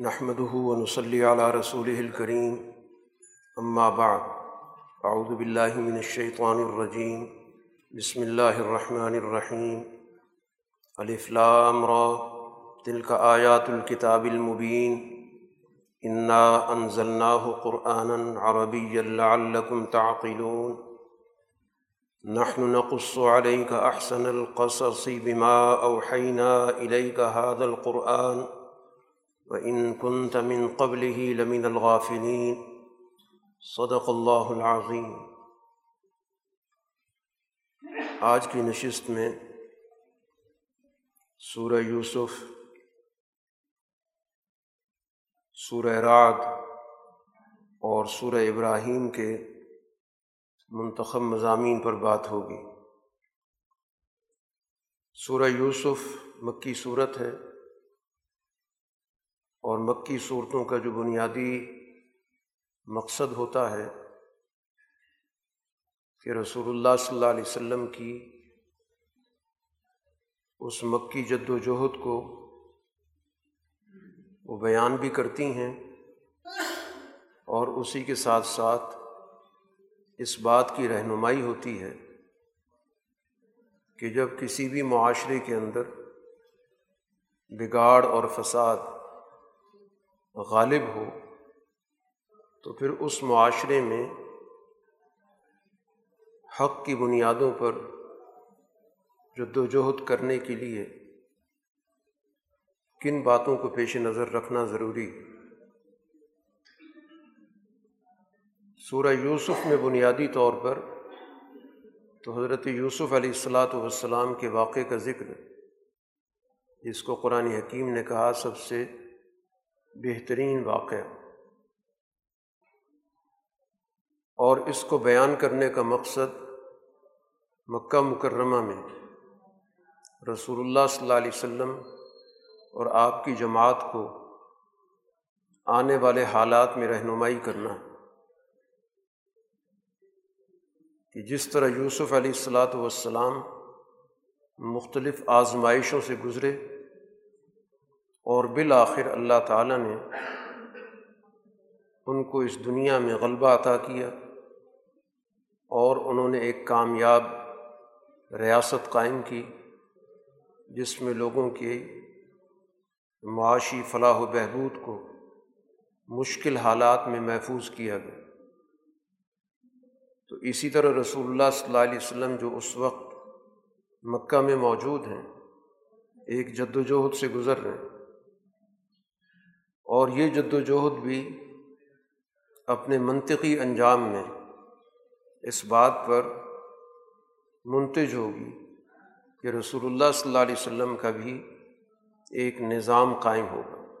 نحمده ونصلي على رسوله الكريم. أما بعد، أعوذ بالله من الشيطان الرجيم. بسم الله الرحمن الرحيم. الف لام را. تلك آيات الكتاب المبين. إنا أنزلناه قرآنا عربيا لعلكم تعقلون. نحن نقص عليك أحسن القصص بما أوحينا إليك هذا القرآن. وإن كنت من قبله لمن الغافلين صدق اللہ العظیم آج کی نشست میں سورہ یوسف، سورہ رعد اور سورہ ابراہیم کے منتخب مضامین پر بات ہوگی۔ سورہ یوسف مکی صورت ہے۔ اور مکی صورتوں کا جو بنیادی مقصد ہوتا ہے کہ رسول اللہ صلی اللہ علیہ وسلم کی اس مکی جد و جہد کو وہ بیان بھی کرتی ہیں اور اسی کے ساتھ ساتھ اس بات کی رہنمائی ہوتی ہے کہ جب کسی بھی معاشرے کے اندر بگاڑ اور فساد غالب ہو، تو پھر اس معاشرے میں حق کی بنیادوں پر جد و جہد کرنے کے لیے کن باتوں کو پیش نظر رکھنا ضروری؟ سورہ یوسف میں بنیادی طور پر تو حضرت یوسف علیہ الصلاۃ والسلام کے واقعے کا ذکر، جس کو قرآن حکیم نے کہا سب سے بہترین واقعہ۔ اور اس کو بیان کرنے کا مقصد مکہ مکرمہ میں رسول اللہ صلی اللہ علیہ وسلم اور آپ کی جماعت کو آنے والے حالات میں رہنمائی کرنا۔ کہ جس طرح یوسف علیہ الصلاۃ والسلام مختلف آزمائشوں سے گزرے اور بالآخر اللہ تعالیٰ نے ان کو اس دنیا میں غلبہ عطا کیا اور انہوں نے ایک کامیاب ریاست قائم کی جس میں لوگوں کے معاشی فلاح و بہبود کو مشکل حالات میں محفوظ کیا گیا۔ تو اسی طرح رسول اللہ صلی اللہ علیہ وسلم جو اس وقت مکہ میں موجود ہیں، ایک جد وجہد سے گزر رہے ہیں۔ اور یہ جد وجہد بھی اپنے منطقی انجام میں اس بات پر منتج ہوگی کہ رسول اللہ صلی اللہ علیہ وسلم کا بھی ایک نظام قائم ہوگا۔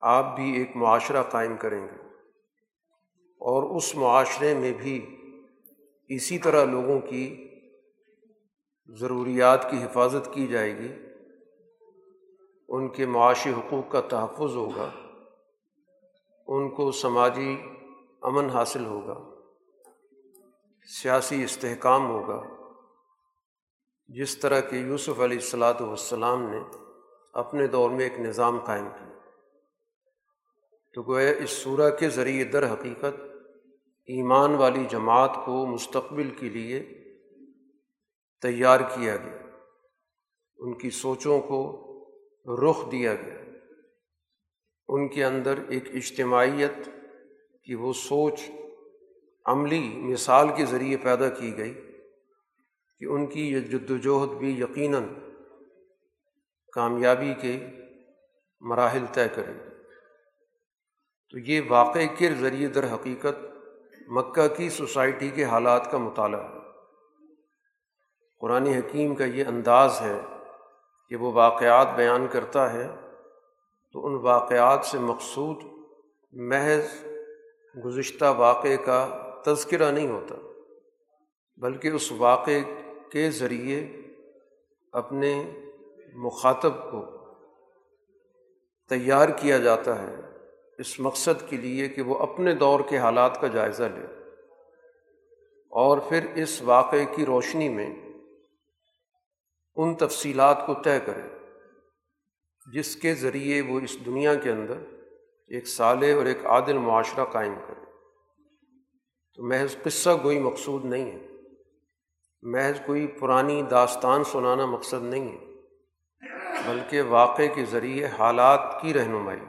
آپ بھی ایک معاشرہ قائم کریں گے۔ اور اس معاشرے میں بھی اسی طرح لوگوں کی ضروریات کی حفاظت کی جائے گی۔ ان کے معاشی حقوق کا تحفظ ہوگا، ان کو سماجی امن حاصل ہوگا، سیاسی استحکام ہوگا۔ جس طرح کہ یوسف علیہ الصلاۃ والسلام نے اپنے دور میں ایک نظام قائم کیا۔ تو گویا اس صورح کے ذریعے در حقیقت ایمان والی جماعت کو مستقبل کے لیے تیار کیا گیا۔ ان کی سوچوں کو رخ دیا گیا۔ ان کے اندر ایک اجتماعیت کی وہ سوچ عملی مثال کے ذریعے پیدا کی گئی کہ ان کی یہ جد وجہد بھی یقیناً کامیابی کے مراحل طے کرے۔ تو یہ واقعے کے ذریعے در حقیقت مکہ کی سوسائٹی کے حالات کا مطالعہ ہے۔ قرآن حکیم کا یہ انداز ہے کہ وہ واقعات بیان کرتا ہے، تو ان واقعات سے مقصود محض گزشتہ واقعے کا تذکرہ نہیں ہوتا، بلکہ اس واقعے کے ذریعے اپنے مخاطب کو تیار کیا جاتا ہے اس مقصد کے لیے کہ وہ اپنے دور کے حالات کا جائزہ لے۔ اور پھر اس واقعے کی روشنی میں ان تفصیلات کو طے کرے، جس کے ذریعے وہ اس دنیا کے اندر ایک صالح اور ایک عادل معاشرہ قائم کرے۔ تو محض قصہ کوئی مقصود نہیں ہے، محض کوئی پرانی داستان سنانا مقصد نہیں ہے، بلکہ واقعے کے ذریعے حالات کی رہنمائی۔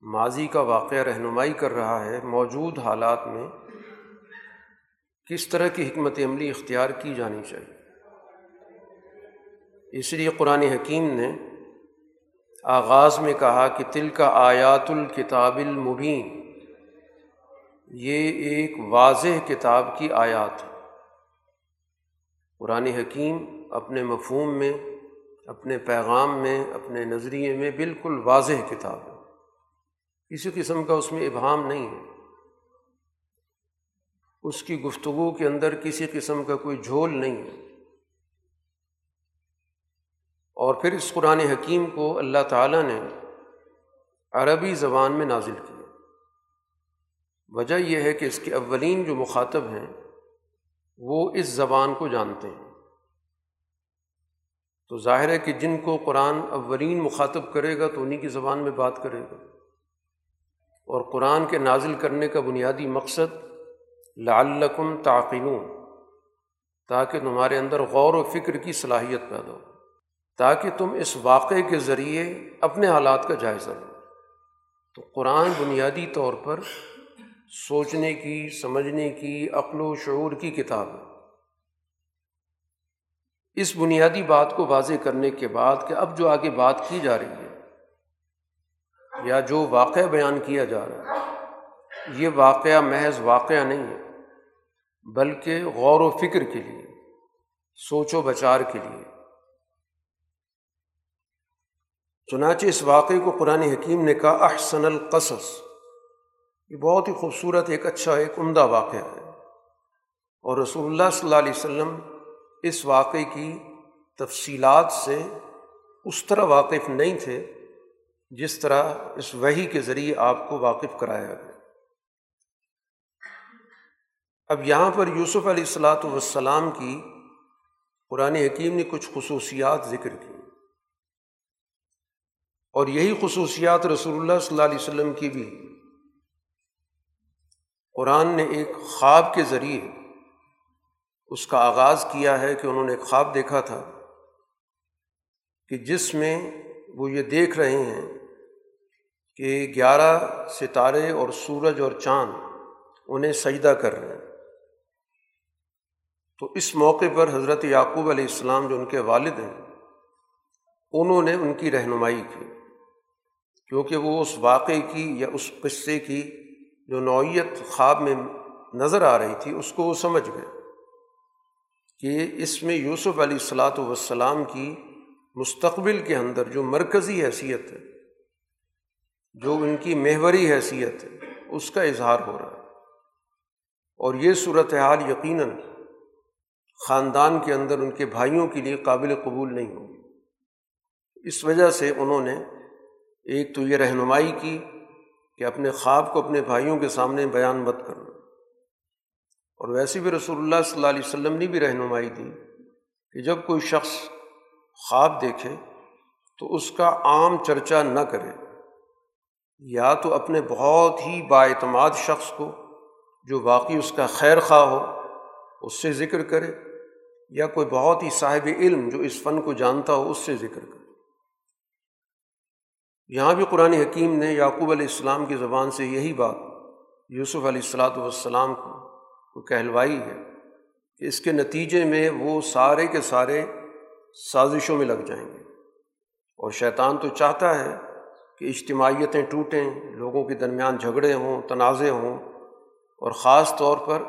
ماضی کا واقعہ رہنمائی کر رہا ہے موجود حالات میں کس طرح کی حکمت عملی اختیار کی جانی چاہیے۔ اس لیے قرآن حکیم نے آغاز میں کہا کہ تل کا آیات الکتاب المبین، یہ ایک واضح کتاب کی آیات ہے قرآن حکیم اپنے مفہوم میں، اپنے پیغام میں، اپنے نظریے میں بالکل واضح کتاب ہے۔ کسی قسم کا اس میں ابہام نہیں ہے۔ اس کی گفتگو کے اندر کسی قسم کا کوئی جھول نہیں ہے۔ اور پھر اس قرآن حکیم کو اللہ تعالیٰ نے عربی زبان میں نازل کیا۔ وجہ یہ ہے کہ اس کے اولین جو مخاطب ہیں، وہ اس زبان کو جانتے ہیں۔ تو ظاہر ہے کہ جن کو قرآن اولین مخاطب کرے گا، تو انہیں کی زبان میں بات کرے گا۔ اور قرآن کے نازل کرنے کا بنیادی مقصد، لعلکم تعقلون، تاکہ تمہارے اندر غور و فکر کی صلاحیت پیدا ہو۔ تاکہ تم اس واقعے کے ذریعے اپنے حالات کا جائزہ لو۔ تو قرآن بنیادی طور پر سوچنے کی، سمجھنے کی، عقل و شعور کی کتاب ہے۔ اس بنیادی بات کو واضح کرنے کے بعد کہ اب جو آگے بات کی جا رہی ہے یا جو واقعہ بیان کیا جا رہا ہے، یہ واقعہ محض واقعہ نہیں ہے، بلکہ غور و فکر کے لیے، سوچ و بچار کے لیے۔ چنانچہ اس واقعے کو قرآن حکیم نے کہا، احسن القصص۔ یہ بہت ہی خوبصورت، ایک اچھا ایک عمدہ واقعہ ہے۔ اور رسول اللہ صلی اللہ علیہ وسلم اس واقعے کی تفصیلات سے اس طرح واقف نہیں تھے جس طرح اس وہی کے ذریعے آپ کو واقف کرایا گیا۔ اب یہاں پر یوسف علیہ السلاۃ والسلام کی قرآن حکیم نے کچھ خصوصیات ذکر کی۔ اور یہی خصوصیات رسول اللہ صلی اللہ علیہ وسلم کی بھی قرآن نے ایک خواب کے ذریعے اس کا آغاز کیا ہے کہ انہوں نے ایک خواب دیکھا تھا کہ جس میں وہ یہ دیکھ رہے ہیں کہ گیارہ ستارے اور سورج اور چاند انہیں سجدہ کر رہے ہیں۔ تو اس موقع پر حضرت یعقوب علیہ السلام جو ان کے والد ہیں، انہوں نے ان کی رہنمائی کی۔ کیونکہ وہ اس واقعے کی یا اس قصے کی جو نوعیت خواب میں نظر آ رہی تھی، اس کو وہ سمجھ گئے کہ اس میں یوسف علیہ السلاۃ والسلام کی مستقبل کے اندر جو مرکزی حیثیت ہے، جو ان کی مہوری حیثیت ہے، اس کا اظہار ہو رہا ہے۔ اور یہ صورت حال یقیناً خاندان کے اندر ان کے بھائیوں کے لیے قابل قبول نہیں ہوگی۔ اس وجہ سے انہوں نے ایک تو یہ رہنمائی کی کہ اپنے خواب کو اپنے بھائیوں کے سامنے بیان مت کرنا اور ویسے بھی رسول اللہ صلی اللہ علیہ وسلم نے بھی رہنمائی دی کہ جب کوئی شخص خواب دیکھے تو اس کا عام چرچا نہ کرے، یا تو اپنے بہت ہی باعتماد شخص کو جو واقعی اس کا خیر خواہ ہو، اس سے ذکر کرے، یا کوئی بہت ہی صاحب علم جو اس فن کو جانتا ہو، اس سے ذکر کرے۔ یہاں بھی قرآن حکیم نے یعقوب علیہ السلام کی زبان سے یہی بات یوسف علیہ السلاۃ والسلام کو کہلوائی ہے کہ اس کے نتیجے میں وہ سارے کے سارے سازشوں میں لگ جائیں گے۔ اور شیطان تو چاہتا ہے کہ اجتماعیتیں ٹوٹیں، لوگوں کے درمیان جھگڑے ہوں تنازع ہوں، اور خاص طور پر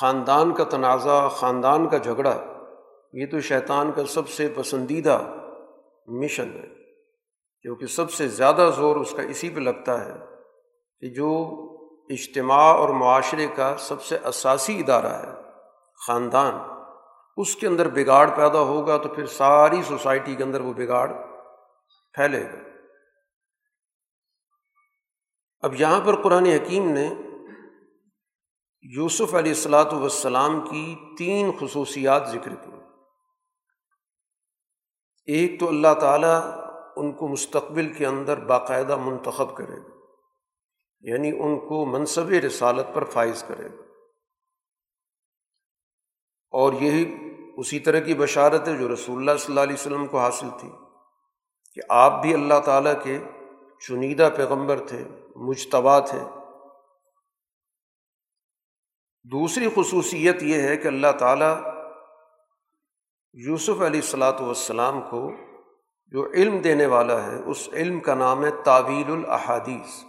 خاندان کا تنازع خاندان کا جھگڑا، یہ تو شیطان کا سب سے پسندیدہ مشن ہے۔ کیونکہ سب سے زیادہ زور اس کا اسی پہ لگتا ہے کہ جو اجتماع اور معاشرے کا سب سے اساسی ادارہ ہے، خاندان، اس کے اندر بگاڑ پیدا ہوگا تو پھر ساری سوسائٹی کے اندر وہ بگاڑ پھیلے گا۔ اب یہاں پر قرآن حکیم نے یوسف علیہ السلاۃ والسلام کی تین خصوصیات ذکر کی۔ ایک تو اللہ تعالیٰ ان کو مستقبل کے اندر باقاعدہ منتخب کرے گا۔ یعنی ان کو منصب رسالت پر فائز کرے گا۔ اور یہی اسی طرح کی بشارت ہے جو رسول اللہ صلی اللہ علیہ وسلم کو حاصل تھی کہ آپ بھی اللہ تعالیٰ کے چنیدہ پیغمبر تھے مشتبہ تھے۔ دوسری خصوصیت یہ ہے کہ اللہ تعالیٰ یوسف علیہ السلاۃ والسلام کو جو علم دینے والا ہے، اس علم کا نام ہے تعویل الاحادیث۔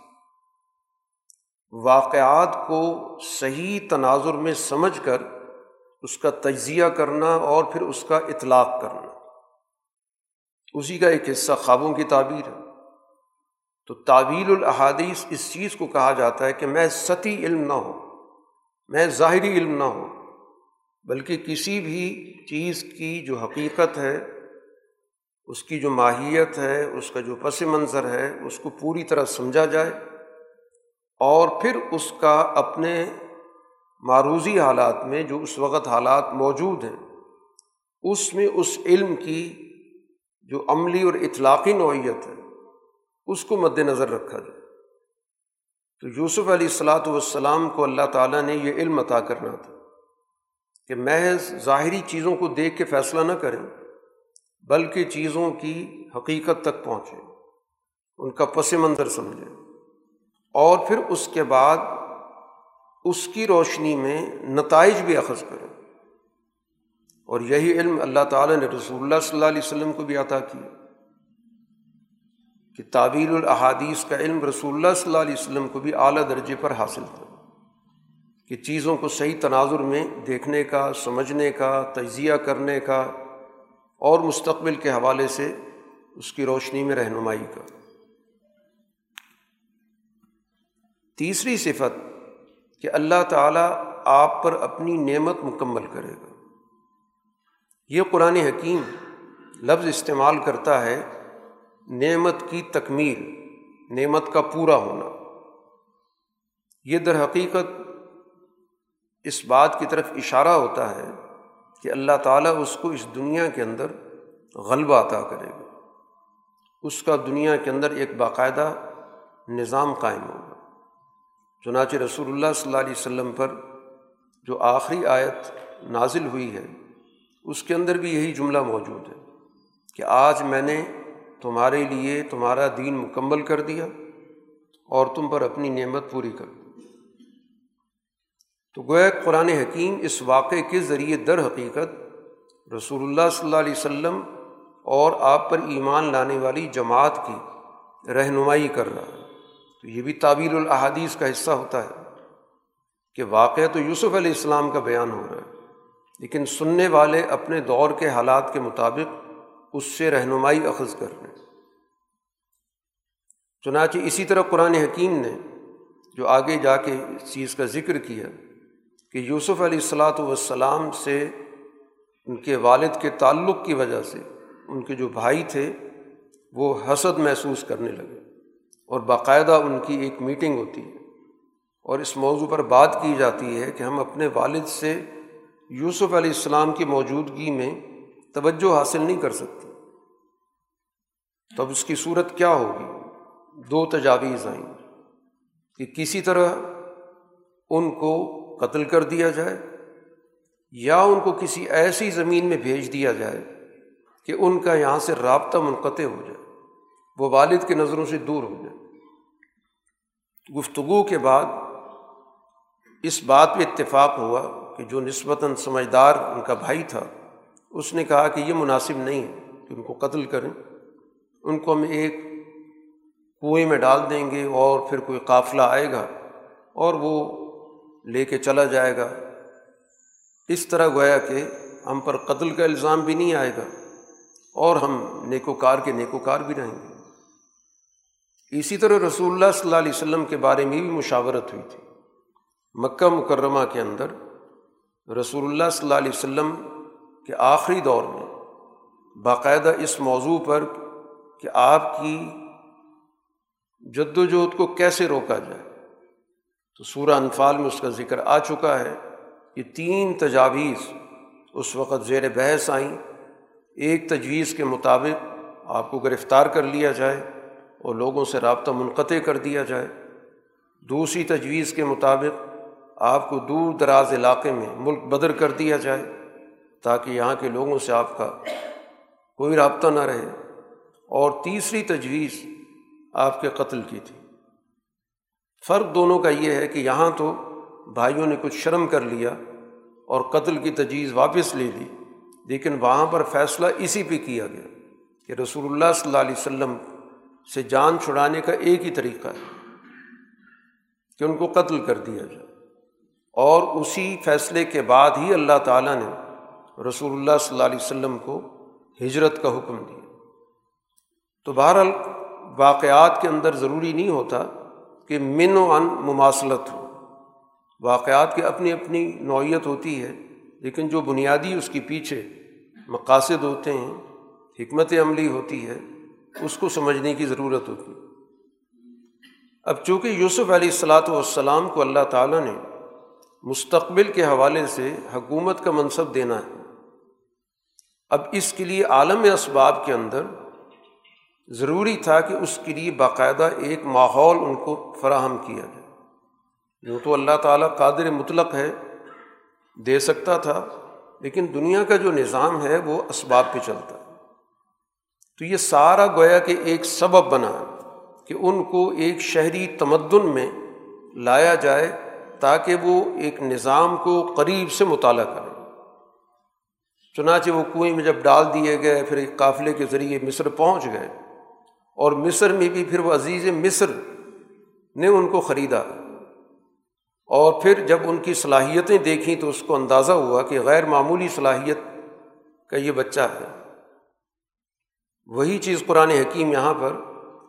واقعات کو صحیح تناظر میں سمجھ کر اس کا تجزیہ کرنا اور پھر اس کا اطلاق کرنا۔ اسی کا ایک حصہ خوابوں کی تعبیر ہے۔ تو تعویل الحادیث اس چیز کو کہا جاتا ہے کہ میں ستی علم نہ ہوں، میں ظاہری علم نہ ہوں، بلکہ کسی بھی چیز کی جو حقیقت ہے اس کی جو ماہیت ہے، اس کا جو پس منظر ہے، اس کو پوری طرح سمجھا جائے اور پھر اس کا اپنے معروضی حالات میں جو اس وقت حالات موجود ہیں، اس میں اس علم کی جو عملی اور اطلاقی نوعیت ہے، اس کو مد نظر رکھا جائے۔ تو یوسف علیہ السلاۃ والسلام کو اللہ تعالیٰ نے یہ علم عطا کرنا تھا کہ محض ظاہری چیزوں کو دیکھ کے فیصلہ نہ کریں۔ بلکہ چیزوں کی حقیقت تک پہنچیں ان کا پس منظر سمجھیں اور پھر اس کے بعد اس کی روشنی میں نتائج بھی اخذ کریں اور یہی علم اللہ تعالیٰ نے رسول اللہ صلی اللہ علیہ وسلم کو بھی عطا کیا۔ کہ تعبیر الحادیث کا علم رسول اللہ صلی اللہ علیہ وسلم کو بھی اعلیٰ درجے پر حاصل تھا کہ چیزوں کو صحیح تناظر میں دیکھنے کا، سمجھنے کا، تجزیہ کرنے کا اور مستقبل کے حوالے سے اس کی روشنی میں رہنمائی کا۔ تیسری صفت کہ اللہ تعالیٰ آپ پر اپنی نعمت مکمل کرے گا۔ یہ قرآن حکیم لفظ استعمال کرتا ہے نعمت کی تکمیل، نعمت کا پورا ہونا۔ یہ در حقیقت اس بات کی طرف اشارہ ہوتا ہے کہ اللہ تعالیٰ اس کو اس دنیا کے اندر غلبہ عطا کرے گا۔ اس کا دنیا کے اندر ایک باقاعدہ نظام قائم ہوگا۔ چنانچہ رسول اللہ صلی اللہ علیہ وسلم پر جو آخری آیت نازل ہوئی ہے، اس کے اندر بھی یہی جملہ موجود ہے کہ آج میں نے تمہارے لیے تمہارا دین مکمل کر دیا اور تم پر اپنی نعمت پوری کر۔ دی تو گویا قرآن حکیم اس واقعے کے ذریعے در حقیقت رسول اللہ صلی اللہ علیہ وسلم اور آپ پر ایمان لانے والی جماعت کی رہنمائی کر رہا ہے۔ تو یہ بھی تعبیر الحادیث کا حصہ ہوتا ہے کہ واقعہ تو یوسف علیہ السلام کا بیان ہو رہا ہے، لیکن سننے والے اپنے دور کے حالات کے مطابق اس سے رہنمائی اخذ کر رہے چنانچہ اسی طرح قرآن حکیم نے جو آگے جا کے اس چیز کا ذکر کیا کہ یوسف علیہ الصلاۃ والسلام سے ان کے والد کے تعلق کی وجہ سے ان کے جو بھائی تھے وہ حسد محسوس کرنے لگے اور باقاعدہ ان کی ایک میٹنگ ہوتی ہے اور اس موضوع پر بات کی جاتی ہے کہ ہم اپنے والد سے یوسف علیہ السلام کی موجودگی میں توجہ حاصل نہیں کر سکتے۔ تو اب اس کی صورت کیا ہوگی؟ دو تجاویز آئیں۔ کہ کسی طرح ان کو قتل کر دیا جائے یا ان کو کسی ایسی زمین میں بھیج دیا جائے کہ ان کا یہاں سے رابطہ منقطع ہو جائے، وہ والد کی نظروں سے دور ہو جائے۔ گفتگو کے بعد اس بات پہ اتفاق ہوا کہ جو نسبتاً سمجھدار ان کا بھائی تھا، اس نے کہا کہ یہ مناسب نہیں ہے کہ ان کو قتل کریں۔ ان کو ہم ایک کنویں میں ڈال دیں گے اور پھر کوئی قافلہ آئے گا اور وہ لے کے چلا جائے گا۔ اس طرح گویا کہ ہم پر قتل کا الزام بھی نہیں آئے گا اور ہم نیکوکار کے نیکوکار بھی رہیں گے۔ اسی طرح رسول اللہ صلی اللہ علیہ وسلم کے بارے میں بھی مشاورت ہوئی تھی۔ مکہ مکرمہ کے اندر رسول اللہ صلی اللہ علیہ وسلم کہ آخری دور میں باقاعدہ اس موضوع پر کہ آپ کی جد وجہد کو کیسے روکا جائے۔ تو سورہ انفال میں اس کا ذکر آ چکا ہے۔ کہ تین تجاویز اس وقت زیر بحث آئیں۔ ایک تجویز کے مطابق آپ کو گرفتار کر لیا جائے اور لوگوں سے رابطہ منقطع کر دیا جائے۔ دوسری تجویز کے مطابق آپ کو دور دراز علاقے میں ملک بدر کر دیا جائے تاکہ یہاں کے لوگوں سے آپ کا کوئی رابطہ نہ رہے۔ اور تیسری تجویز آپ کے قتل کی تھی۔ فرق دونوں کا یہ ہے کہ یہاں تو بھائیوں نے کچھ شرم کر لیا اور قتل کی تجویز واپس لے لی، لیکن وہاں پر فیصلہ اسی پہ کیا گیا کہ رسول اللہ صلی اللہ علیہ وسلم سے جان چھڑانے کا ایک ہی طریقہ ہے کہ ان کو قتل کر دیا جائے۔ اور اسی فیصلے کے بعد ہی اللہ تعالیٰ نے رسول اللہ صلی اللہ علیہ وسلم کو ہجرت کا حکم دیا۔ تو بہرحال واقعات کے اندر ضروری نہیں ہوتا کہ من و ان مماثلت ہو۔ واقعات کی اپنی اپنی نوعیت ہوتی ہے، لیکن جو بنیادی اس کے پیچھے مقاصد ہوتے ہیں، حکمت عملی ہوتی ہے، اس کو سمجھنے کی ضرورت ہوتی ہے۔ اب چونکہ یوسف علیہ السلاۃ والسلام کو اللہ تعالیٰ نے مستقبل کے حوالے سے حکومت کا منصب دینا ہے، اب اس کے لیے عالم اسباب کے اندر ضروری تھا کہ اس کے لیے باقاعدہ ایک ماحول ان کو فراہم کیا جائے۔ جو تو اللہ تعالیٰ قادر مطلق ہے دے سکتا تھا، لیکن دنیا کا جو نظام ہے وہ اسباب پہ چلتا۔ ہے تو یہ سارا گویا کہ ایک سبب بنا کہ ان کو ایک شہری تمدن میں لایا جائے تاکہ وہ ایک نظام کو قریب سے مطالعہ کرے چنانچہ وہ کنویں میں جب ڈال دیے گئے، پھر ایک قافلے کے ذریعے مصر پہنچ گئے۔ اور مصر میں بھی پھر وہ عزیز مصر نے ان کو خریدا۔ اور پھر جب ان کی صلاحیتیں دیکھیں تو اس کو اندازہ ہوا کہ غیر معمولی صلاحیت کا یہ بچہ ہے۔ وہی چیز قرآن حکیم یہاں پر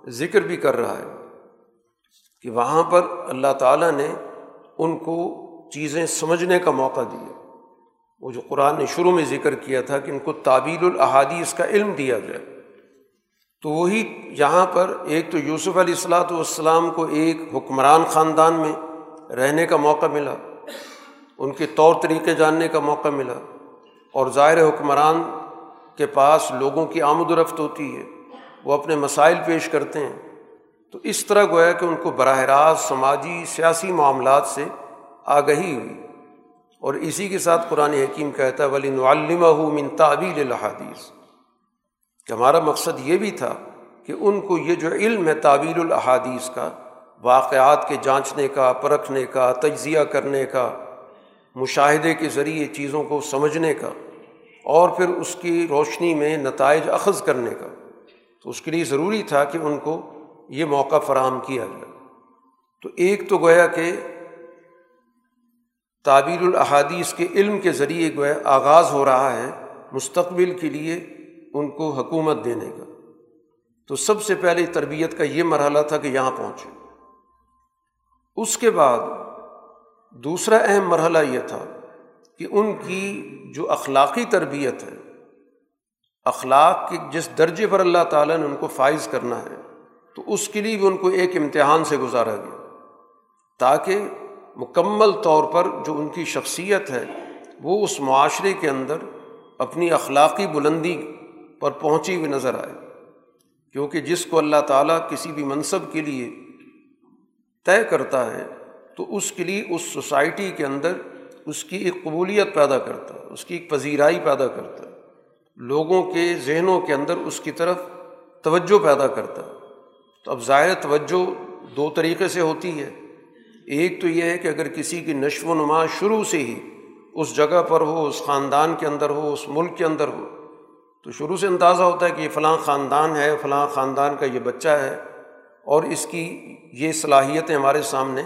ذکر بھی کر رہا ہے کہ وہاں پر اللہ تعالیٰ نے ان کو چیزیں سمجھنے کا موقع دیا۔ وہ جو قرآن نے شروع میں ذکر کیا تھا کہ ان کو تعبیر الحادیث کا علم دیا جائے۔ تو وہی یہاں پر ایک تو یوسف علیہ السلاۃ والسلام کو ایک حکمران خاندان میں رہنے کا موقع ملا، ان کے طور طریقے جاننے کا موقع ملا اور ظاہر حکمران کے پاس لوگوں کی آمد و رفت ہوتی ہے، وہ اپنے مسائل پیش کرتے ہیں۔ تو اس طرح گویا کہ ان کو براہ راست سماجی، سیاسی معاملات سے آگہی ہوئی۔ اور اسی کے ساتھ قرآن حکیم کہتا ہے ولی نعلمہ من تعبیل الحادیث کہ ہمارا مقصد یہ بھی تھا کہ ان کو یہ جو علم ہے تعبیر الحادیث کا، واقعات کے جانچنے کا، پرکھنے کا، تجزیہ کرنے کا، مشاہدے کے ذریعے چیزوں کو سمجھنے کا، اور پھر اس کی روشنی میں نتائج اخذ کرنے کا۔ تو اس کے لیے ضروری تھا کہ ان کو یہ موقع فراہم کیا جائے تو ایک تو گویا کہ تعبیر الحادیث کے علم کے ذریعے گویا آغاز ہو رہا ہے مستقبل کے لیے۔ ان کو حکومت دینے کا۔ تو سب سے پہلے تربیت کا یہ مرحلہ تھا کہ یہاں پہنچے۔ اس کے بعد دوسرا اہم مرحلہ یہ تھا کہ ان کی جو اخلاقی تربیت ہے، اخلاق کے جس درجے پر اللہ تعالیٰ نے ان کو فائز کرنا ہے، تو اس کے لیے بھی ان کو ایک امتحان سے گزارا گیا۔ تاکہ مکمل طور پر جو ان کی شخصیت ہے، وہ اس معاشرے کے اندر اپنی اخلاقی بلندی پر پہنچی ہوئی نظر آئے۔ کیونکہ جس کو اللہ تعالیٰ کسی بھی منصب کے لیے طے کرتا ہے، تو اس کے لیے اس سوسائٹی کے اندر اس کی ایک قبولیت پیدا کرتا ہے اس کی ایک پذیرائی پیدا کرتا۔ ہے لوگوں کے ذہنوں کے اندر اس کی طرف توجہ پیدا کرتا۔ ہے تو اب ظاہر توجہ دو طریقے سے ہوتی ہے۔ ایک تو یہ ہے کہ اگر کسی کی نشو و نما شروع سے ہی اس جگہ پر ہو، اس خاندان کے اندر ہو، اس ملک کے اندر ہو تو شروع سے اندازہ ہوتا ہے کہ یہ فلاں خاندان ہے، فلاں خاندان کا یہ بچہ ہے اور اس کی یہ صلاحیتیں ہمارے سامنے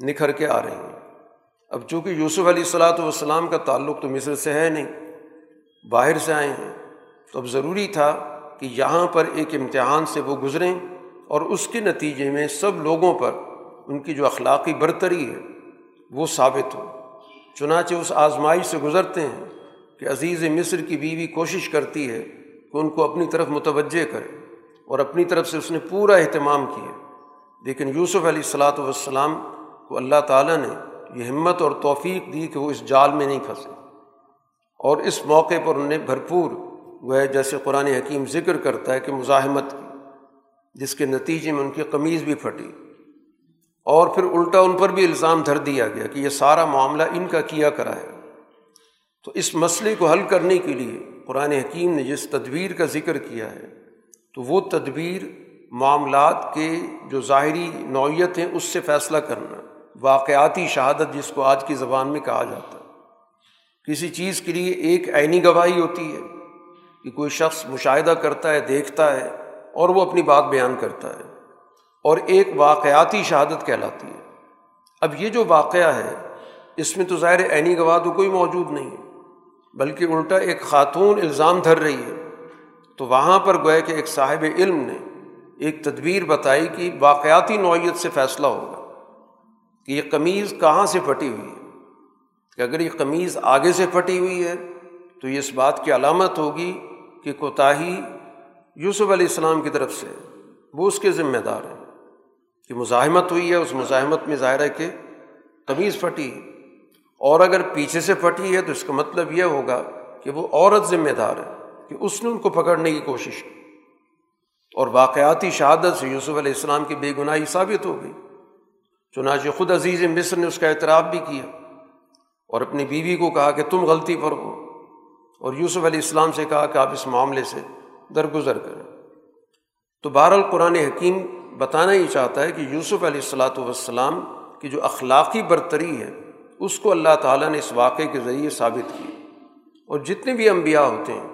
نکھر کے آ رہی ہیں۔ اب چونکہ یوسف علیہ السلاۃ والسلام کا تعلق تو مصر سے ہے نہیں، باہر سے آئے ہیں، تو اب ضروری تھا کہ یہاں پر ایک امتحان سے وہ گزریں اور اس کے نتیجے میں سب لوگوں پر ان کی جو اخلاقی برتری ہے وہ ثابت ہو۔ چنانچہ اس آزمائش سے گزرتے ہیں۔ کہ عزیز مصر کی بیوی کوشش کرتی ہے کہ ان کو اپنی طرف متوجہ کرے اور اپنی طرف سے اس نے پورا اہتمام کیا۔ لیکن یوسف علیہ السلاۃ والسلام کو اللہ تعالیٰ نے یہ ہمت اور توفیق دی کہ وہ اس جال میں نہیں پھنسے۔ اور اس موقع پر انہیں بھرپور وہ جیسے قرآن حکیم ذکر کرتا ہے کہ مزاحمت کی، جس کے نتیجے میں ان کی قمیض بھی پھٹی۔ اور پھر الٹا ان پر بھی الزام دھر دیا گیا کہ یہ سارا معاملہ ان کا کیا کرا ہے۔ تو اس مسئلے کو حل کرنے کے لیے قرآن حکیم نے جس تدبیر کا ذکر کیا ہے، تو وہ تدبیر معاملات کے جو ظاہری نوعیت ہیں، اس سے فیصلہ کرنا، واقعاتی شہادت جس کو آج کی زبان میں کہا جاتا ہے۔ کسی چیز کے لیے ایک عینی گواہی ہوتی ہے کہ کوئی شخص مشاہدہ کرتا ہے، دیکھتا ہے اور وہ اپنی بات بیان کرتا ہے اور ایک واقعاتی شہادت کہلاتی ہے۔ اب یہ جو واقعہ ہے، اس میں تو ظاہر عینی گواہ تو کوئی موجود نہیں ہے۔ بلکہ الٹا ایک خاتون الزام دھر رہی ہے۔ تو وہاں پر گویا کہ ایک صاحب علم نے ایک تدبیر بتائی کہ واقعاتی نوعیت سے فیصلہ ہوگا کہ یہ قمیض کہاں سے پھٹی ہوئی ہے۔ کہ اگر یہ قمیض آگے سے پھٹی ہوئی ہے تو یہ اس بات کی علامت ہوگی کہ کوتاہی یوسف علیہ السلام کی طرف سے وہ اس کے ذمہ دار ہیں کہ مزاحمت ہوئی ہے۔ اس مزاحمت میں ظاہر ہے کہ قمیض پھٹی۔ اور اگر پیچھے سے پھٹی ہے تو اس کا مطلب یہ ہوگا کہ وہ عورت ذمہ دار ہے کہ اس نے ان کو پکڑنے کی کوشش کی۔ اور واقعاتی شہادت سے یوسف علیہ السلام کی بے گناہی ثابت ہو گئی۔ چنانچہ خود عزیز مصر نے اس کا اعتراف بھی کیا اور اپنی بیوی کو کہا کہ تم غلطی پر ہو۔ اور یوسف علیہ السلام سے کہا کہ آپ اس معاملے سے درگزر کریں۔ تو بہر القرآن حکیم بتانا ہی چاہتا ہے کہ یوسف علیہ السلاۃ والسلام کی جو اخلاقی برتری ہے اس کو اللہ تعالیٰ نے اس واقعے کے ذریعے ثابت کی۔ اور جتنے بھی انبیاء ہوتے ہیں،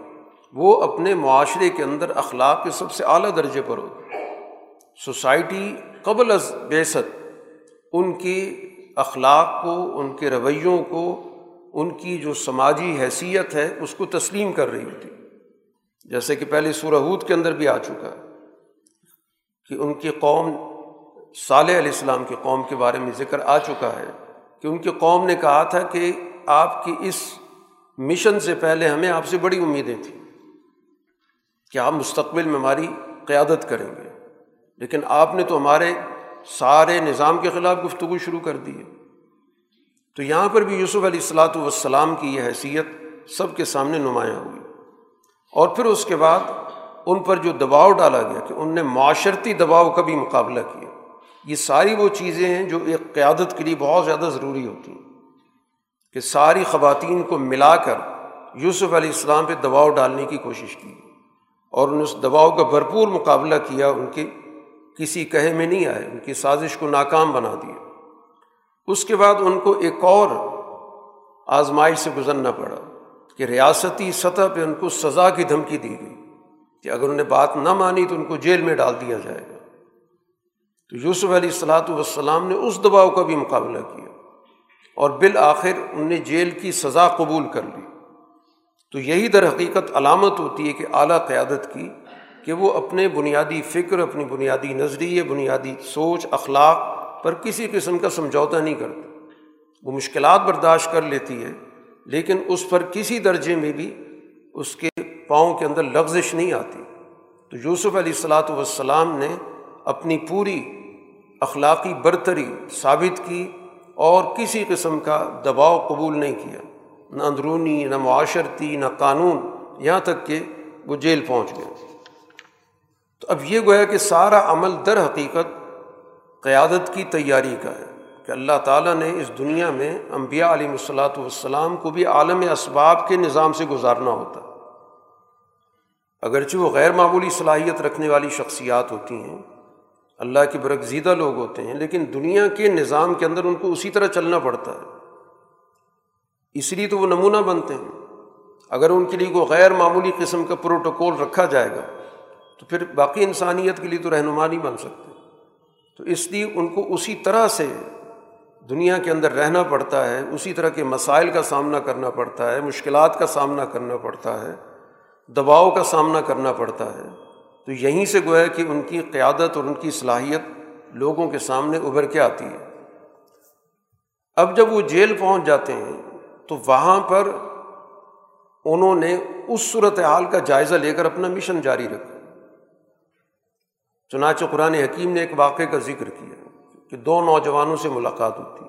وہ اپنے معاشرے کے اندر اخلاق کے سب سے اعلیٰ درجے پر ہوتے سوسائٹی قبل از بیست، ان کی اخلاق کو، ان کے رویوں کو، ان کی جو سماجی حیثیت ہے، اس کو تسلیم کر رہی ہوتی۔ جیسے کہ پہلے سورہود کے اندر بھی آ چکا ہے کہ ان کی قوم، صالح علیہ السلام کی قوم کے بارے میں ذکر آ چکا ہے۔ کہ ان کی قوم نے کہا تھا کہ آپ کی اس مشن سے پہلے ہمیں آپ سے بڑی امیدیں تھیں کہ آپ مستقبل میں ہماری قیادت کریں گے۔ لیکن آپ نے تو ہمارے سارے نظام کے خلاف گفتگو شروع کر دی ہے۔ تو یہاں پر بھی یوسف علیہ السلاۃ والسلام کی یہ حیثیت سب کے سامنے نمایاں ہوئی۔ اور پھر اس کے بعد ان پر جو دباؤ ڈالا گیا کہ ان نے معاشرتی دباؤ کا بھی مقابلہ کیا۔ یہ ساری وہ چیزیں ہیں جو ایک قیادت کے لیے بہت زیادہ ضروری ہوتی ہیں۔ کہ ساری خواتین کو ملا کر یوسف علیہ السلام پہ دباؤ ڈالنے کی کوشش کی۔ اور ان اس دباؤ کا بھرپور مقابلہ کیا، ان کے کسی کہے میں نہیں آئے، ان کی سازش کو ناکام بنا دیا۔ اس کے بعد ان کو ایک اور آزمائش سے گزرنا پڑا کہ ریاستی سطح پہ ان کو سزا کی دھمکی دی گئی کہ اگر انہیں بات نہ مانی تو ان کو جیل میں ڈال دیا جائے گا۔ تو یوسف علیہ السلاۃ والسلام نے اس دباؤ کا بھی مقابلہ کیا اور بالآخر ان نے جیل کی سزا قبول کر لی۔ تو یہی در حقیقت علامت ہوتی ہے کہ اعلیٰ قیادت کی کہ وہ اپنے بنیادی فکر، اپنی بنیادی نظریے، بنیادی سوچ، اخلاق پر کسی قسم کا سمجھوتا نہیں کرتا۔ وہ مشکلات برداشت کر لیتی ہے، لیکن اس پر کسی درجے میں بھی اس کے پاؤں کے اندر لغزش نہیں آتی۔ تو یوسف علیہ السلاۃ والسلام نے اپنی پوری اخلاقی برتری ثابت کی اور کسی قسم کا دباؤ قبول نہیں کیا۔ نہ اندرونی، نہ معاشرتی، نہ قانون۔ یہاں تک کہ وہ جیل پہنچ گئے۔ تو اب یہ گویا کہ سارا عمل در حقیقت قیادت کی تیاری کا ہے کہ اللہ تعالیٰ نے اس دنیا میں امبیا علیہ الصلاۃ والسلام کو بھی عالم اسباب کے نظام سے گزارنا ہوتا۔ اگرچہ وہ غیر معمولی صلاحیت رکھنے والی شخصیات ہوتی ہیں اللہ کے برگزیدہ لوگ ہوتے ہیں، لیکن دنیا کے نظام کے اندر ان کو اسی طرح چلنا پڑتا ہے۔ اس لیے تو وہ نمونہ بنتے ہیں۔ اگر ان کے لیے کوئی غیر معمولی قسم کا پروٹوکول رکھا جائے گا، تو پھر باقی انسانیت کے لیے تو رہنما نہیں بن سکتے۔ تو اس لیے ان کو اسی طرح سے دنیا کے اندر رہنا پڑتا ہے، اسی طرح کے مسائل کا سامنا کرنا پڑتا ہے، مشکلات کا سامنا کرنا پڑتا ہے، دباؤ کا سامنا کرنا پڑتا ہے۔ تو یہیں سے گویا کہ ان کی قیادت اور ان کی صلاحیت لوگوں کے سامنے ابھر کے آتی ہے۔ اب جب وہ جیل پہنچ جاتے ہیں تو وہاں پر انہوں نے اس صورت حال کا جائزہ لے کر اپنا مشن جاری رکھا۔ چنانچہ قرآن حکیم نے ایک واقعے کا ذکر کیا کہ دو نوجوانوں سے ملاقات ہوتی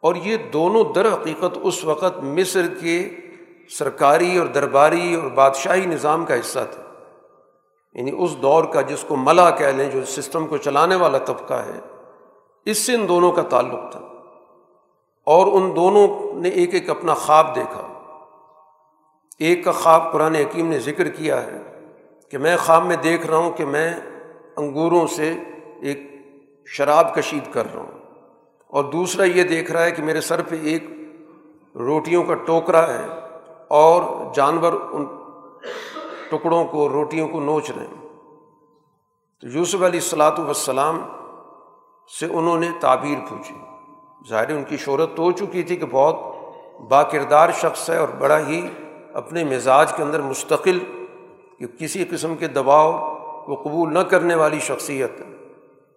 اور یہ دونوں در حقیقت اس وقت مصر کے سرکاری اور درباری اور بادشاہی نظام کا حصہ تھے۔ یعنی اس دور کا جس کو ملا کہہ لیں، جو سسٹم کو چلانے والا طبقہ ہے، اس سے ان دونوں کا تعلق تھا۔ اور ان دونوں نے ایک ایک اپنا خواب دیکھا۔ ایک کا خواب قرآن حکیم نے ذکر کیا ہے کہ میں خواب میں دیکھ رہا ہوں کہ میں انگوروں سے ایک شراب کشید کر رہا ہوں۔ اور دوسرا یہ دیکھ رہا ہے کہ میرے سر پہ ایک روٹیوں کا ٹوکرا ہے اور جانور ان ٹکڑوں کو، روٹیوں کو نوچ رہے ہیں۔ تو یوسف علیہ السلاۃ وسلام سے انہوں نے تعبیر پوچھی۔ ظاہر ان کی شہرت تو ہو چکی تھی کہ بہت با کردار شخص ہے اور بڑا ہی اپنے مزاج کے اندر مستقل کہ کسی قسم کے دباؤ کو قبول نہ کرنے والی شخصیت ہے۔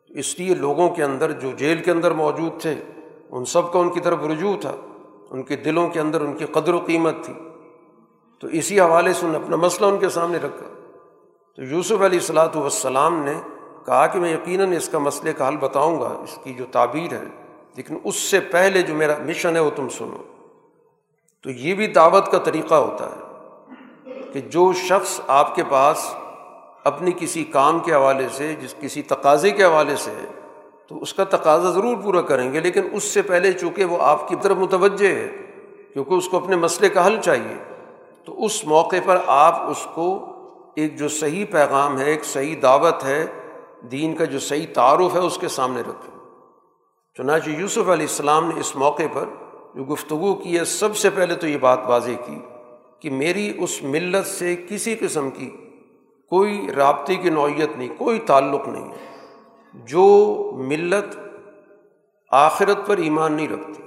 اس لیے لوگوں کے اندر جو جیل کے اندر موجود تھے، ان سب کا ان کی طرف رجوع تھا۔ ان کے دلوں کے اندر ان کی قدر و قیمت تھی۔ تو اسی حوالے سے انہوں نے اپنا مسئلہ ان کے سامنے رکھا۔ تو یوسف علیہ السلاۃ والسلام نے کہا کہ میں یقیناً اس کا مسئلے کا حل بتاؤں گا، اس کی جو تعبیر ہے، لیکن اس سے پہلے جو میرا مشن ہے وہ تم سنو۔ تو یہ بھی دعوت کا طریقہ ہوتا ہے کہ جو شخص آپ کے پاس اپنی کسی کام کے حوالے سے، جس کسی تقاضے کے حوالے سے ہے، تو اس کا تقاضا ضرور پورا کریں گے، لیکن اس سے پہلے چونکہ وہ آپ کی طرف متوجہ ہے، کیونکہ اس کو اپنے مسئلے کا حل چاہیے۔ تو اس موقع پر آپ اس کو ایک جو صحیح پیغام ہے، ایک صحیح دعوت ہے، دین کا جو صحیح تعارف ہے، اس کے سامنے رکھیں۔ چنانچہ یوسف علیہ السلام نے اس موقع پر جو گفتگو کی ہے، سب سے پہلے تو یہ بات واضح کی کہ میری اس ملت سے کسی قسم کی کوئی رابطے کی نوعیت نہیں، کوئی تعلق نہیں جو ملت آخرت پر ایمان نہیں رکھتی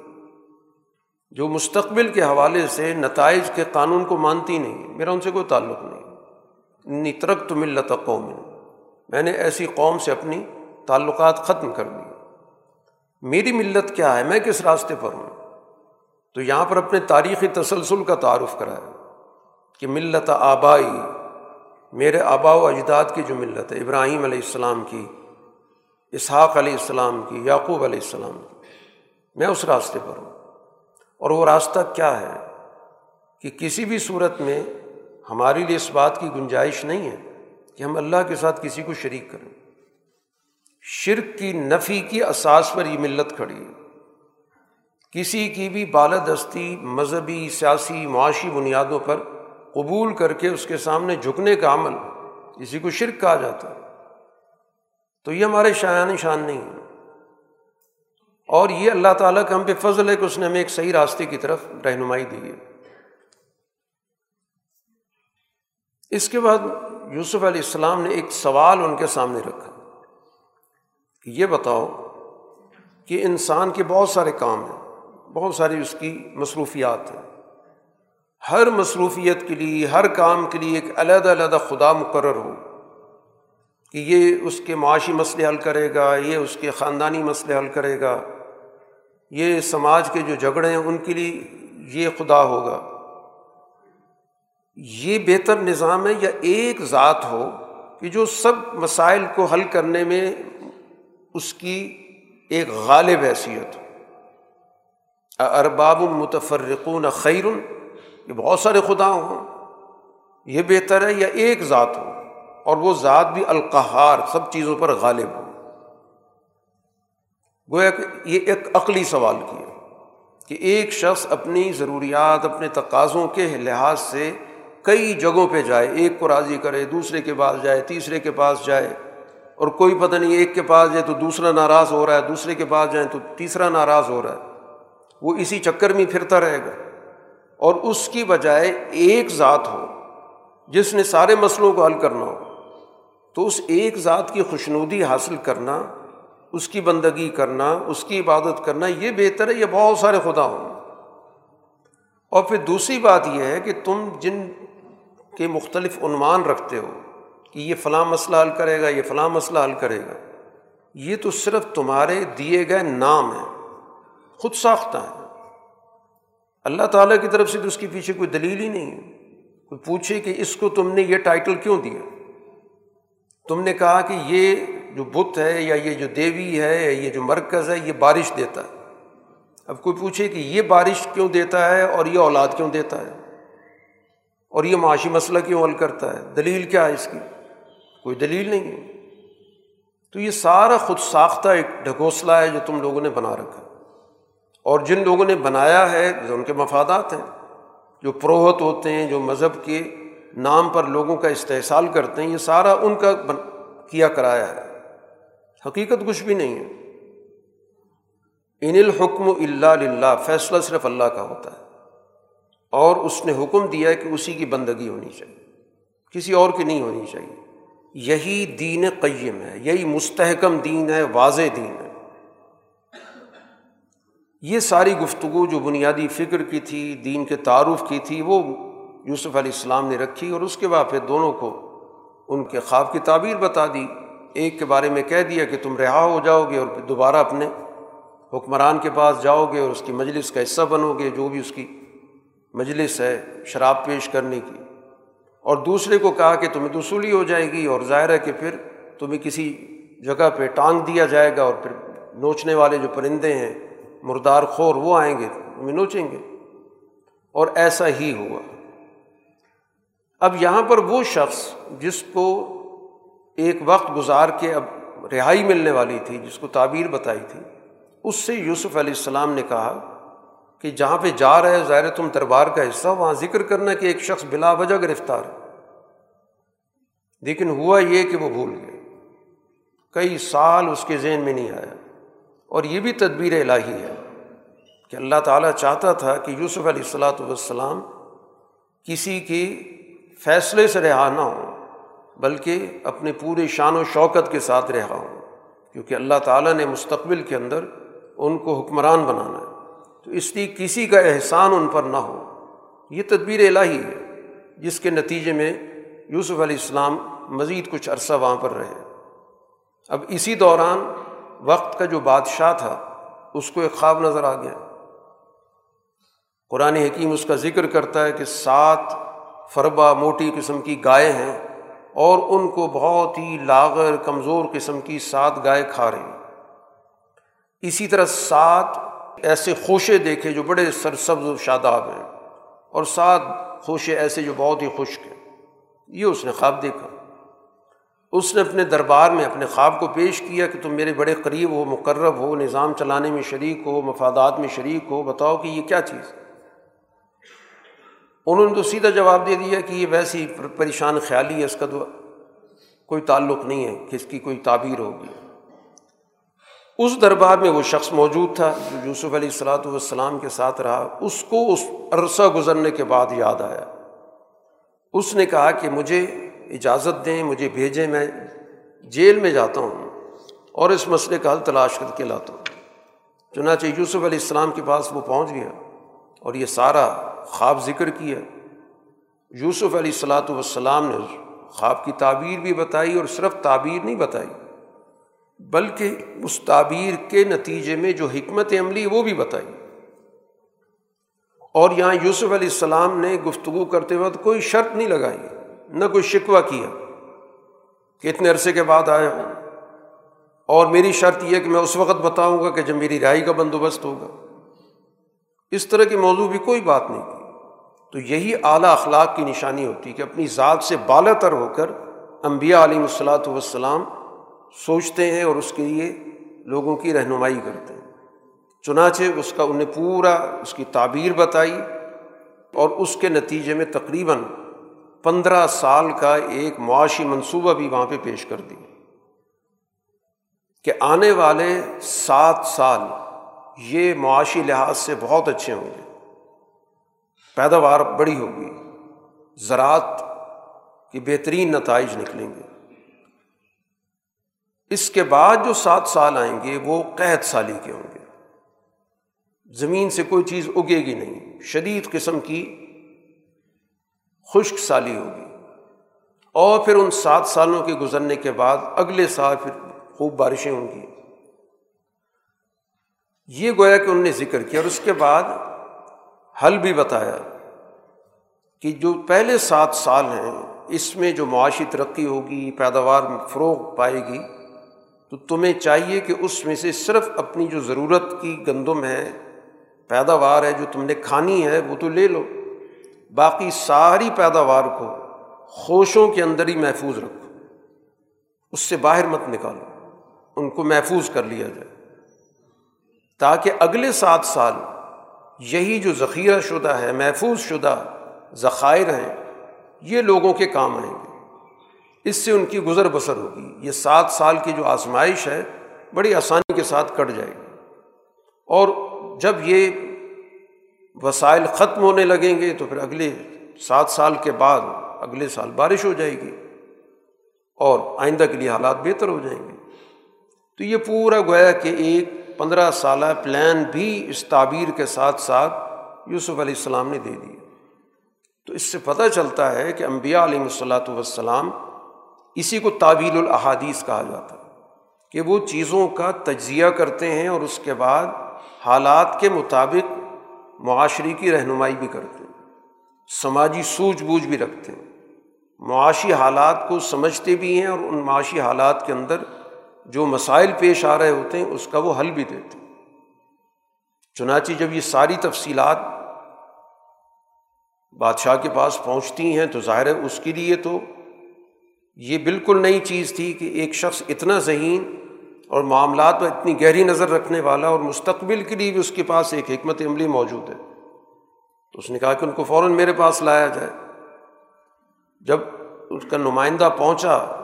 جو مستقبل کے حوالے سے نتائج کے قانون کو مانتی نہیں، میرا ان سے کوئی تعلق نہیں۔ نترک تو ملت قوم۔ میں نے ایسی قوم سے اپنی تعلقات ختم کر دی۔ میری ملت کیا ہے؟ میں کس راستے پر ہوں؟ تو یہاں پر اپنے تاریخی تسلسل کا تعارف کرایا۔ کہ ملت آبائی، میرے آبا و اجداد کی جو ملت ہے، ابراہیم علیہ السلام کی، اسحاق علیہ السلام کی، یعقوب علیہ السلام کی، میں اس راستے پر ہوں۔ اور وہ راستہ کیا ہے کہ کسی بھی صورت میں ہمارے لیے اس بات کی گنجائش نہیں ہے کہ ہم اللہ کے ساتھ کسی کو شریک کریں۔ شرک کی نفی کی اساس پر یہ ملت کھڑی ہے۔ کسی کی بھی بالادستی، مذہبی، سیاسی، معاشی بنیادوں پر قبول کر کے اس کے سامنے جھکنے کا عمل کسی کو شرک کہا جاتا ہے۔ تو یہ ہمارے شایان شان نہیں ہے۔ اور یہ اللہ تعالیٰ کا ہم پہ فضل ہے کہ اس نے ہمیں ایک صحیح راستے کی طرف رہنمائی دی ہے۔ اس کے بعد یوسف علیہ السلام نے ایک سوال ان کے سامنے رکھا کہ یہ بتاؤ کہ انسان کے بہت سارے کام ہیں، بہت ساری اس کی مصروفیات ہیں۔ ہر مصروفیت کے لیے، ہر کام کے لیے ایک علیحدہ علیحدہ خدا مقرر ہو کہ یہ اس کے معاشی مسئلے حل کرے گا، یہ اس کے خاندانی مسئلے حل کرے گا۔ یہ سماج کے جو جھگڑے ہیں ان کے لیے یہ خدا ہوگا۔ یہ بہتر نظام ہے یا ایک ذات ہو کہ جو سب مسائل کو حل کرنے میں اس کی ایک غالب حیثیت ارباب المتفرقون خیر یہ بہت سارے خدا ہوں۔ یہ بہتر ہے یا ایک ذات ہو، اور وہ ذات بھی القحار سب چیزوں پر غالب ہو۔ گویا کہ یہ ایک عقلی سوال کیا کہ ایک شخص اپنی ضروریات، اپنے تقاضوں کے لحاظ سے کئی جگہوں پہ جائے، ایک کو راضی کرے، دوسرے کے پاس جائے، تیسرے کے پاس جائے، اور کوئی پتہ نہیں ایک کے پاس جائے تو دوسرا ناراض ہو رہا ہے، دوسرے کے پاس جائیں تو تیسرا ناراض ہو رہا ہے۔ وہ اسی چکر میں پھرتا رہے گا۔ اور اس کی بجائے ایک ذات ہو، جس نے سارے مسئلوں کو حل کرنا ہو، تو اس ایک ذات کی خوشنودی حاصل کرنا اس کی بندگی کرنا، اس کی عبادت کرنا، یہ بہتر ہے، یہ بہت سارے خدا ہوں۔ اور پھر دوسری بات یہ ہے کہ تم جن کے مختلف عنوان رکھتے ہو کہ یہ فلاں مسئلہ حل کرے گا، یہ فلاں مسئلہ حل کرے گا، یہ تو صرف تمہارے دیے گئے نام ہیں، خود ساختہ ہے اللہ تعالیٰ کی طرف سے تو اس کے پیچھے کوئی دلیل ہی نہیں ہے۔ کوئی پوچھے کہ اس کو تم نے یہ ٹائٹل کیوں دیا؟ تم نے کہا کہ یہ جو بت ہے یا یہ جو دیوی ہے یا یہ جو مرکز ہے، یہ بارش دیتا ہے۔ اب کوئی پوچھے کہ یہ بارش کیوں دیتا ہے اور یہ اولاد کیوں دیتا ہے؟ اور یہ معاشی مسئلہ کیوں حل کرتا ہے؟ دلیل کیا ہے اس کی؟ کوئی دلیل نہیں ہے۔ تو یہ سارا خود ساختہ ایک ڈھکوسلا ہے جو تم لوگوں نے بنا رکھا۔ اور جن لوگوں نے بنایا ہے جو ان کے مفادات ہیں۔ جو پروہت ہوتے ہیں، جو مذہب کے نام پر لوگوں کا استحصال کرتے ہیں، یہ سارا ان کا کیا کرایا ہے۔ حقیقت کچھ بھی نہیں ہے۔ ان الحکم اللہ فیصلہ صرف اللہ کا ہوتا ہے۔ اور اس نے حکم دیا ہے کہ اسی کی بندگی ہونی چاہیے، کسی اور کی نہیں ہونی چاہیے۔ یہی دین قیم ہے، یہی مستحکم دین ہے، واضح دین ہے۔ یہ ساری گفتگو جو بنیادی فکر کی تھی، دین کے تعارف کی تھی، وہ یوسف علیہ السلام نے رکھی اور اس کے بعد پھر دونوں کو ان کے خواب کی تعبیر بتا دی۔ ایک کے بارے میں کہہ دیا کہ تم رہا ہو جاؤ گے اور پھر دوبارہ اپنے حکمران کے پاس جاؤ گے اور اس کی مجلس کا حصہ بنو گے، جو بھی اس کی مجلس ہے شراب پیش کرنے کی۔ اور دوسرے کو کہا کہ تمہیں دوسولی ہو جائے گی اور ظاہر ہے کہ پھر تمہیں کسی جگہ پہ ٹانگ دیا جائے گا اور پھر نوچنے والے جو پرندے ہیں، مردار خور، وہ آئیں گے، تمہیں نوچیں گے۔ اور ایسا ہی ہوا۔ اب یہاں پر وہ شخص جس کو ایک وقت گزار کے اب رہائی ملنے والی تھی، جس کو تعبیر بتائی تھی۔ اس سے یوسف علیہ السلام نے کہا کہ جہاں پہ جا رہے ظاہر تم دربار کا حصہ، وہاں ذکر کرنا کہ ایک شخص بلا وجہ گرفتار ہے۔ لیکن ہوا یہ کہ وہ بھول گئے۔ کئی سال اس کے ذہن میں نہیں آیا۔ اور یہ بھی تدبیر الہی ہے کہ اللہ تعالیٰ چاہتا تھا کہ یوسف علیہ السلاۃ والسلام کسی کی فیصلے سے رہا نہ ہوں بلکہ اپنے پورے شان و شوکت کے ساتھ رہا ہوں۔ کیونکہ اللہ تعالیٰ نے مستقبل کے اندر ان کو حکمران بنانا ہے۔ تو اس لیے کسی کا احسان ان پر نہ ہو۔ یہ تدبیر الہی ہے، جس کے نتیجے میں یوسف علیہ السلام مزید کچھ عرصہ وہاں پر رہے۔ اب اسی دوران وقت کا جو بادشاہ تھا، اس کو ایک خواب نظر آ گیا۔ قرآن حکیم اس کا ذکر کرتا ہے کہ سات فربا موٹی قسم کی گائے ہیں۔ اور ان کو بہت ہی لاغر کمزور قسم کی سات گائے کھا رہی اسی طرح سات ایسے خوشے دیکھے جو بڑے سرسبز و شاداب ہیں اور سات خوشے ایسے جو بہت ہی خشک ہیں۔ یہ اس نے خواب دیکھا۔ اس نے اپنے دربار میں اپنے خواب کو پیش کیا کہ تم میرے بڑے قریب ہو، مقرب ہو، نظام چلانے میں شریک ہو، مفادات میں شریک ہو، بتاؤ کہ یہ کیا چیز انہوں نے تو سیدھا جواب دے دیا کہ یہ ویسی پریشان خیالی ہے، اس کا تو کوئی تعلق نہیں ہے کہ اس کی کوئی تعبیر ہوگی۔ اس دربار میں وہ شخص موجود تھا جو یوسف علیہ السلاۃ والسلام کے ساتھ رہا، اس کو اس عرصہ گزرنے کے بعد یاد آیا۔ اس نے کہا کہ مجھے اجازت دیں، مجھے بھیجیں، میں جیل میں جاتا ہوں اور اس مسئلے کا حل تلاش کر کے لاتا ہوں۔ چنانچہ یوسف علیہ السلام کے پاس وہ پہنچ گیا۔ اور یہ سارا خواب ذکر کیا۔ یوسف علیہ السلاۃ والسلام نے خواب کی تعبیر بھی بتائی اور صرف تعبیر نہیں بتائی، بلکہ اس تعبیر کے نتیجے میں جو حکمت عملی وہ بھی بتائی۔ اور یہاں یوسف علیہ السلام نے گفتگو کرتے وقت کوئی شرط نہیں لگائی، نہ کوئی شکوہ کیا کہ اتنے عرصے کے بعد آیا ہوں۔ اور میری شرط یہ کہ میں اس وقت بتاؤں گا کہ جب میری رہائی کا بندوبست ہوگا۔ اس طرح کی موضوع بھی کوئی بات نہیں کی تو یہی اعلیٰ اخلاق کی نشانی ہوتی کہ اپنی ذات سے بالا تر ہو کر امبیا علیہ الصلاۃ والسلام سوچتے ہیں اور اس کے لیے لوگوں کی رہنمائی کرتے ہیں۔ چنانچہ اس کا انہیں پورا اس کی تعبیر بتائی اور اس کے نتیجے میں تقریباً پندرہ سال کا ایک معاشی منصوبہ بھی وہاں پہ پیش کر دی کہ آنے والے سات سال یہ معاشی لحاظ سے بہت اچھے ہوں گے۔ پیداوار بڑی ہوگی۔ زراعت کی بہترین نتائج نکلیں گے۔ اس کے بعد جو سات سال آئیں گے، وہ قحط سالی کے ہوں گے۔ زمین سے کوئی چیز اگے گی نہیں۔ شدید قسم کی خشک سالی ہوگی۔ اور پھر ان سات سالوں کے گزرنے کے بعد اگلے سال پھر خوب بارشیں ہوں گی۔ یہ گویا کہ انہوں نے ذکر کیا اور اس کے بعد حل بھی بتایا کہ جو پہلے سات سال ہیں، اس میں جو معاشی ترقی ہوگی، پیداوار فروغ پائے گی، تو تمہیں چاہیے کہ اس میں سے صرف اپنی جو ضرورت کی گندم ہے، پیداوار ہے، جو تم نے کھانی ہے، وہ تو لے لو۔ باقی ساری پیداوار کو خوشوں کے اندر ہی محفوظ رکھو۔ اس سے باہر مت نکالو۔ ان کو محفوظ کر لیا جائے۔ تاکہ اگلے سات سال یہی جو ذخیرہ شدہ ہے، محفوظ شدہ ذخائر ہیں، یہ لوگوں کے کام آئیں گے۔ اس سے ان کی گزر بسر ہوگی۔ یہ سات سال کی جو آزمائش ہے، بڑی آسانی کے ساتھ کٹ جائے گی۔ اور جب یہ وسائل ختم ہونے لگیں گے، تو پھر اگلے سات سال کے بعد اگلے سال بارش ہو جائے گی اور آئندہ کے لیے حالات بہتر ہو جائیں گے۔ تو یہ پورا گویا کہ ایک پندرہ سالہ پلان بھی اس تعبیر کے ساتھ ساتھ یوسف علیہ السلام نے دے دی۔ تو اس سے پتہ چلتا ہے کہ امبیا علیہ الصلاۃ والسلام اسی کو تعبیر الحادیث کہا جاتا ہے کہ وہ چیزوں کا تجزیہ کرتے ہیں اور اس کے بعد حالات کے مطابق معاشرے کی رہنمائی بھی کرتے ہیں، سماجی سوجھ بوجھ بھی رکھتے ہیں۔ معاشی حالات کو سمجھتے بھی ہیں اور ان معاشی حالات کے اندر جو مسائل پیش آ رہے ہوتے ہیں، اس کا وہ حل بھی دیتے ہیں۔ چنانچہ جب یہ ساری تفصیلات بادشاہ کے پاس پہنچتی ہیں، تو ظاہر ہے اس کے لیے تو یہ بالکل نئی چیز تھی کہ ایک شخص اتنا ذہین اور معاملات میں اتنی گہری نظر رکھنے والا اور مستقبل کے لیے بھی اس کے پاس ایک حکمت عملی موجود ہے۔ تو اس نے کہا کہ ان کو فوراً میرے پاس لایا جائے۔ جب اس کا نمائندہ پہنچا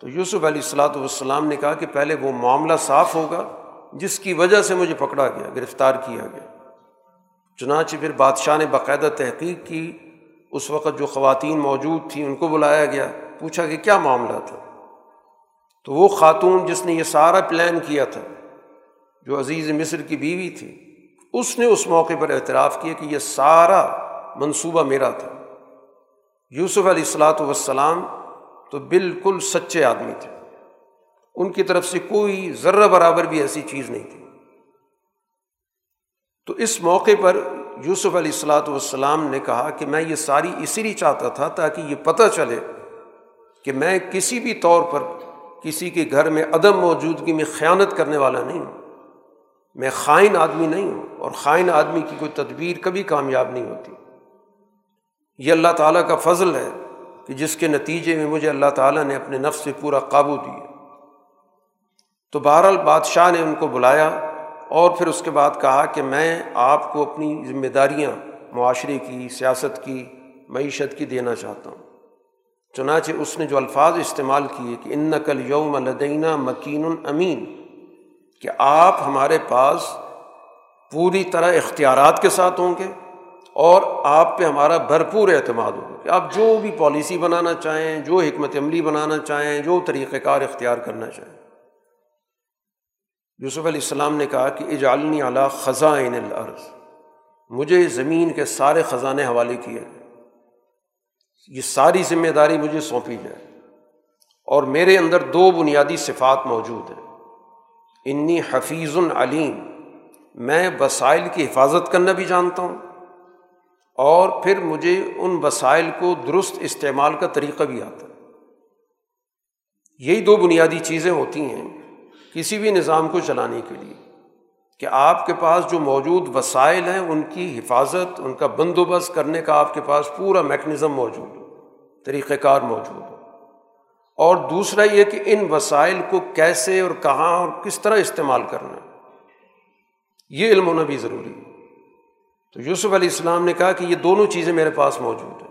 تو یوسف علیہ السلاۃ والسلام نے کہا کہ پہلے وہ معاملہ صاف ہوگا، جس کی وجہ سے مجھے پکڑا گیا، گرفتار کیا گیا۔ چنانچہ پھر بادشاہ نے باقاعدہ تحقیق کی۔ اس وقت جو خواتین موجود تھیں، ان کو بلایا گیا، پوچھا کہ کیا معاملہ تھا؟ تو وہ خاتون جس نے یہ سارا پلان کیا تھا، جو عزیز مصر کی بیوی تھی، اس نے اس موقع پر اعتراف کیا کہ یہ سارا منصوبہ میرا تھا۔ یوسف علیہ السلاۃ وسلام تو بالکل سچے آدمی تھے۔ ان کی طرف سے کوئی ذرہ برابر بھی ایسی چیز نہیں تھی۔ تو اس موقع پر یوسف علیہ السلاۃ والسلام نے کہا کہ میں یہ ساری اسی لیے چاہتا تھا تاکہ یہ پتہ چلے کہ میں کسی بھی طور پر کسی کے گھر میں عدم موجودگی میں خیانت کرنے والا نہیں ہوں۔ میں خائن آدمی نہیں ہوں اور خائن آدمی کی کوئی تدبیر کبھی کامیاب نہیں ہوتی۔ یہ اللہ تعالیٰ کا فضل ہے۔ کہ جس کے نتیجے میں مجھے اللہ تعالیٰ نے اپنے نفس سے پورا قابو دیا۔ تو بہرحال بادشاہ نے ان کو بلایا اور پھر اس کے بعد کہا کہ میں آپ کو اپنی ذمہ داریاں معاشرے کی، سیاست کی، معیشت کی دینا چاہتا ہوں۔ چنانچہ اس نے جو الفاظ استعمال کیے کہ ان نقل یوم لدینہ مکین امین، کہ آپ ہمارے پاس پوری طرح اختیارات کے ساتھ ہوں گے۔ اور آپ پہ ہمارا بھرپور اعتماد ہوگا کہ آپ جو بھی پالیسی بنانا چاہیں، جو حکمت عملی بنانا چاہیں، جو طریقۂ کار اختیار کرنا چاہیں۔ یوسف علیہ السلام نے کہا کہ اجالنی اعلیٰ خزاں العرض مجھے زمین کے سارے خزانے حوالے کیے۔ یہ ساری ذمہ داری مجھے سونپی جائے۔ اور میرے اندر دو بنیادی صفات موجود ہیں۔ انی حفیظ العلیم میں وسائل کی حفاظت کرنا بھی جانتا ہوں۔ اور پھر مجھے ان وسائل کو درست استعمال کا طریقہ بھی آتا ہے۔ یہی دو بنیادی چیزیں ہوتی ہیں کسی بھی نظام کو چلانے کے لیے کہ آپ کے پاس جو موجود وسائل ہیں، ان کی حفاظت، ان کا بندوبست کرنے کا آپ کے پاس پورا میکنزم موجود ہو طریقۂ کار موجود ہو۔ اور دوسرا یہ کہ ان وسائل کو کیسے اور کہاں اور کس طرح استعمال کرنا یہ علم ہونا بھی ضروری ہے۔ تو یوسف علیہ السلام نے کہا کہ یہ دونوں چیزیں میرے پاس موجود ہیں۔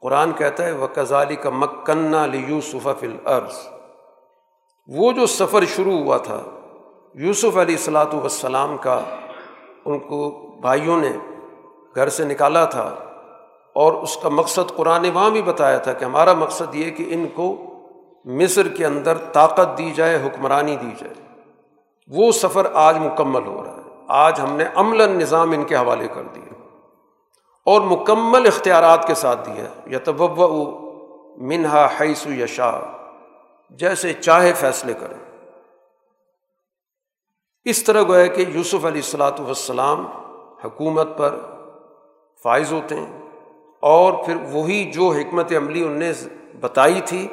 قرآن کہتا ہے وہ کزالی کا مکنا یوسف فل عرض وہ جو سفر شروع ہوا تھا، یوسف علیہ السلاۃ والسلام کا، ان کو بھائیوں نے گھر سے نکالا تھا۔ اور اس کا مقصد قرآن وہاں بھی بتایا تھا کہ ہمارا مقصد یہ کہ ان کو مصر کے اندر طاقت دی جائے، حکمرانی دی جائے۔ وہ سفر آج مکمل ہو رہا ہے۔ آج ہم نے عمل نظام ان کے حوالے کر دیا اور مکمل اختیارات کے ساتھ دیا یا تب منہا حیث یشا جیسے چاہے فیصلے کریں۔ اس طرح گویا کہ یوسف علیہ السلاۃ والسلام حکومت پر فائز ہوتے ہیں اور پھر وہی جو حکمت عملی ان نے بتائی تھی،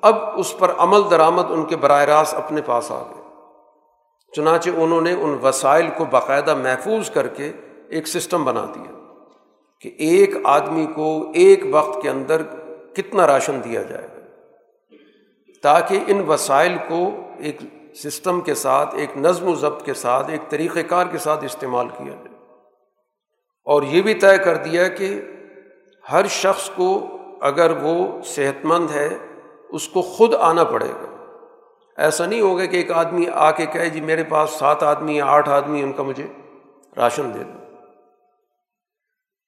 اب اس پر عمل درآمد ان کے براہ راست اپنے پاس آ گئے۔ چنانچہ انہوں نے ان وسائل کو باقاعدہ محفوظ کر کے ایک سسٹم بنا دیا کہ ایک آدمی کو ایک وقت کے اندر کتنا راشن دیا جائے گا تاکہ ان وسائل کو ایک سسٹم کے ساتھ، ایک نظم و ضبط کے ساتھ، ایک طریقۂ کار کے ساتھ استعمال کیا جائے۔ اور یہ بھی طے کر دیا کہ ہر شخص کو اگر وہ صحت مند ہے، اس کو خود آنا پڑے گا۔ ایسا نہیں ہوگا کہ ایک آدمی آ کے کہے جی میرے پاس سات آدمی یا آٹھ آدمی ان کا مجھے راشن دے دو.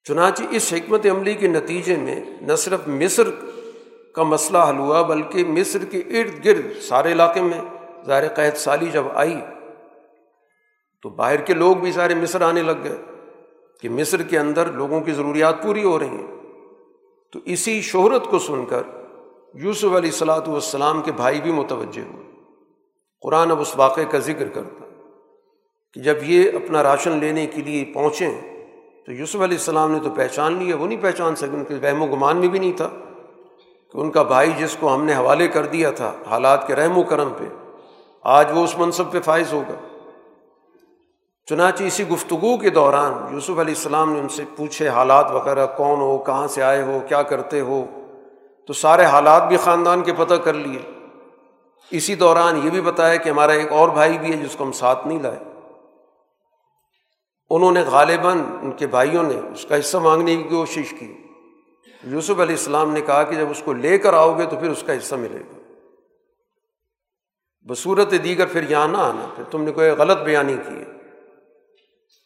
چنانچہ اس حکمت عملی کے نتیجے میں نہ صرف مصر کا مسئلہ حل ہوا، بلکہ مصر کے ارد گرد سارے علاقے میں ظاہر قید سالی جب آئی، تو باہر کے لوگ بھی سارے مصر آنے لگ گئے کہ مصر کے اندر لوگوں کی ضروریات پوری ہو رہی ہیں۔ تو اسی شہرت کو سن کر یوسف علیہ السلاۃ والسلام کے بھائی بھی متوجہ ہوئے۔ قرآن اب اس واقعے کا ذکر کرتا کہ جب یہ اپنا راشن لینے کے لیے پہنچیں تو یوسف علیہ السلام نے تو پہچان لیا وہ نہیں پہچان سکے ان کے وہم و گمان میں بھی نہیں تھا کہ ان کا بھائی جس کو ہم نے حوالے کر دیا تھا حالات کے رحم و کرم پہ، آج وہ اس منصب پہ فائز ہوگا۔ چنانچہ اسی گفتگو کے دوران یوسف علیہ السلام نے ان سے پوچھے، حالات وغیرہ کون ہو، کہاں سے آئے ہو، کیا کرتے ہو؟ تو سارے حالات بھی خاندان کے پتہ کر لیے۔ اسی دوران یہ بھی بتایا کہ ہمارا ایک اور بھائی بھی ہے جس کو ہم ساتھ نہیں لائے۔ انہوں نے غالباً ان کے بھائیوں نے اس کا حصہ مانگنے کی کوشش کی۔ یوسف علیہ السلام نے کہا کہ جب اس کو لے کر آؤ گے تو پھر اس کا حصہ ملے گا۔ بصورت دیگر پھر یہاں نہ آنا، پھر تم نے کوئی غلط بیانی کی۔ ہے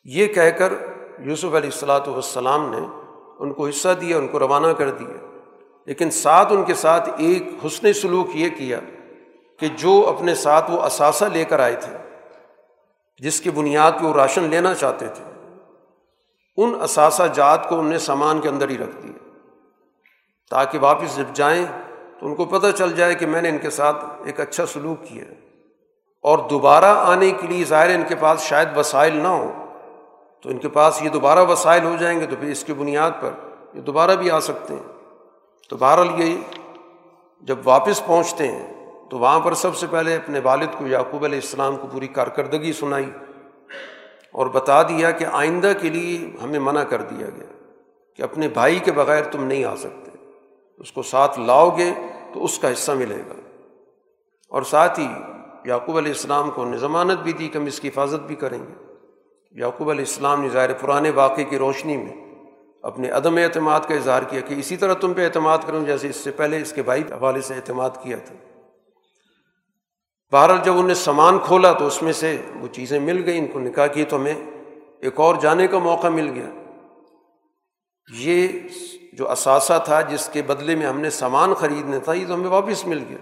یہ کہہ کر یوسف علیہ السلاۃ والسلام نے ان کو حصہ دیا، ان کو روانہ کر دیا۔ لیکن ساتھ ان کے ساتھ ایک حسن سلوک یہ کیا کہ جو اپنے ساتھ وہ اثاثہ لے کر آئے تھے، جس کی بنیاد پہ وہ راشن لینا چاہتے تھے، ان اثاثہ جات کو ان نے سامان کے اندر ہی رکھ دیا۔ تاکہ واپس جب جائیں تو ان کو پتہ چل جائے کہ میں نے ان کے ساتھ ایک اچھا سلوک کیا۔ اور دوبارہ آنے کے لیے ظاہر ان کے پاس شاید وسائل نہ ہوں۔ تو ان کے پاس یہ دوبارہ وسائل ہو جائیں گے تو پھر اس کی بنیاد پر یہ دوبارہ بھی آ سکتے ہیں۔ تو بہرحال یہ جب واپس پہنچتے ہیں تو وہاں پر سب سے پہلے اپنے والد کو یعقوب علیہ السلام کو پوری کارکردگی سنائی اور بتا دیا کہ آئندہ کے لیے ہمیں منع کر دیا گیا کہ اپنے بھائی کے بغیر تم نہیں آ سکتے۔ اس کو ساتھ لاؤ گے تو اس کا حصہ ملے گا۔ اور ساتھ ہی یعقوب علیہ السلام کو نے ضمانت بھی دی کہ ہم اس کی حفاظت بھی کریں گے۔ یعقوب علیہ السلام نے ظاہر پرانے واقعے کی روشنی میں اپنے عدم اعتماد کا اظہار کیا کہ اسی طرح تم پہ اعتماد کروں جیسے اس سے پہلے اس کے بھائی کے حوالے سے اعتماد کیا تھا۔ بہرحال جب انہوں نے سامان کھولا تو اس میں سے وہ چیزیں مل گئیں، ان کو نکاح کی تو ہمیں ایک اور جانے کا موقع مل گیا۔ یہ جو اثاثہ تھا جس کے بدلے میں ہم نے سامان خریدنا تھا، یہ تو ہمیں واپس مل گیا۔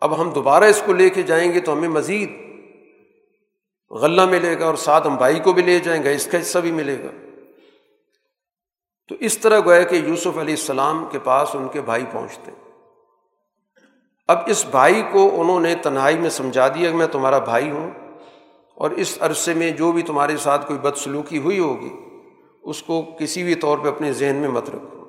اب ہم دوبارہ اس کو لے کے جائیں گے تو ہمیں مزید غلہ ملے گا اور ساتھ ہم بھائی کو بھی لے جائیں گے، اس کا حصہ بھی ملے گا۔ تو اس طرح گویا کہ یوسف علیہ السلام کے پاس ان کے بھائی پہنچتے۔ ہیں اب اس بھائی کو انہوں نے تنہائی میں سمجھا دیا کہ میں تمہارا بھائی ہوں اور اس عرصے میں جو بھی تمہارے ساتھ کوئی بدسلوکی ہوئی ہوگی، اس کو کسی بھی طور پہ اپنے ذہن میں مت رکھو۔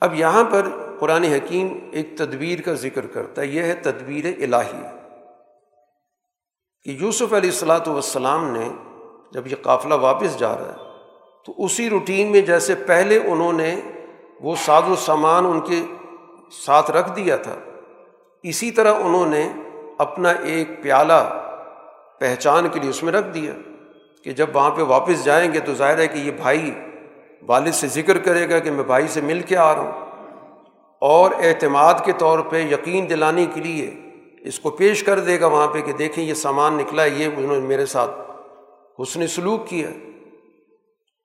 اب یہاں پر قرآن حکیم ایک تدبیر کا ذکر کرتا ہے۔ یہ ہے تدبیر الہی۔ کہ یوسف علیہ السلاۃ والسلام نے جب یہ قافلہ واپس جا رہا ہے، تو اسی روٹین میں جیسے پہلے انہوں نے وہ ساز و سامان ان کے ساتھ رکھ دیا تھا۔ اسی طرح انہوں نے اپنا ایک پیالہ پہچان کے لیے اس میں رکھ دیا کہ جب وہاں پہ واپس جائیں گے تو ظاہر ہے کہ یہ بھائی والد سے ذکر کرے گا کہ میں بھائی سے مل کے آ رہا ہوں۔ اور اعتماد کے طور پہ یقین دلانے کے لیے اس کو پیش کر دے گا وہاں پہ کہ دیکھیں یہ سامان نکلا یہ انہوں نے میرے ساتھ حسن سلوک کیا۔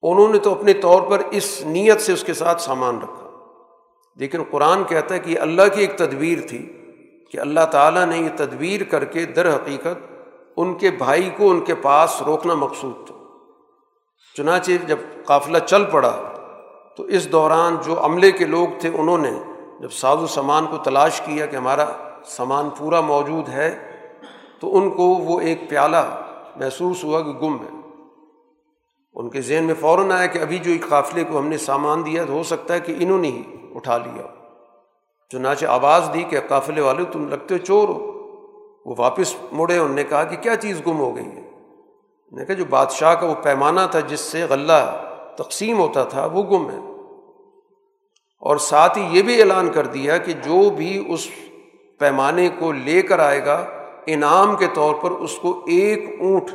انہوں نے تو اپنے طور پر اس نیت سے اس کے ساتھ سامان رکھا۔ لیکن قرآن کہتا ہے کہ یہ اللہ کی ایک تدبیر تھی کہ اللہ تعالیٰ نے یہ تدبیر کر کے در حقیقت ان کے بھائی کو ان کے پاس روکنا مقصود تھا۔ چنانچہ جب قافلہ چل پڑا تو اس دوران جو عملے کے لوگ تھے انہوں نے جب ساز و سامان کو تلاش کیا کہ ہمارا سامان پورا موجود ہے تو ان کو وہ ایک پیالہ محسوس ہوا کہ گم ہے۔ ان کے ذہن میں فوراً آیا کہ ابھی جو ایک قافلے کو ہم نے سامان دیا تو ہو سکتا ہے کہ انہوں نے ہی اٹھا لیا۔ چنانچہ آواز دی کہ قافلے والے تم لگتے ہو چور ہو وہ واپس مڑے انہوں نے کہا کہ کیا چیز گم ہو گئی ہے؟ نے کہا جو بادشاہ کا وہ پیمانہ تھا جس سے غلہ تقسیم ہوتا تھا، وہ گم ہے۔ اور ساتھ ہی یہ بھی اعلان کر دیا کہ جو بھی اس پیمانے کو لے کر آئے گا، انعام کے طور پر اس کو ایک اونٹ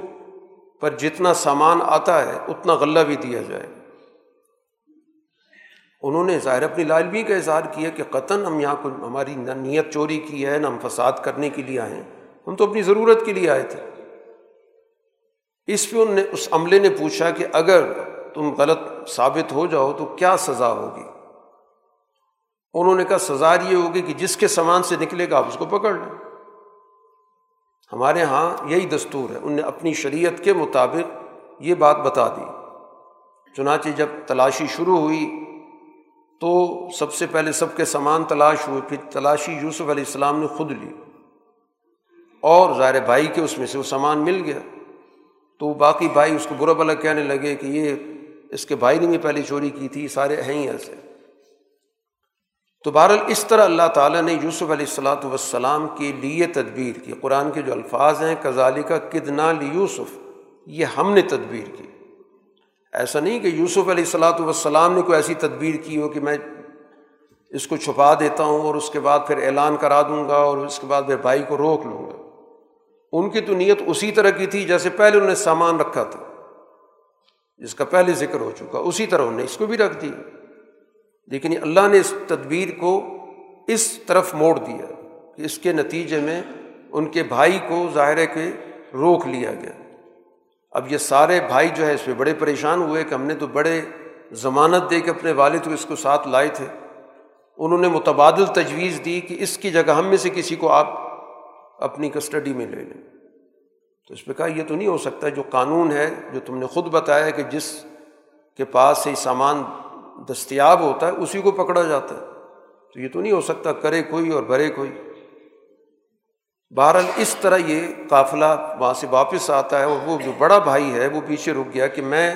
پر جتنا سامان آتا ہے، اتنا غلہ بھی دیا جائے۔ انہوں نے ظاہر اپنی لالمی کا اظہار کیا کہ قطن ہم یہاں کو ہماری نہ نیت چوری کی ہے، نہ ہم فساد کرنے کے لیے آئے ہیں۔ ہم تو اپنی ضرورت کے لیے آئے تھے۔ اس پہ ان نے، اس عملے نے پوچھا کہ اگر تم غلط ثابت ہو جاؤ تو کیا سزا ہوگی؟ انہوں نے کہا سزا یہ ہوگی کہ جس کے سامان سے نکلے گا آپ اس کو پکڑ لیں۔ ہمارے یہاں یہی دستور ہے۔ ان نے اپنی شریعت کے مطابق یہ بات بتا دی۔ چنانچہ جب تلاشی شروع ہوئی تو سب سے پہلے سب کے سامان تلاش ہوئے، پھر تلاشی یوسف علیہ السلام نے خود لی۔ اور ظاہر بھائی کے اس میں سے وہ سامان مل گیا۔ تو باقی بھائی اس کو برا بلا کہنے لگے کہ یہ اس کے بھائی نے بھی پہلے چوری کی تھی، سارے ہیں ہی ایسے۔ تو بہرحال اس طرح اللہ تعالیٰ نے یوسف علیہ السلاۃ والسلام کے لیے تدبیر کی۔ قرآن کے جو الفاظ ہیں کزالی کا کدنا یوسف، یہ ہم نے تدبیر کی۔ ایسا نہیں کہ یوسف علیہ السلاۃ والسلام نے کوئی ایسی تدبیر کی ہو کہ میں اس کو چھپا دیتا ہوں اور اس کے بعد پھر اعلان کرا دوں گا اور اس کے بعد پھر بھائی کو روک لوں گا۔ ان کی تو نیت اسی طرح کی تھی جیسے پہلے انہوں نے سامان رکھا تھا، جس کا پہلے ذکر ہو چکا، اسی طرح انہوں نے اس کو بھی رکھ دیا لیکن اللہ نے اس تدبیر کو اس طرف موڑ دیا کہ اس کے نتیجے میں ان کے بھائی کو ظاہر کے روک لیا گیا۔ اب یہ سارے بھائی جو ہے اس میں بڑے پریشان ہوئے کہ ہم نے تو بڑے ضمانت دے کے اپنے والد کو اس کو ساتھ لائے تھے۔ انہوں نے متبادل تجویز دی کہ اس کی جگہ ہم میں سے کسی کو آپ اپنی کسٹڈی میں لے لیں۔ تو اس پہ کہا یہ تو نہیں ہو سکتا، جو قانون ہے، جو تم نے خود بتایا کہ جس کے پاس سے سامان دستیاب ہوتا ہے، اسی کو پکڑا جاتا ہے۔ تو یہ تو نہیں ہو سکتا کرے کوئی اور بھرے کوئی۔ بہرحال اس طرح یہ قافلہ وہاں سے واپس آتا ہے اور وہ جو بڑا بھائی ہے، وہ پیچھے رک گیا کہ میں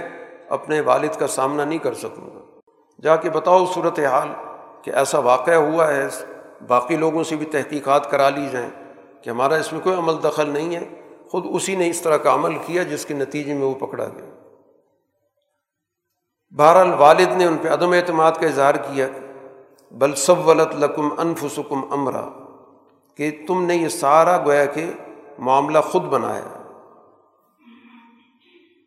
اپنے والد کا سامنا نہیں کر سکوں گا۔ جا کے بتاؤ صورت حال کہ ایسا واقعہ ہوا ہے، باقی لوگوں سے بھی تحقیقات کرا لی جائیں کہ ہمارا اس میں کوئی عمل دخل نہیں ہے۔ خود اسی نے اس طرح کا عمل کیا جس کے نتیجے میں وہ پکڑا گیا۔ بہرحال والد نے ان پہ عدم اعتماد کا اظہار کیا، بل سب لکم انفسکم امرا، کہ تم نے یہ سارا گویا کہ معاملہ خود بنایا،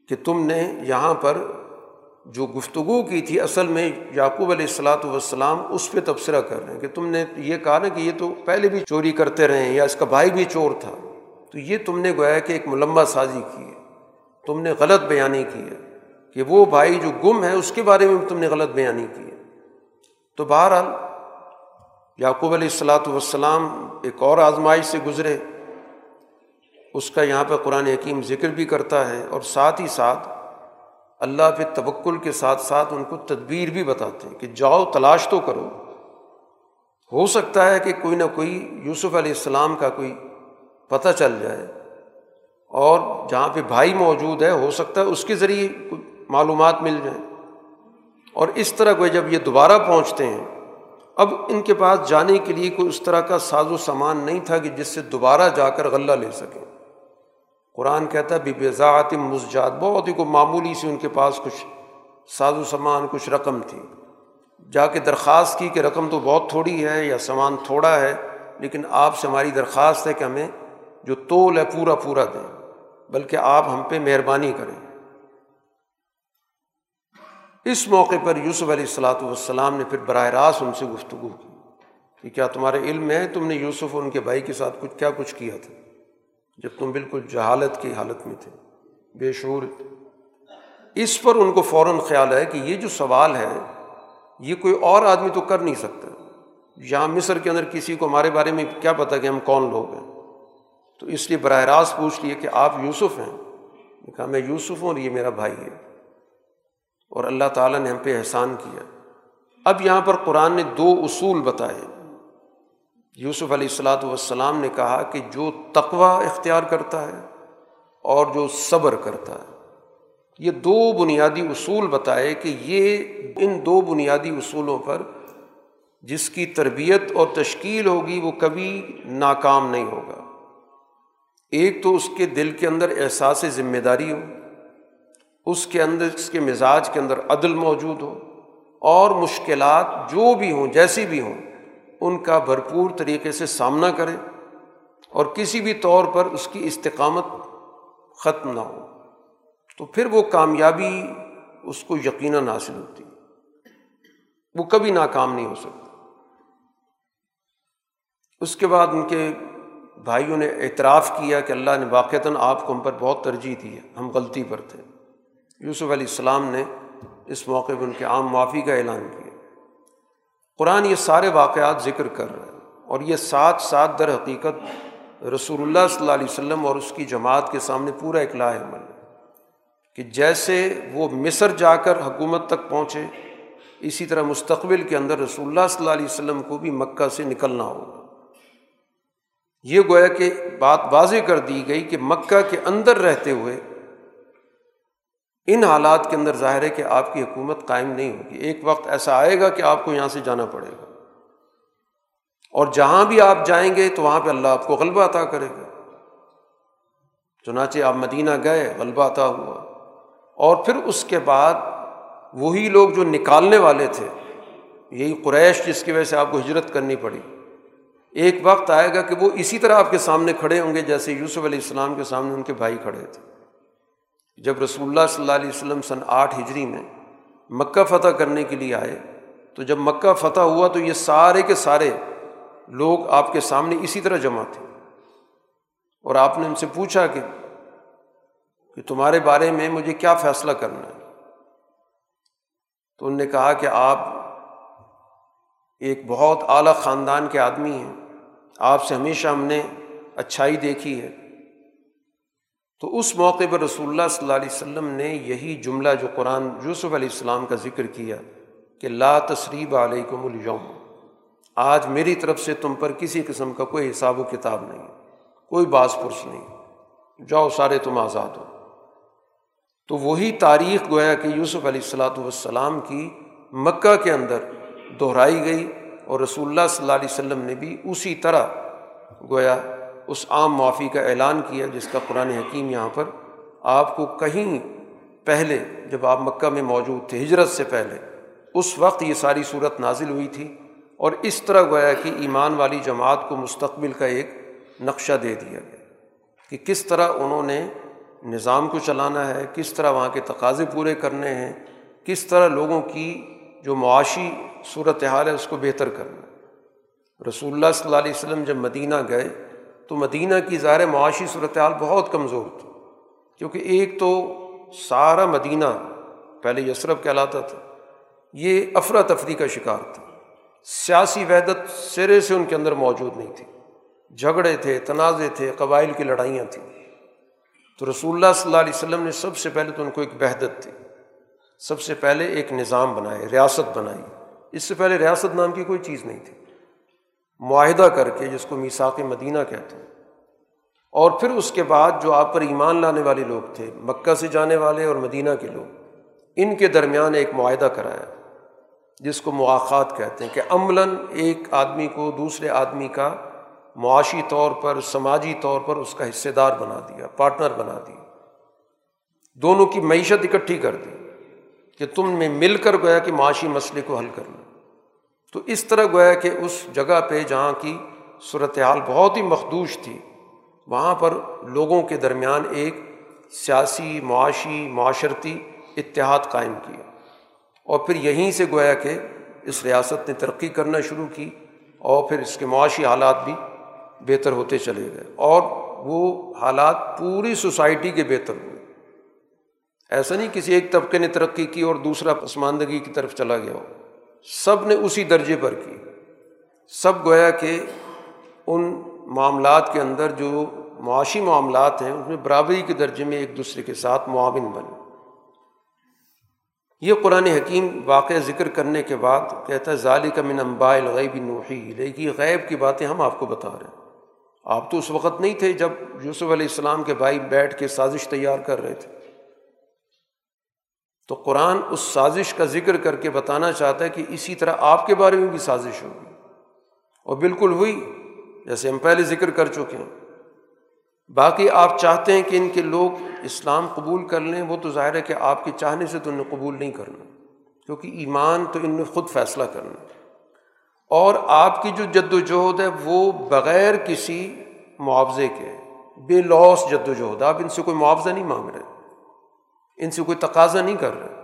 کہ تم نے یہاں پر جو گفتگو کی تھی اصل میں یعقوب علیہ السلاۃ والسلام اس پہ تبصرہ کر رہے ہیں، کہ تم نے یہ کہا نا کہ یہ تو پہلے بھی چوری کرتے رہے ہیں یا اس کا بھائی بھی چور تھا، تو یہ تم نے گویا کہ ایک ملمہ سازی کی ہے، تم نے غلط بیانی کی ہے۔ کہ وہ بھائی جو گم ہے، اس کے بارے میں تم نے غلط بیانی کی ہے۔ تو بہرحال، یعقوب علیہ السلاۃ والسلام ایک اور آزمائش سے گزرے۔ اس کا یہاں پہ قرآن حکیم ذکر بھی کرتا ہے اور ساتھ ہی ساتھ اللہ پہ توکل کے ساتھ ساتھ ان کو تدبیر بھی بتاتے ہیں کہ جاؤ تلاش تو کرو۔ ہو سکتا ہے کہ کوئی نہ کوئی یوسف علیہ السلام کا کوئی پتہ چل جائے اور جہاں پہ بھائی موجود ہے، ہو سکتا ہے اس کے ذریعے معلومات مل جائیں۔ اور اس طرح کو جب یہ دوبارہ پہنچتے ہیں، اب ان کے پاس جانے کے لیے کوئی اس طرح کا ساز و سامان نہیں تھا کہ جس سے دوبارہ جا کر غلہ لے سکیں۔ قرآن کہتا ہے بے مسجات بہت ہی کوئی معمولی سی ان کے پاس کچھ ساز و سامان، کچھ رقم تھی۔ جا کے درخواست کی کہ رقم تو بہت تھوڑی ہے یا سامان تھوڑا ہے، لیکن آپ سے ہماری درخواست ہے کہ ہمیں جو تول ہے پورا پورا دیں، بلکہ آپ ہم پہ مہربانی کریں۔ اس موقع پر یوسف علیہ السلاۃ والسلام نے پھر براہ راست ان سے گفتگو کی کہ کیا تمہارے علم ہے تم نے یوسف اور ان کے بھائی کے ساتھ کچھ کیا کچھ کیا تھا؟ جب تم بالکل جہالت کی حالت میں تھے۔ بے شعور۔ اس پر ان کو فوراً خیال ہے کہ یہ جو سوال ہے، یہ کوئی اور آدمی تو کر نہیں سکتا۔ یہاں مصر کے اندر کسی کو ہمارے بارے میں کیا پتہ کہ ہم کون لوگ ہیں؟ تو اس لیے براہ راست پوچھ لیے کہ آپ یوسف ہیں۔ کہا، میں یوسف ہوں اور یہ میرا بھائی ہے۔ اور اللہ تعالیٰ نے ہم پہ احسان کیا۔ اب یہاں پر قرآن نے دو اصول بتائے۔ یوسف علیہ السلاۃ والسلام نے کہا کہ جو تقوا اختیار کرتا ہے اور جو صبر کرتا ہے۔ یہ دو بنیادی اصول بتائے کہ یہ ان دو بنیادی اصولوں پر جس کی تربیت اور تشکیل ہوگی وہ کبھی ناکام نہیں ہوگا۔ ایک تو اس کے دل کے اندر احساس ذمہ داری ہو۔ اس کے اندر، اس کے مزاج کے اندر عدل موجود ہو اور مشکلات جو بھی ہوں، جیسی بھی ہوں، ان کا بھرپور طریقے سے سامنا کرے اور کسی بھی طور پر اس کی استقامت ختم نہ ہو۔ تو پھر وہ کامیابی اس کو یقیناً حاصل ہوتی وہ کبھی ناکام نہیں ہو سکتا اس کے بعد ان کے بھائیوں نے اعتراف کیا کہ اللہ نے واقعتاً آپ کو ہم پر بہت ترجیح دی ہے، ہم غلطی پر تھے۔ یوسف علیہ السلام نے اس موقع پہ ان کے عام معافی کا اعلان کیا۔ قرآن یہ سارے واقعات ذکر کر رہے ہیں اور یہ ساتھ ساتھ در حقیقت رسول اللہ صلی اللہ علیہ وسلم اور اس کی جماعت کے سامنے پورا اقلاع عمل ہے۔ کہ جیسے وہ مصر جا کر حکومت تک پہنچے، اسی طرح مستقبل کے اندر رسول اللہ صلی اللہ علیہ وسلم کو بھی مکہ سے نکلنا ہوگا۔ یہ گویا کہ بات واضح کر دی گئی کہ مکہ کے اندر رہتے ہوئے ان حالات کے اندر ظاہر ہے کہ آپ کی حکومت قائم نہیں ہوگی۔ ایک وقت ایسا آئے گا کہ آپ کو یہاں سے جانا پڑے گا۔ اور جہاں بھی آپ جائیں گے تو وہاں پہ اللہ آپ کو غلبہ عطا کرے گا۔ چنانچہ آپ مدینہ گئے، غلبہ عطا ہوا۔ اور پھر اس کے بعد وہی لوگ جو نکالنے والے تھے، یہی قریش جس کی وجہ سے آپ کو ہجرت کرنی پڑی۔ ایک وقت آئے گا کہ وہ اسی طرح آپ کے سامنے کھڑے ہوں گے جیسے یوسف علیہ السلام کے سامنے ان کے بھائی کھڑے تھے۔ جب رسول اللہ صلی اللہ علیہ وسلم سن آٹھ ہجری میں مکہ فتح کرنے کے لیے آئے، تو جب مکہ فتح ہوا تو یہ سارے کے سارے لوگ آپ کے سامنے اسی طرح جمع تھے۔ اور آپ نے ان سے پوچھا کہ کہ تمہارے بارے میں مجھے کیا فیصلہ کرنا ہے؟ تو ان نے کہا کہ آپ ایک بہت اعلیٰ خاندان کے آدمی ہیں، آپ سے ہمیشہ ہم نے اچھائی دیکھی ہے۔ تو اس موقع پر رسول اللہ صلی اللہ علیہ وسلم نے یہی جملہ جو قرآن یوسف علیہ السلام کا ذکر کیا کہ لا تصریب علیکم اليوم، آج میری طرف سے تم پر کسی قسم کا کوئی حساب و کتاب نہیں، کوئی باز پرس نہیں، جاؤ سارے تم آزاد ہو۔ تو وہی تاریخ گویا کہ یوسف علیہ السلاۃ والسلام کی مکہ کے اندر دہرائی گئی اور رسول اللہ صلی اللہ علیہ وسلم نے بھی اسی طرح گویا اس عام معافی کا اعلان کیا جس کا قرآن حکیم یہاں پر آپ کو کہیں پہلے جب آپ مکہ میں موجود تھے، ہجرت سے پہلے، اس وقت یہ ساری صورت نازل ہوئی تھی اور اس طرح گویا کہ ایمان والی جماعت کو مستقبل کا ایک نقشہ دے دیا گیا کہ کس طرح انہوں نے نظام کو چلانا ہے، کس طرح وہاں کے تقاضے پورے کرنے ہیں، کس طرح لوگوں کی جو معاشی صورت حال ہے اس کو بہتر کرنا۔ رسول اللہ صلی اللہ علیہ وسلم جب مدینہ گئے تو مدینہ کی ظاہر معاشی صورتحال بہت کمزور تھی، کیونکہ ایک تو سارا مدینہ پہلے یسرف کہلاتا تھا، یہ افراتفری کا شکار تھا۔ سیاسی وحدت سرے سے ان کے اندر موجود نہیں تھی۔ جھگڑے تھے تنازع تھے، قبائل کی لڑائیاں تھیں۔ تو رسول اللہ صلی اللہ علیہ وسلم نے سب سے پہلے تو ان کو ایک وحدت تھی سب سے پہلے ایک نظام بنائے، ریاست بنائی۔ اس سے پہلے ریاست نام کی کوئی چیز نہیں تھی۔ معاہدہ کر کے جس کو میساک مدینہ کہتے ہیں۔ اور پھر اس کے بعد جو آپ پر ایمان لانے والے لوگ تھے، مکہ سے جانے والے اور مدینہ کے لوگ، ان کے درمیان ایک معاہدہ کرایا، جس کو مواقعات کہتے ہیں کہ عملاً ایک آدمی کو دوسرے آدمی کا معاشی طور پر، سماجی طور پر اس کا حصے دار بنا دیا، پارٹنر بنا دیا۔ دونوں کی معیشت اکٹھی کر دی کہ تم میں مل کر گیا کہ معاشی مسئلے کو حل کرنا تو اس طرح گویا کہ اس جگہ پہ جہاں کی صورت حال بہت ہی مخدوش تھی، وہاں پر لوگوں کے درمیان ایک سیاسی، معاشی، معاشرتی اتحاد قائم کیا اور پھر یہیں سے گویا کہ اس ریاست نے ترقی کرنا شروع کی اور پھر اس کے معاشی حالات بھی بہتر ہوتے چلے گئے۔ اور وہ حالات پوری سوسائٹی کے بہتر ہوئے۔ ایسا نہیں کسی ایک طبقے نے ترقی کی اور دوسرا پسماندگی کی طرف چلا گیا ہو۔ سب نے اسی درجے پر کی۔ سب گویا کہ ان معاملات کے اندر جو معاشی معاملات ہیں اس میں برابری کے درجے میں ایک دوسرے کے ساتھ معاون بنے یہ قرآن حکیم واقع ذکر کرنے کے بعد کہتا ہے ظالی کا من امبا الغیب نوحی لیکن غیب کی باتیں ہم آپ کو بتا رہے ہیں۔ آپ تو اس وقت نہیں تھے جب یوسف علیہ السلام کے بھائی بیٹھ کے سازش تیار کر رہے تھے۔ تو قرآن اس سازش کا ذکر کر کے بتانا چاہتا ہے کہ اسی طرح آپ کے بارے میں بھی سازش ہوگی۔ اور بالکل ہوئی جیسے ہم پہلے ذکر کر چکے ہیں۔ باقی آپ چاہتے ہیں کہ ان کے لوگ اسلام قبول کر لیں، وہ تو ظاہر ہے کہ آپ کے چاہنے سے تو انہیں قبول نہیں کرنا۔ کیونکہ ایمان تو ان میں خود فیصلہ کرنا اور آپ کی جو جد وجہد ہے، وہ بغیر کسی معاوضے کے، بے لوس جد وجہد آپ ان سے کوئی معاوضہ نہیں مانگ رہے۔ ان سے کوئی تقاضا نہیں کر رہے۔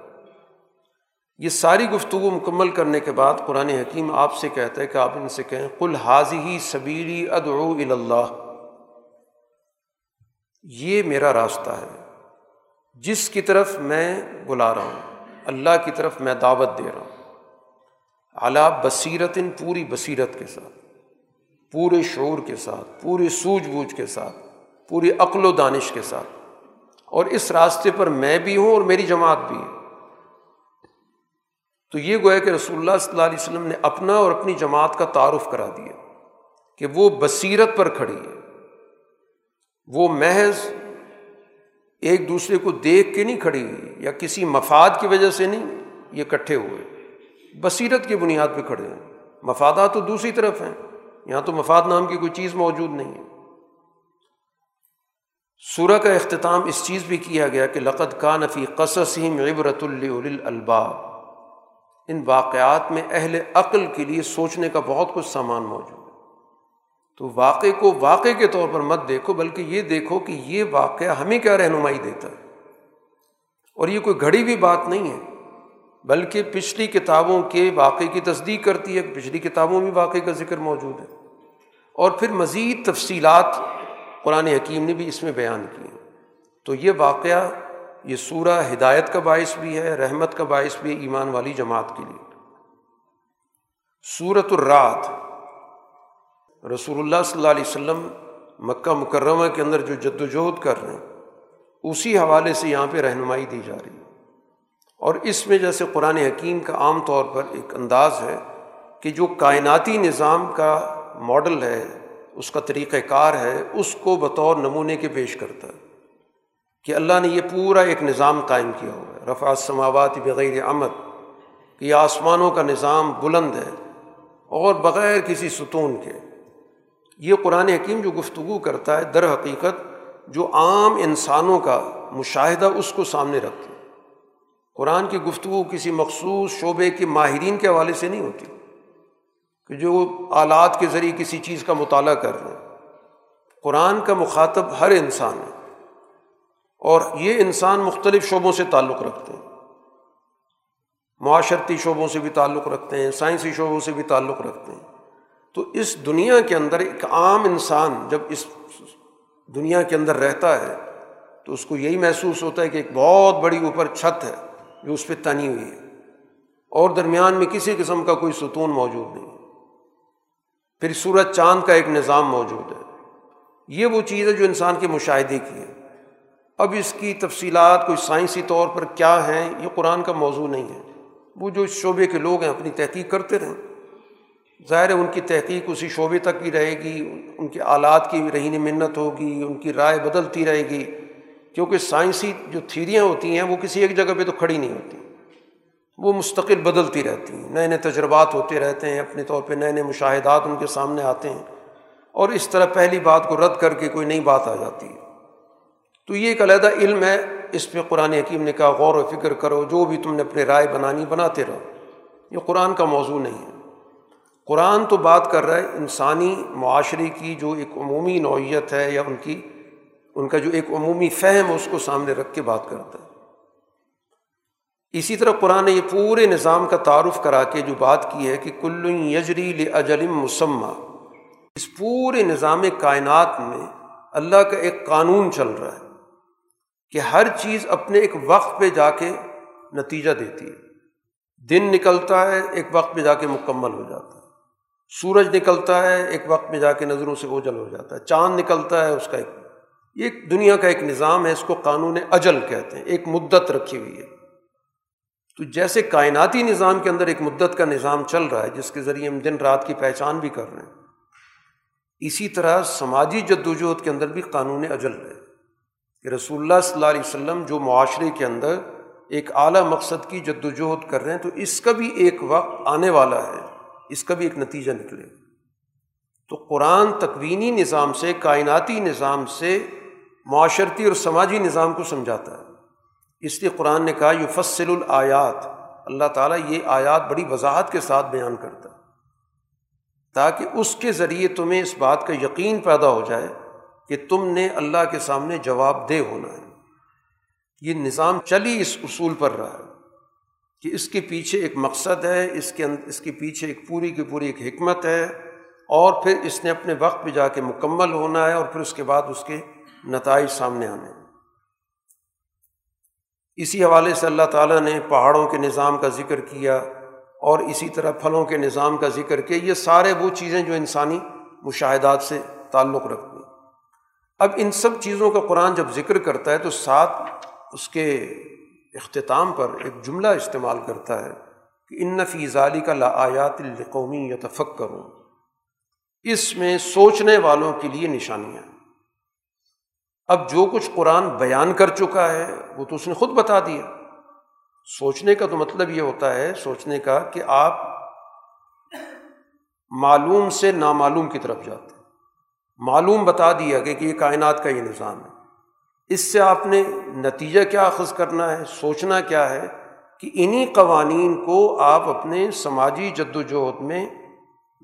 یہ ساری گفتگو مکمل کرنے کے بعد قرآن حکیم آپ سے کہتا ہے کہ آپ ان سے کہیں کل حاضی ہی صبیری ادعو اللہ یہ میرا راستہ ہے۔ جس کی طرف میں بلا رہا ہوں، اللہ کی طرف میں دعوت دے رہا ہوں۔ اعلیٰ بصیرت ان پوری بصیرت کے ساتھ، پورے شعور کے ساتھ، پوری سوجھ بوجھ کے ساتھ، پوری عقل و دانش کے ساتھ۔ اور اس راستے پر میں بھی ہوں اور میری جماعت بھی ہے۔ تو یہ گویا کہ رسول اللہ صلی اللہ علیہ وسلم نے اپنا اور اپنی جماعت کا تعارف کرا دیا کہ وہ بصیرت پر کھڑی ہے۔ وہ محض ایک دوسرے کو دیکھ کے نہیں کھڑی ہوئی یا کسی مفاد کی وجہ سے نہیں، یہ کٹھے ہوئے۔ بصیرت کی بنیاد پہ کھڑے ہیں۔ مفادات تو دوسری طرف ہیں۔ یہاں تو مفاد نام کی کوئی چیز موجود نہیں ہے۔ سورہ کا اختتام اس چیز بھی کیا گیا کہ لقت کا نفی قصصیم عبرت الباب ان واقعات میں اہل عقل کے لیے سوچنے کا بہت کچھ سامان موجود ہے۔ تو واقعے کو واقعے کے طور پر مت دیکھو، بلکہ یہ دیکھو کہ یہ واقعہ ہمیں کیا رہنمائی دیتا ہے۔ اور یہ کوئی گھڑی ہوئی بات نہیں ہے، بلکہ پچھلی کتابوں کے واقعے کی تصدیق کرتی ہے۔ پچھلی کتابوں میں واقعے کا ذکر موجود ہے۔ اور پھر مزید تفصیلات قرآن حکیم نے بھی اس میں بیان کی تو یہ واقعہ، یہ سورہ ہدایت کا باعث بھی ہے، رحمت کا باعث بھی ہے ایمان والی جماعت کے لیے۔ صورت الرات رسول اللہ صلی اللہ علیہ وسلم مکہ مکرمہ کے اندر جو جد وجہد کر رہے ہیں، اسی حوالے سے یہاں پہ رہنمائی دی جا رہی ہے۔ اور اس میں جیسے قرآن حکیم کا عام طور پر ایک انداز ہے کہ جو کائناتی نظام کا ماڈل ہے اس کا طریقۂ کار ہے، اس کو بطور نمونے کے پیش کرتا ہے کہ اللہ نے یہ پورا ایک نظام قائم کیا ہوا ہے۔ رفع سماوات بغیر امد کہ یہ آسمانوں کا نظام بلند ہے اور بغیر کسی ستون کے۔ یہ قرآن حکیم جو گفتگو کرتا ہے، در حقیقت جو عام انسانوں کا مشاہدہ اس کو سامنے رکھتے قرآن کی گفتگو کسی مخصوص شعبے کے ماہرین کے حوالے سے نہیں ہوتی۔ کہ جو آلات کے ذریعے کسی چیز کا مطالعہ کر رہے ہیں۔ قرآن کا مخاطب ہر انسان ہے۔ اور یہ انسان مختلف شعبوں سے تعلق رکھتے ہیں۔ معاشرتی شعبوں سے بھی تعلق رکھتے ہیں، سائنسی شعبوں سے بھی تعلق رکھتے ہیں۔ تو اس دنیا کے اندر ایک عام انسان جب اس دنیا کے اندر رہتا ہے، تو اس کو یہی محسوس ہوتا ہے کہ ایک بہت بڑی اوپر چھت ہے جو اس پہ تنی ہوئی ہے۔ اور درمیان میں کسی قسم کا کوئی ستون موجود نہیں۔ پھر سورج چاند کا ایک نظام موجود ہے۔ یہ وہ چیز ہے جو انسان کے مشاہدے کی ہے۔ اب اس کی تفصیلات کوئی سائنسی طور پر کیا ہیں، یہ قرآن کا موضوع نہیں ہے۔ وہ جو اس شعبے کے لوگ ہیں اپنی تحقیق کرتے رہیں۔ ظاہر ہے ان کی تحقیق اسی شعبے تک کی رہے گی، ان کے آلات کی رہین منت ہوگی، ان کی رائے بدلتی رہے گی۔ کیونکہ سائنسی جو تھیریاں ہوتی ہیں وہ کسی ایک جگہ پہ تو کھڑی نہیں ہوتی۔ وہ مستقل بدلتی رہتی ہیں، نئے نئے تجربات ہوتے رہتے ہیں، اپنے طور پہ نئے نئے مشاہدات ان کے سامنے آتے ہیں۔ اور اس طرح پہلی بات کو رد کر کے کوئی نئی بات آ جاتی ہے۔ تو یہ ایک علیحدہ علم ہے، اس پہ قرآن حکیم نے کہا، غور و فکر کرو، جو بھی تم نے اپنے رائے بنانی، بناتے رہو۔ یہ قرآن کا موضوع نہیں ہے۔ قرآن تو بات کر رہا ہے انسانی معاشرے کی جو ایک عمومی نوعیت ہے یا ان کی، ان کا جو ایک عمومی فہم ہے، اس کو سامنے رکھ کے بات کرتا ہے۔ اسی طرح قرآن نے یہ پورے نظام کا تعارف کرا کے جو بات کی ہے کہ کل یجری اجلم مسمہ اس پورے نظام کائنات میں اللہ کا ایک قانون چل رہا ہے کہ ہر چیز اپنے ایک وقت پہ جا کے نتیجہ دیتی ہے۔ دن نکلتا ہے، ایک وقت پہ جا کے مکمل ہو جاتا ہے۔ سورج نکلتا ہے، ایک وقت میں جا کے نظروں سے اوجل ہو جاتا ہے۔ چاند نکلتا ہے، اس کا ایک ایک دنیا کا ایک نظام ہے، اس کو قانون اجل کہتے ہیں، ایک مدت رکھی ہوئی ہے۔ تو جیسے کائناتی نظام کے اندر ایک مدت کا نظام چل رہا ہے، جس کے ذریعے ہم دن رات کی پہچان بھی کر رہے ہیں۔ اسی طرح سماجی جد وجہد کے اندر بھی قانون اجل ہے کہ رسول اللہ صلی اللہ علیہ وسلم جو معاشرے کے اندر ایک اعلیٰ مقصد کی جد وجہد کر رہے ہیں، تو اس کا بھی ایک وقت آنے والا ہے، اس کا بھی ایک نتیجہ نکلے۔ تو قرآن تکوینی نظام سے، کائناتی نظام سے معاشرتی اور سماجی نظام کو سمجھاتا ہے۔ اس لیے قرآن نے کہا یو فصل الآیات۔ اللہ تعالیٰ یہ آیات بڑی وضاحت کے ساتھ بیان کرتا ہے۔ تاکہ اس کے ذریعے تمہیں اس بات کا یقین پیدا ہو جائے کہ تم نے اللہ کے سامنے جواب دہ ہونا ہے۔ یہ نظام چلی اس اصول پر رہا ہے کہ اس کے پیچھے ایک مقصد ہے، اس کے اس کے پیچھے ایک پوری کی پوری ایک حکمت ہے اور پھر اس نے اپنے وقت پہ جا کے مکمل ہونا ہے اور پھر اس کے بعد اس کے نتائج سامنے آنے اسی حوالے سے اللہ تعالیٰ نے پہاڑوں کے نظام کا ذکر کیا اور اسی طرح پھلوں کے نظام کا ذکر کیا۔ یہ سارے وہ چیزیں جو انسانی مشاہدات سے تعلق رکھتی ہیں۔ اب ان سب چیزوں کا قرآن جب ذکر کرتا ہے تو ساتھ اس کے اختتام پر ایک جملہ استعمال کرتا ہے کہ ان نفی ظالی کا لایات القومی یا تفق کروں اس میں سوچنے والوں کے لیے نشانیاں۔ اب جو کچھ قرآن بیان کر چکا ہے، وہ تو اس نے خود بتا دیا۔ سوچنے کا تو مطلب یہ ہوتا ہے، سوچنے کا کہ آپ معلوم سے نامعلوم کی طرف جاتے ہیں۔ معلوم بتا دیا کہ یہ کائنات کا یہ نظام ہے۔ اس سے آپ نے نتیجہ کیا اخذ کرنا ہے، سوچنا کیا ہے کہ انہیں قوانین کو آپ اپنے سماجی جد وجہد میں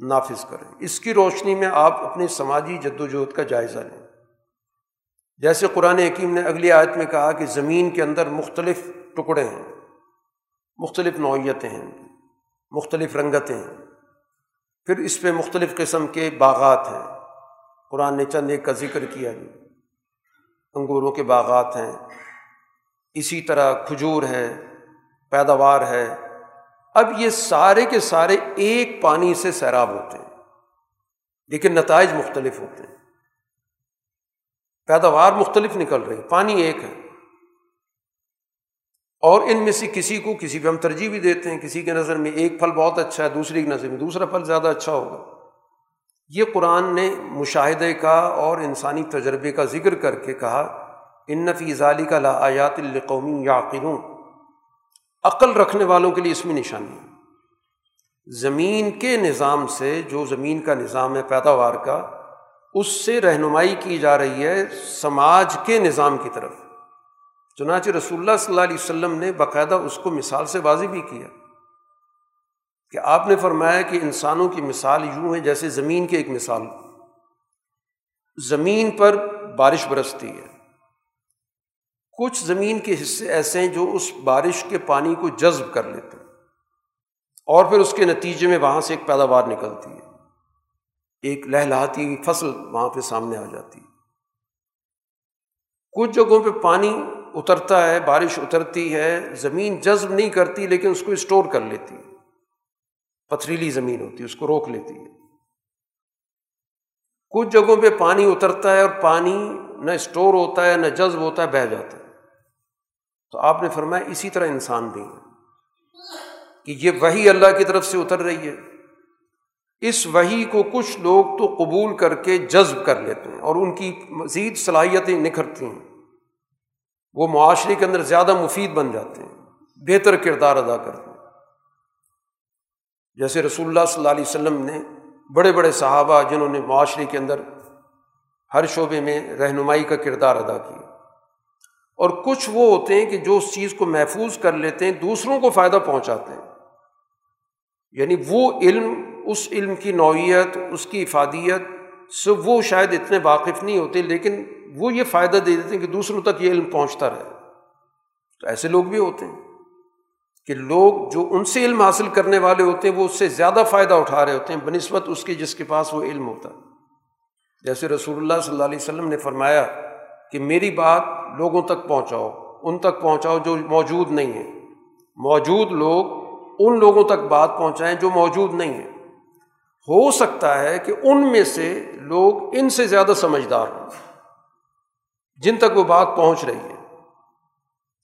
نافذ کریں۔ اس کی روشنی میں آپ اپنے سماجی جد وجہد کا جائزہ لیں۔ جیسے قرآن حکیم نے اگلی آیت میں کہا کہ زمین کے اندر مختلف ٹکڑے ہیں، مختلف نوعیتیں ہیں، مختلف رنگتیں ہیں۔ پھر اس پہ مختلف قسم کے باغات ہیں۔ قرآن نے چند ایک کا ذکر کیا جی۔ انگوروں کے باغات ہیں۔ اسی طرح کھجور ہے، پیداوار ہے۔ اب یہ سارے کے سارے ایک پانی سے سیراب ہوتے ہیں، لیکن نتائج مختلف ہوتے ہیں۔ پیداوار مختلف نکل رہی پانی ایک ہے۔ اور ان میں سے کسی کو کسی پہ ہم ترجیح بھی دیتے ہیں، کسی کے نظر میں ایک پھل بہت اچھا ہے دوسری کی نظر میں دوسرا پھل زیادہ اچھا ہوگا۔ یہ قرآن نے مشاہدے کا اور انسانی تجربے کا ذکر کر کے کہا، ان نفی ظالی کا آیات القومی یا عقل رکھنے والوں کے لیے اس میں نشانی ہے۔ زمین کے نظام سے، جو زمین کا نظام ہے پیداوار کا اس سے رہنمائی کی جا رہی ہے سماج کے نظام کی طرف۔ چنانچہ رسول اللہ صلی اللہ علیہ وسلم نے باقاعدہ اس کو مثال سے واضح بھی کیا کہ آپ نے فرمایا کہ انسانوں کی مثال یوں ہے جیسے زمین کی ایک مثال۔ زمین پر بارش برستی ہے۔ کچھ زمین کے حصے ایسے ہیں جو اس بارش کے پانی کو جذب کر لیتے ہیں اور پھر اس کے نتیجے میں وہاں سے ایک پیداوار نکلتی ہے۔ ایک لہلاتی فصل وہاں پہ سامنے آ جاتی۔ کچھ جگہوں پہ پانی اترتا ہے، بارش اترتی ہے، زمین جذب نہیں کرتی لیکن اس کو اسٹور کر لیتی۔ پتھریلی زمین ہوتی ہے اس کو روک لیتی۔ ہے کچھ جگہوں پہ پانی اترتا ہے اور پانی نہ اسٹور ہوتا ہے، نہ جذب ہوتا ہے، بہہ جاتا ہے۔ تو آپ نے فرمایا اسی طرح انسان بھی ہے کہ یہ وہی اللہ کی طرف سے اتر رہی ہے۔ اس وہی کو کچھ لوگ تو قبول کر کے جذب کر لیتے ہیں اور ان کی مزید صلاحیتیں نکھرتی ہیں۔ وہ معاشرے کے اندر زیادہ مفید بن جاتے ہیں، بہتر کردار ادا کرتے ہیں۔ جیسے رسول اللہ صلی اللہ علیہ وسلم نے بڑے بڑے صحابہ جنہوں نے معاشرے کے اندر ہر شعبے میں رہنمائی کا کردار ادا کیا۔ اور کچھ وہ ہوتے ہیں کہ جو اس چیز کو محفوظ کر لیتے ہیں، دوسروں کو فائدہ پہنچاتے ہیں۔ یعنی وہ علم اس علم کی نوعیت، اس کی افادیت سے وہ شاید اتنے واقف نہیں ہوتے، لیکن وہ یہ فائدہ دے دیتے ہیں کہ دوسروں تک یہ علم پہنچتا رہے۔ تو ایسے لوگ بھی ہوتے ہیں کہ لوگ جو ان سے علم حاصل کرنے والے ہوتے ہیں، وہ اس سے زیادہ فائدہ اٹھا رہے ہوتے ہیں بہ نسبت اس کے جس کے پاس وہ علم ہوتا ہے۔ جیسے رسول اللہ صلی اللہ علیہ وسلم نے فرمایا کہ میری بات لوگوں تک پہنچاؤ، ان تک پہنچاؤ جو موجود نہیں ہیں۔ موجود لوگ ان لوگوں تک بات پہنچائیں جو موجود نہیں ہیں۔ ہو سکتا ہے کہ ان میں سے لوگ ان سے زیادہ سمجھدار ہوں، جن تک وہ بات پہنچ رہی ہے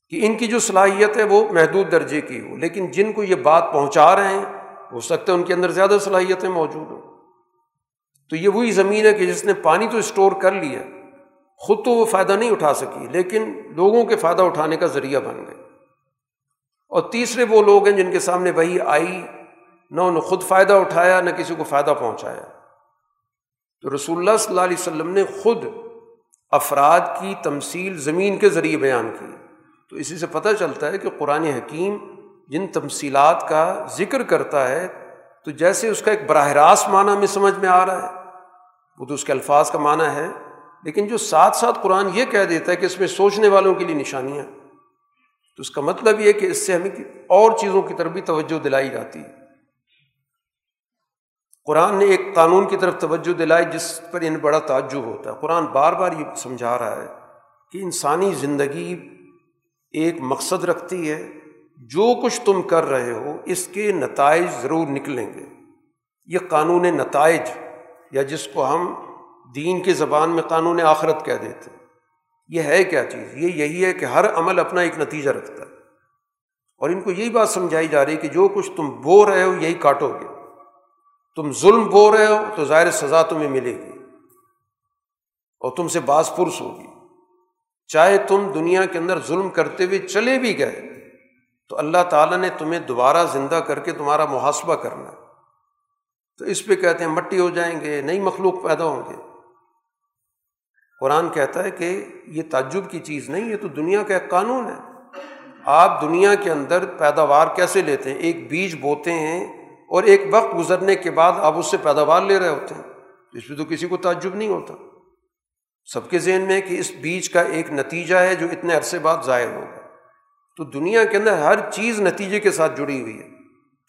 کہ ان کی جو صلاحیت ہے وہ محدود درجے کی ہو، لیکن جن کو یہ بات پہنچا رہے ہیں، ہو سکتا ہے ان کے اندر زیادہ صلاحیتیں موجود ہوں۔ تو یہ وہی زمین ہے کہ جس نے پانی تو اسٹور کر لیا، خود تو وہ فائدہ نہیں اٹھا سکی، لیکن لوگوں کے فائدہ اٹھانے کا ذریعہ بن گئے۔ اور تیسرے وہ لوگ ہیں جن کے سامنے وہی آئی نہ انہوں خود فائدہ اٹھایا، نہ کسی کو فائدہ پہنچایا۔ تو رسول اللہ صلی اللہ علیہ وسلم نے خود افراد کی تمثیل زمین کے ذریعے بیان کی۔ تو اسی سے پتہ چلتا ہے کہ قرآن حکیم جن تمثیلات کا ذکر کرتا ہے، تو جیسے اس کا ایک براہ راست معنی میں سمجھ میں آ رہا ہے۔ وہ تو اس کے الفاظ کا معنی ہے، لیکن جو ساتھ ساتھ قرآن یہ کہہ دیتا ہے کہ اس میں سوچنے والوں کے لیے نشانیاں۔ تو اس کا مطلب یہ کہ اس سے ہمیں اور چیزوں کی طرف بھی توجہ دلائی جاتی ہے۔ قرآن نے ایک قانون کی طرف توجہ دلائی جس پر ان بڑا تعجب ہوتا ہے۔ قرآن بار بار یہ سمجھا رہا ہے کہ انسانی زندگی ایک مقصد رکھتی ہے۔ جو کچھ تم کر رہے ہو، اس کے نتائج ضرور نکلیں گے۔ یہ قانون نتائج یا جس کو ہم دین کی زبان میں قانون آخرت کہہ دیتے یہ ہے کیا چیز؟ یہ یہی ہے کہ ہر عمل اپنا ایک نتیجہ رکھتا ہے۔ اور ان کو یہی بات سمجھائی جا رہی ہے کہ جو کچھ تم بو رہے ہو، یہی کاٹو گے۔ تم ظلم بو رہے ہو تو ظاہر سزا تمہیں ملے گی اور تم سے باس پرس ہوگی۔ چاہے تم دنیا کے اندر ظلم کرتے ہوئے چلے بھی گئے، تو اللہ تعالیٰ نے تمہیں دوبارہ زندہ کر کے تمہارا محاسبہ کرنا تو اس پہ کہتے ہیں، مٹی ہو جائیں گے، نئی مخلوق پیدا ہوں گے۔ قرآن کہتا ہے کہ یہ تعجب کی چیز نہیں، یہ تو دنیا کا ایک قانون ہے۔ آپ دنیا کے اندر پیداوار کیسے لیتے ہیں؟ ایک بیج بوتے ہیں اور ایک وقت گزرنے کے بعد آپ اس سے پیداوار لے رہے ہوتے ہیں۔ اس میں تو کسی کو تعجب نہیں ہوتا۔ سب کے ذہن میں کہ اس بیج کا ایک نتیجہ ہے جو اتنے عرصے بعد ظاہر ہوگا۔ تو دنیا کے اندر ہر چیز نتیجے کے ساتھ جڑی ہوئی ہے۔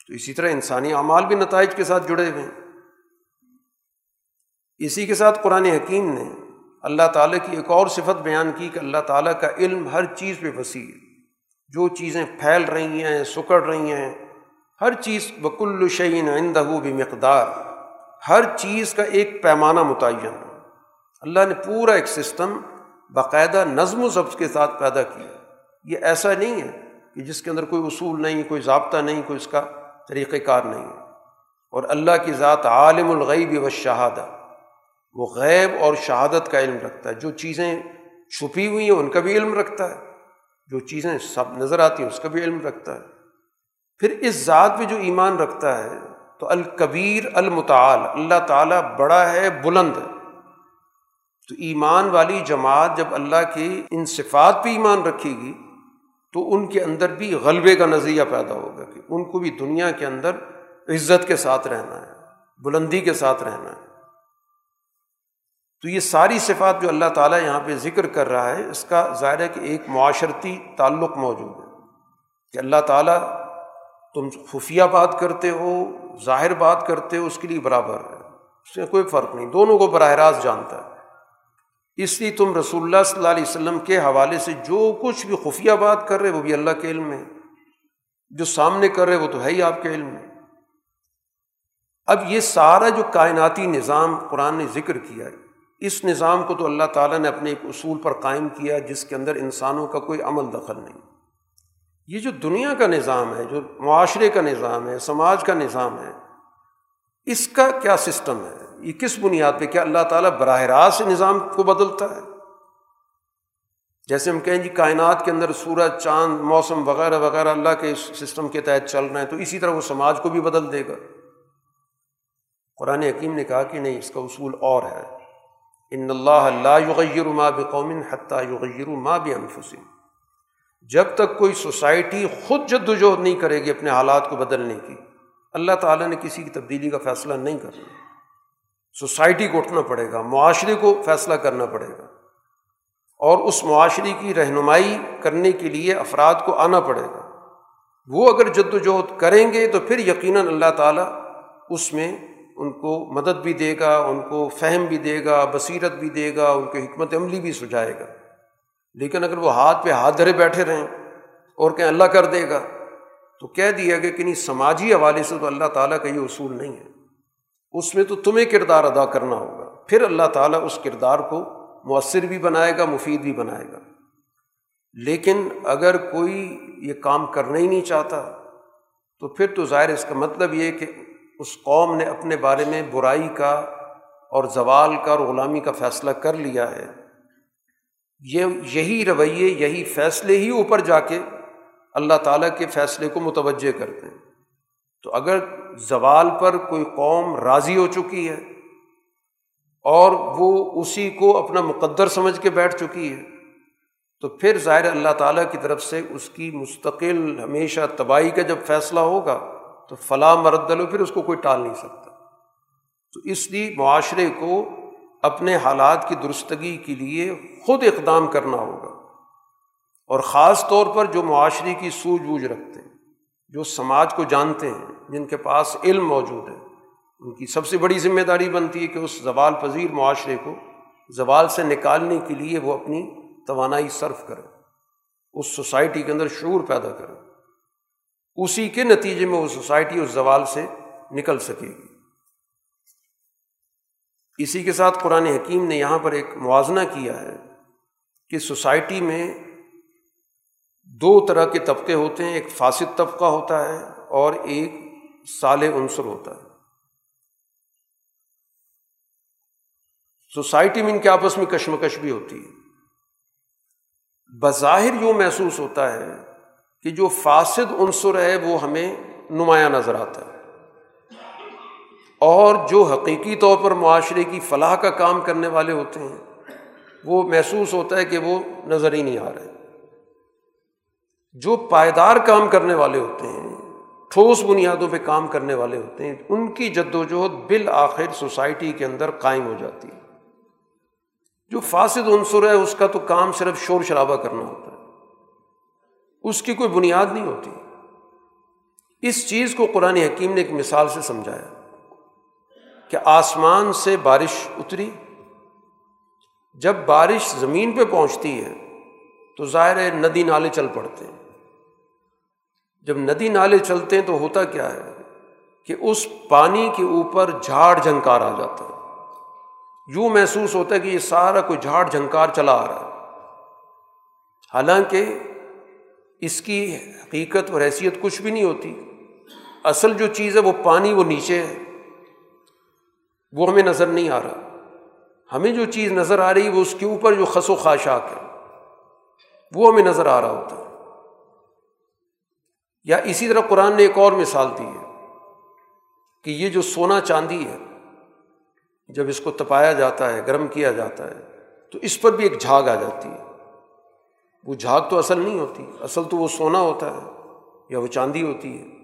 تو اسی طرح انسانی اعمال بھی نتائج کے ساتھ جڑے ہوئے ہیں۔ اسی کے ساتھ قرآن حکیم نے اللہ تعالیٰ کی ایک اور صفت بیان کی کہ اللہ تعالیٰ کا علم ہر چیز پہ وسیع ہے۔ جو چیزیں پھیل رہی ہیں، سکڑ رہی ہیں ہر چیز بک الشعین عندہ بھی مقدار ہر چیز کا ایک پیمانہ متعین۔ اللہ نے پورا ایک سسٹم باقاعدہ نظم و ضبط کے ساتھ پیدا کیا یہ ایسا نہیں ہے کہ جس کے اندر کوئی اصول نہیں، کوئی ضابطہ نہیں، کوئی اس کا طریقۂ کار نہیں۔ اور اللہ کی ذات عالم الغیب و شہادہ وہ غیب اور شہادت کا علم رکھتا ہے۔ جو چیزیں چھپی ہوئی ہیں، ان کا بھی علم رکھتا ہے۔ جو چیزیں سب نظر آتی ہیں، اس کا بھی علم رکھتا ہے۔ پھر اس ذات پہ جو ایمان رکھتا ہے، تو الکبیر المتعال، اللہ تعالیٰ بڑا ہے، بلند ہے۔ تو ایمان والی جماعت جب اللہ کی ان صفات پہ ایمان رکھے گی، تو ان کے اندر بھی غلبے کا نظریہ پیدا ہوگا کہ ان کو بھی دنیا کے اندر عزت کے ساتھ رہنا ہے، بلندی کے ساتھ رہنا ہے۔ تو یہ ساری صفات جو اللہ تعالیٰ یہاں پہ ذکر کر رہا ہے، اس کا ظاہر ہے کہ ایک معاشرتی تعلق موجود ہے۔ کہ اللہ تعالیٰ تم خفیہ بات کرتے ہو، ظاہر بات کرتے ہو، اس کے لیے برابر ہے۔ اس میں کوئی فرق نہیں، دونوں کو براہ راست جانتا ہے۔ اس لیے تم رسول اللہ صلی اللہ علیہ وسلم کے حوالے سے جو کچھ بھی خفیہ بات کر رہے وہ بھی اللہ کے علم میں جو سامنے کر رہے وہ تو ہے ہی آپ کے علم میں۔ اب یہ سارا جو کائناتی نظام قرآن نے ذکر کیا ہے، اس نظام کو تو اللہ تعالیٰ نے اپنے ایک اصول پر قائم کیا، جس کے اندر انسانوں کا کوئی عمل دخل نہیں۔ یہ جو دنیا کا نظام ہے، جو معاشرے کا نظام ہے، سماج کا نظام ہے، اس کا کیا سسٹم ہے؟ یہ کس بنیاد پہ؟ کیا اللہ تعالیٰ براہ راست نظام کو بدلتا ہے؟ جیسے ہم کہیں جی کائنات کے اندر سورج، چاند، موسم وغیرہ وغیرہ اللہ کے سسٹم کے تحت چل رہے ہیں، تو اسی طرح وہ سماج کو بھی بدل دے گا۔ قرآن حکیم نے کہا کہ نہیں، اس کا اصول اور ہے۔ ان اللہ اللہ یغیر ما بقوم حتیٰ یغیر ما بانفسهم جب تک کوئی سوسائٹی خود جد وجہد نہیں کرے گی اپنے حالات کو بدلنے کی، اللہ تعالیٰ نے کسی کی تبدیلی کا فیصلہ نہیں کرنا۔ سوسائٹی کو اٹھنا پڑے گا، معاشرے کو فیصلہ کرنا پڑے گا۔ اور اس معاشرے کی رہنمائی کرنے کے لیے افراد کو آنا پڑے گا۔ وہ اگر جد وجہد کریں گے تو پھر یقیناً اللہ تعالیٰ اس میں ان کو مدد بھی دے گا، ان کو فہم بھی دے گا، بصیرت بھی دے گا، ان کی حکمت عملی بھی سجائے گا۔ لیکن اگر وہ ہاتھ پہ ہاتھ دھرے بیٹھے رہیں اور کہیں اللہ کر دے گا، تو کہہ دیا کہ کنی سماجی حوالے سے تو اللہ تعالیٰ کا یہ اصول نہیں ہے۔ اس میں تو تمہیں کردار ادا کرنا ہوگا۔ پھر اللہ تعالیٰ اس کردار کو مؤثر بھی بنائے گا، مفید بھی بنائے گا۔ لیکن اگر کوئی یہ کام کرنا ہی نہیں چاہتا، تو پھر تو ظاہر اس کا مطلب یہ کہ اس قوم نے اپنے بارے میں برائی کا اور زوال کا اور غلامی کا فیصلہ کر لیا ہے۔ یہ یہی رویے، یہی فیصلے ہی اوپر جا کے اللہ تعالیٰ کے فیصلے کو متوجہ کرتے ہیں۔ تو اگر زوال پر کوئی قوم راضی ہو چکی ہے اور وہ اسی کو اپنا مقدر سمجھ کے بیٹھ چکی ہے، تو پھر ظاہر اللہ تعالیٰ کی طرف سے اس کی مستقل ہمیشہ تباہی کا جب فیصلہ ہوگا، تو فلاں مردل ہو پھر اس کو کوئی ٹال نہیں سکتا۔ تو اس لیے معاشرے کو اپنے حالات کی درستگی کے لیے خود اقدام کرنا ہوگا۔ اور خاص طور پر جو معاشرے کی سوجھ بوجھ رکھتے ہیں، جو سماج کو جانتے ہیں، جن کے پاس علم موجود ہے، ان کی سب سے بڑی ذمہ داری بنتی ہے کہ اس زوال پذیر معاشرے کو زوال سے نکالنے کے لیے وہ اپنی توانائی صرف کرے، اس سوسائٹی کے اندر شعور پیدا کرے۔ اسی کے نتیجے میں وہ سوسائٹی اس زوال سے نکل سکے گی۔ اسی کے ساتھ قرآن حکیم نے یہاں پر ایک موازنہ کیا ہے کہ سوسائٹی میں دو طرح کے طبقے ہوتے ہیں، ایک فاسد طبقہ ہوتا ہے اور ایک سال عنصر ہوتا ہے۔ سوسائٹی میں ان کے آپس میں کشمکش بھی ہوتی ہے۔ بظاہر یوں محسوس ہوتا ہے کہ جو فاسد عنصر ہے وہ ہمیں نمایاں نظر آتا ہے۔ اور جو حقیقی طور پر معاشرے کی فلاح کا کام کرنے والے ہوتے ہیں، وہ محسوس ہوتا ہے کہ وہ نظر ہی نہیں آ رہے۔ جو پائیدار کام کرنے والے ہوتے ہیں، ٹھوس بنیادوں پہ کام کرنے والے ہوتے ہیں، ان کی جد وجہد بالآخر سوسائٹی کے اندر قائم ہو جاتی ہے۔ جو فاسد عنصر ہے، اس کا تو کام صرف شور شرابہ کرنا ہوتا ہے۔ اس کی کوئی بنیاد نہیں ہوتی۔ اس چیز کو قرآن حکیم نے ایک مثال سے سمجھایا۔ کہ آسمان سے بارش اتری۔ جب بارش زمین پہ پہنچتی ہے تو ظاہر ہے ندی نالے چل پڑتے ہیں۔ جب ندی نالے چلتے ہیں تو ہوتا کیا ہے کہ اس پانی کے اوپر جھاڑ جھنکار آ جاتا ہے۔ یوں محسوس ہوتا ہے کہ یہ سارا کوئی جھاڑ جھنکار چلا آ رہا ہے۔ حالانکہ اس کی حقیقت اور حیثیت کچھ بھی نہیں ہوتی۔ اصل جو چیز ہے وہ پانی وہ نیچے ہے۔ وہ ہمیں نظر نہیں آ رہا۔ ہمیں جو چیز نظر آ رہی وہ اس کے اوپر جو خس و خاشاک ہے، وہ ہمیں نظر آ رہا ہوتا ہے۔ یا اسی طرح قرآن نے ایک اور مثال دی ہے کہ یہ جو سونا چاندی ہے، جب اس کو تپایا جاتا ہے، گرم کیا جاتا ہے، تو اس پر بھی ایک جھاگ آ جاتی ہے۔ وہ جھاگ تو اصل نہیں ہوتی، اصل تو وہ سونا ہوتا ہے یا وہ چاندی ہوتی ہے۔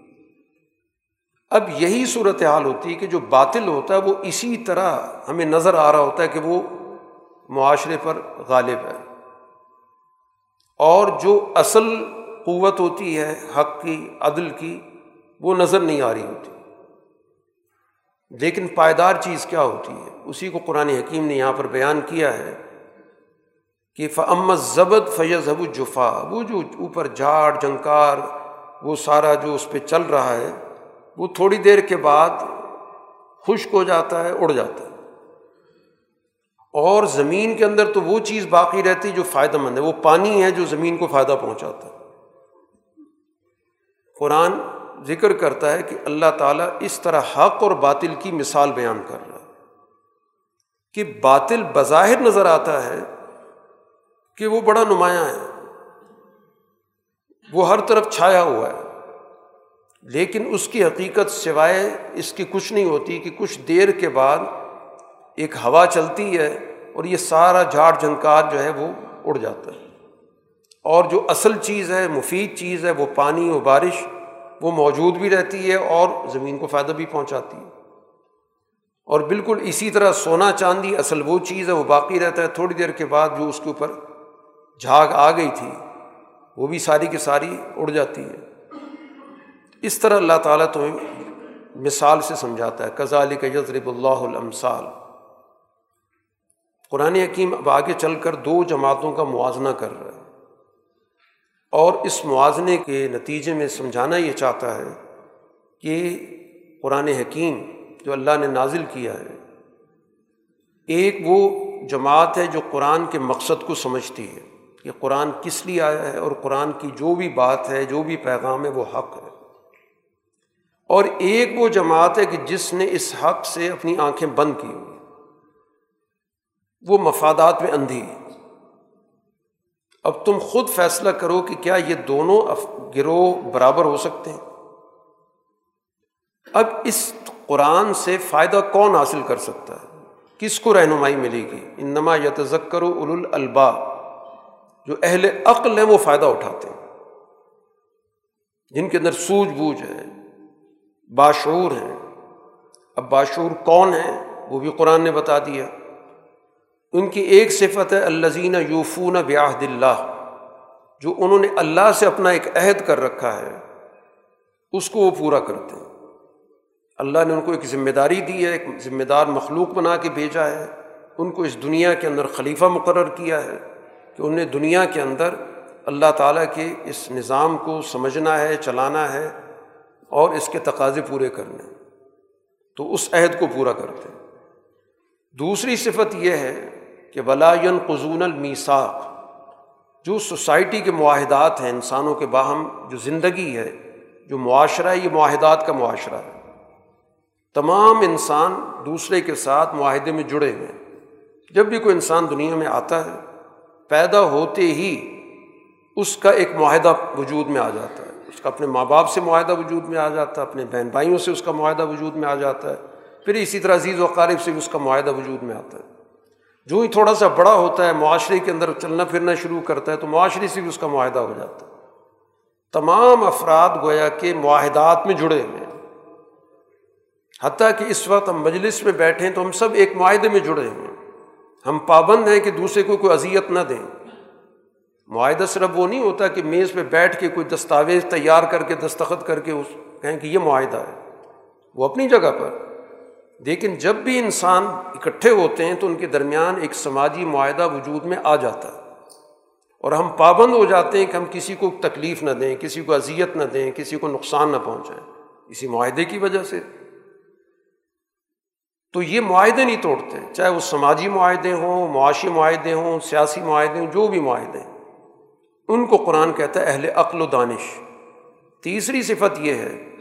اب یہی صورت حال ہوتی ہے کہ جو باطل ہوتا ہے وہ اسی طرح ہمیں نظر آ رہا ہوتا ہے کہ وہ معاشرے پر غالب ہے۔ اور جو اصل قوت ہوتی ہے، حق کی، عدل کی، وہ نظر نہیں آ رہی ہوتی۔ لیکن پائیدار چیز کیا ہوتی ہے؟ اسی کو قرآن حکیم نے یہاں پر بیان کیا ہے کہ فعمت ضبط فیض حب جفا وہ جو اوپر جھاڑ، جھنکار، وہ سارا جو اس پہ چل رہا ہے وہ تھوڑی دیر کے بعد خشک ہو جاتا ہے، اڑ جاتا ہے۔ اور زمین کے اندر تو وہ چیز باقی رہتی جو فائدہ مند ہے، وہ پانی ہے جو زمین کو فائدہ پہنچاتا ہے۔ قرآن ذکر کرتا ہے کہ اللہ تعالیٰ اس طرح حق اور باطل کی مثال بیان کر رہا ہے کہ باطل بظاہر نظر آتا ہے کہ وہ بڑا نمایاں ہے۔ وہ ہر طرف چھایا ہوا ہے۔ لیکن اس کی حقیقت سوائے اس کی کچھ نہیں ہوتی کہ کچھ دیر کے بعد ایک ہوا چلتی ہے اور یہ سارا جھاڑ جھنکار جو ہے وہ اڑ جاتا ہے۔ اور جو اصل چیز ہے، مفید چیز ہے، وہ پانی و بارش، وہ موجود بھی رہتی ہے اور زمین کو فائدہ بھی پہنچاتی ہے۔ اور بالکل اسی طرح سونا چاندی اصل وہ چیز ہے، وہ باقی رہتا ہے۔ تھوڑی دیر کے بعد جو اس کے اوپر جھاگ آ گئی تھی، وہ بھی ساری کی ساری اڑ جاتی ہے۔ اس طرح اللہ تعالیٰ تمہیں مثال سے سمجھاتا ہے کزالی کا یزرب اللہ المثال قرآن حکیم اب آگے چل کر دو جماعتوں کا موازنہ کر رہا ہے۔ اور اس موازنے کے نتیجے میں سمجھانا یہ چاہتا ہے کہ قرآن حکیم جو اللہ نے نازل کیا ہے، ایک وہ جماعت ہے جو قرآن کے مقصد کو سمجھتی ہے۔ کہ قرآن کس لیے آیا ہے اور قرآن کی جو بھی بات ہے، جو بھی پیغام ہے، وہ حق ہے۔ اور ایک وہ جماعت ہے کہ جس نے اس حق سے اپنی آنکھیں بند کی ہوئی وہ مفادات میں اندھی اب تم خود فیصلہ کرو کہ کیا یہ دونوں گروہ برابر ہو سکتے ہیں۔ اب اس قرآن سے فائدہ کون حاصل کر سکتا ہے؟ کس کو رہنمائی ملے گی؟ انما یتذکر اول البا جو اہل عقل ہیں وہ فائدہ اٹھاتے ہیں۔ جن کے اندر سوجھ بوجھ ہے۔ باشعور ہیں۔ اب باشعور کون ہیں؟ وہ بھی قرآن نے بتا دیا۔ ان کی ایک صفت ہے الزین یوفون بیاہد اللہ۔ جو انہوں نے اللہ سے اپنا ایک عہد کر رکھا ہے، اس کو وہ پورا کرتے ہیں۔ اللہ نے ان کو ایک ذمہ داری دی ہے، ایک ذمہ دار مخلوق بنا کے بھیجا ہے۔ ان کو اس دنیا کے اندر خلیفہ مقرر کیا ہے کہ انہیں دنیا کے اندر اللہ تعالیٰ کے اس نظام کو سمجھنا ہے، چلانا ہے۔ اور اس کے تقاضے پورے کرنے تو اس عہد کو پورا کرتے دوسری صفت یہ ہے کہ ولاً قزون المیساق جو سوسائٹی کے معاہدات ہیں، انسانوں کے باہم جو زندگی ہے، جو معاشرہ ہے، یہ معاہدات کا معاشرہ ہے۔ تمام انسان دوسرے کے ساتھ معاہدے میں جڑے ہوئے جب بھی کوئی انسان دنیا میں آتا ہے، پیدا ہوتے ہی اس کا ایک معاہدہ وجود میں آ جاتا ہے۔ اس کا اپنے ماں باپ سے معاہدہ وجود میں آ جاتا ہے، اپنے بہن بھائیوں سے اس کا معاہدہ وجود میں آ جاتا ہے۔ پھر اسی طرح عزیز و قارب سے بھی اس کا معاہدہ وجود میں آتا ہے۔ جو ہی تھوڑا سا بڑا ہوتا ہے، معاشرے کے اندر چلنا پھرنا شروع کرتا ہے، تو معاشرے سے بھی اس کا معاہدہ ہو جاتا ہے۔ تمام افراد گویا کے معاہدات میں جڑے ہوئے ہیں۔ حتیٰ کہ اس وقت ہم مجلس میں بیٹھیں تو ہم سب ایک معاہدے میں جڑے ہوئے ہیں۔ ہم پابند ہیں کہ دوسرے کو کوئی اذیت نہ دیں۔ معاہدہ صرف وہ نہیں ہوتا کہ میز پہ بیٹھ کے کوئی دستاویز تیار کر کے دستخط کر کے اس کہیں کہ یہ معاہدہ ہے۔ وہ اپنی جگہ پر۔ لیکن جب بھی انسان اکٹھے ہوتے ہیں تو ان کے درمیان ایک سماجی معاہدہ وجود میں آ جاتا ہے۔ اور ہم پابند ہو جاتے ہیں کہ ہم کسی کو تکلیف نہ دیں، کسی کو اذیت نہ دیں، کسی کو نقصان نہ پہنچائیں۔ اسی معاہدے کی وجہ سے۔ تو یہ معاہدے نہیں توڑتے، چاہے وہ سماجی معاہدے ہوں، معاشی معاہدے ہوں، سیاسی معاہدے ہوں، جو بھی معاہدے۔ ہیں ان کو قرآن کہتا ہے اہل عقل و دانش۔ تیسری صفت یہ ہے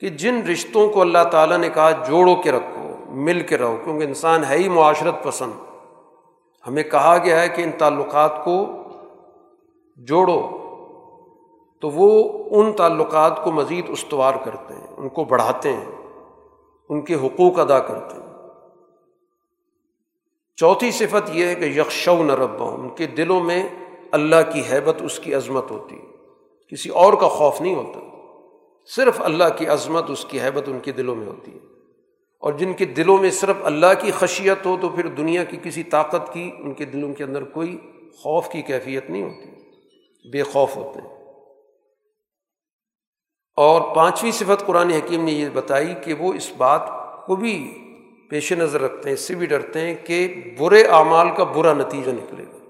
کہ جن رشتوں کو اللہ تعالیٰ نے کہا جوڑو کے رکھو، مل کے رہو، کیونکہ انسان ہے ہی معاشرت پسند۔ ہمیں کہا گیا ہے کہ ان تعلقات کو جوڑو۔ تو وہ ان تعلقات کو مزید استوار کرتے ہیں، ان کو بڑھاتے ہیں، ان کے حقوق ادا کرتے ہیں۔ چوتھی صفت یہ ہے کہ یکشو نربا ان کے دلوں میں اللہ کی حیبت اس کی عظمت ہوتی کسی اور کا خوف نہیں ہوتا۔ صرف اللہ کی عظمت اس کی حیبت ان کے دلوں میں ہوتی ہے۔ اور جن کے دلوں میں صرف اللہ کی خشیت ہو تو پھر دنیا کی کسی طاقت کی ان کے دلوں کے اندر کوئی خوف کی کیفیت نہیں ہوتی۔ بے خوف ہوتے ہیں۔ اور پانچویں صفت قرآن حکیم نے یہ بتائی کہ وہ اس بات کو بھی پیش نظر رکھتے ہیں، اس سے بھی ڈرتے ہیں کہ برے اعمال کا برا نتیجہ نکلے گا۔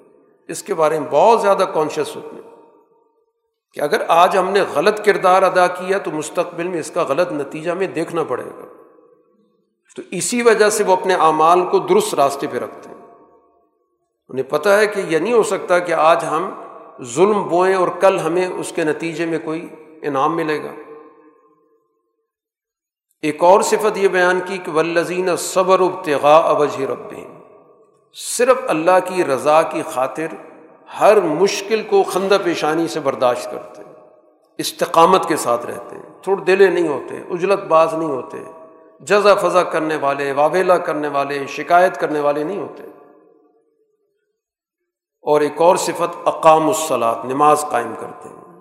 اس کے بارے میں بہت زیادہ کانشیس ہوتے ہیں کہ اگر آج ہم نے غلط کردار ادا کیا تو مستقبل میں اس کا غلط نتیجہ ہمیں دیکھنا پڑے گا۔ تو اسی وجہ سے وہ اپنے اعمال کو درست راستے پہ رکھتے ہیں۔ انہیں پتہ ہے کہ یہ نہیں ہو سکتا کہ آج ہم ظلم بوئیں اور کل ہمیں اس کے نتیجے میں کوئی انعام ملے گا۔ ایک اور صفت یہ بیان کی کہ ولزین صبر ابتغاء اوجہ ربین صرف اللہ کی رضا کی خاطر ہر مشکل کو خندہ پیشانی سے برداشت کرتے ہیں، استقامت کے ساتھ رہتے ہیں، تھوڑ دلے نہیں ہوتے، اجلت باز نہیں ہوتے، جزا فضا کرنے والے، واویلا کرنے والے، شکایت کرنے والے نہیں ہوتے۔ اور ایک اور صفت اقام الصلاط نماز قائم کرتے ہیں۔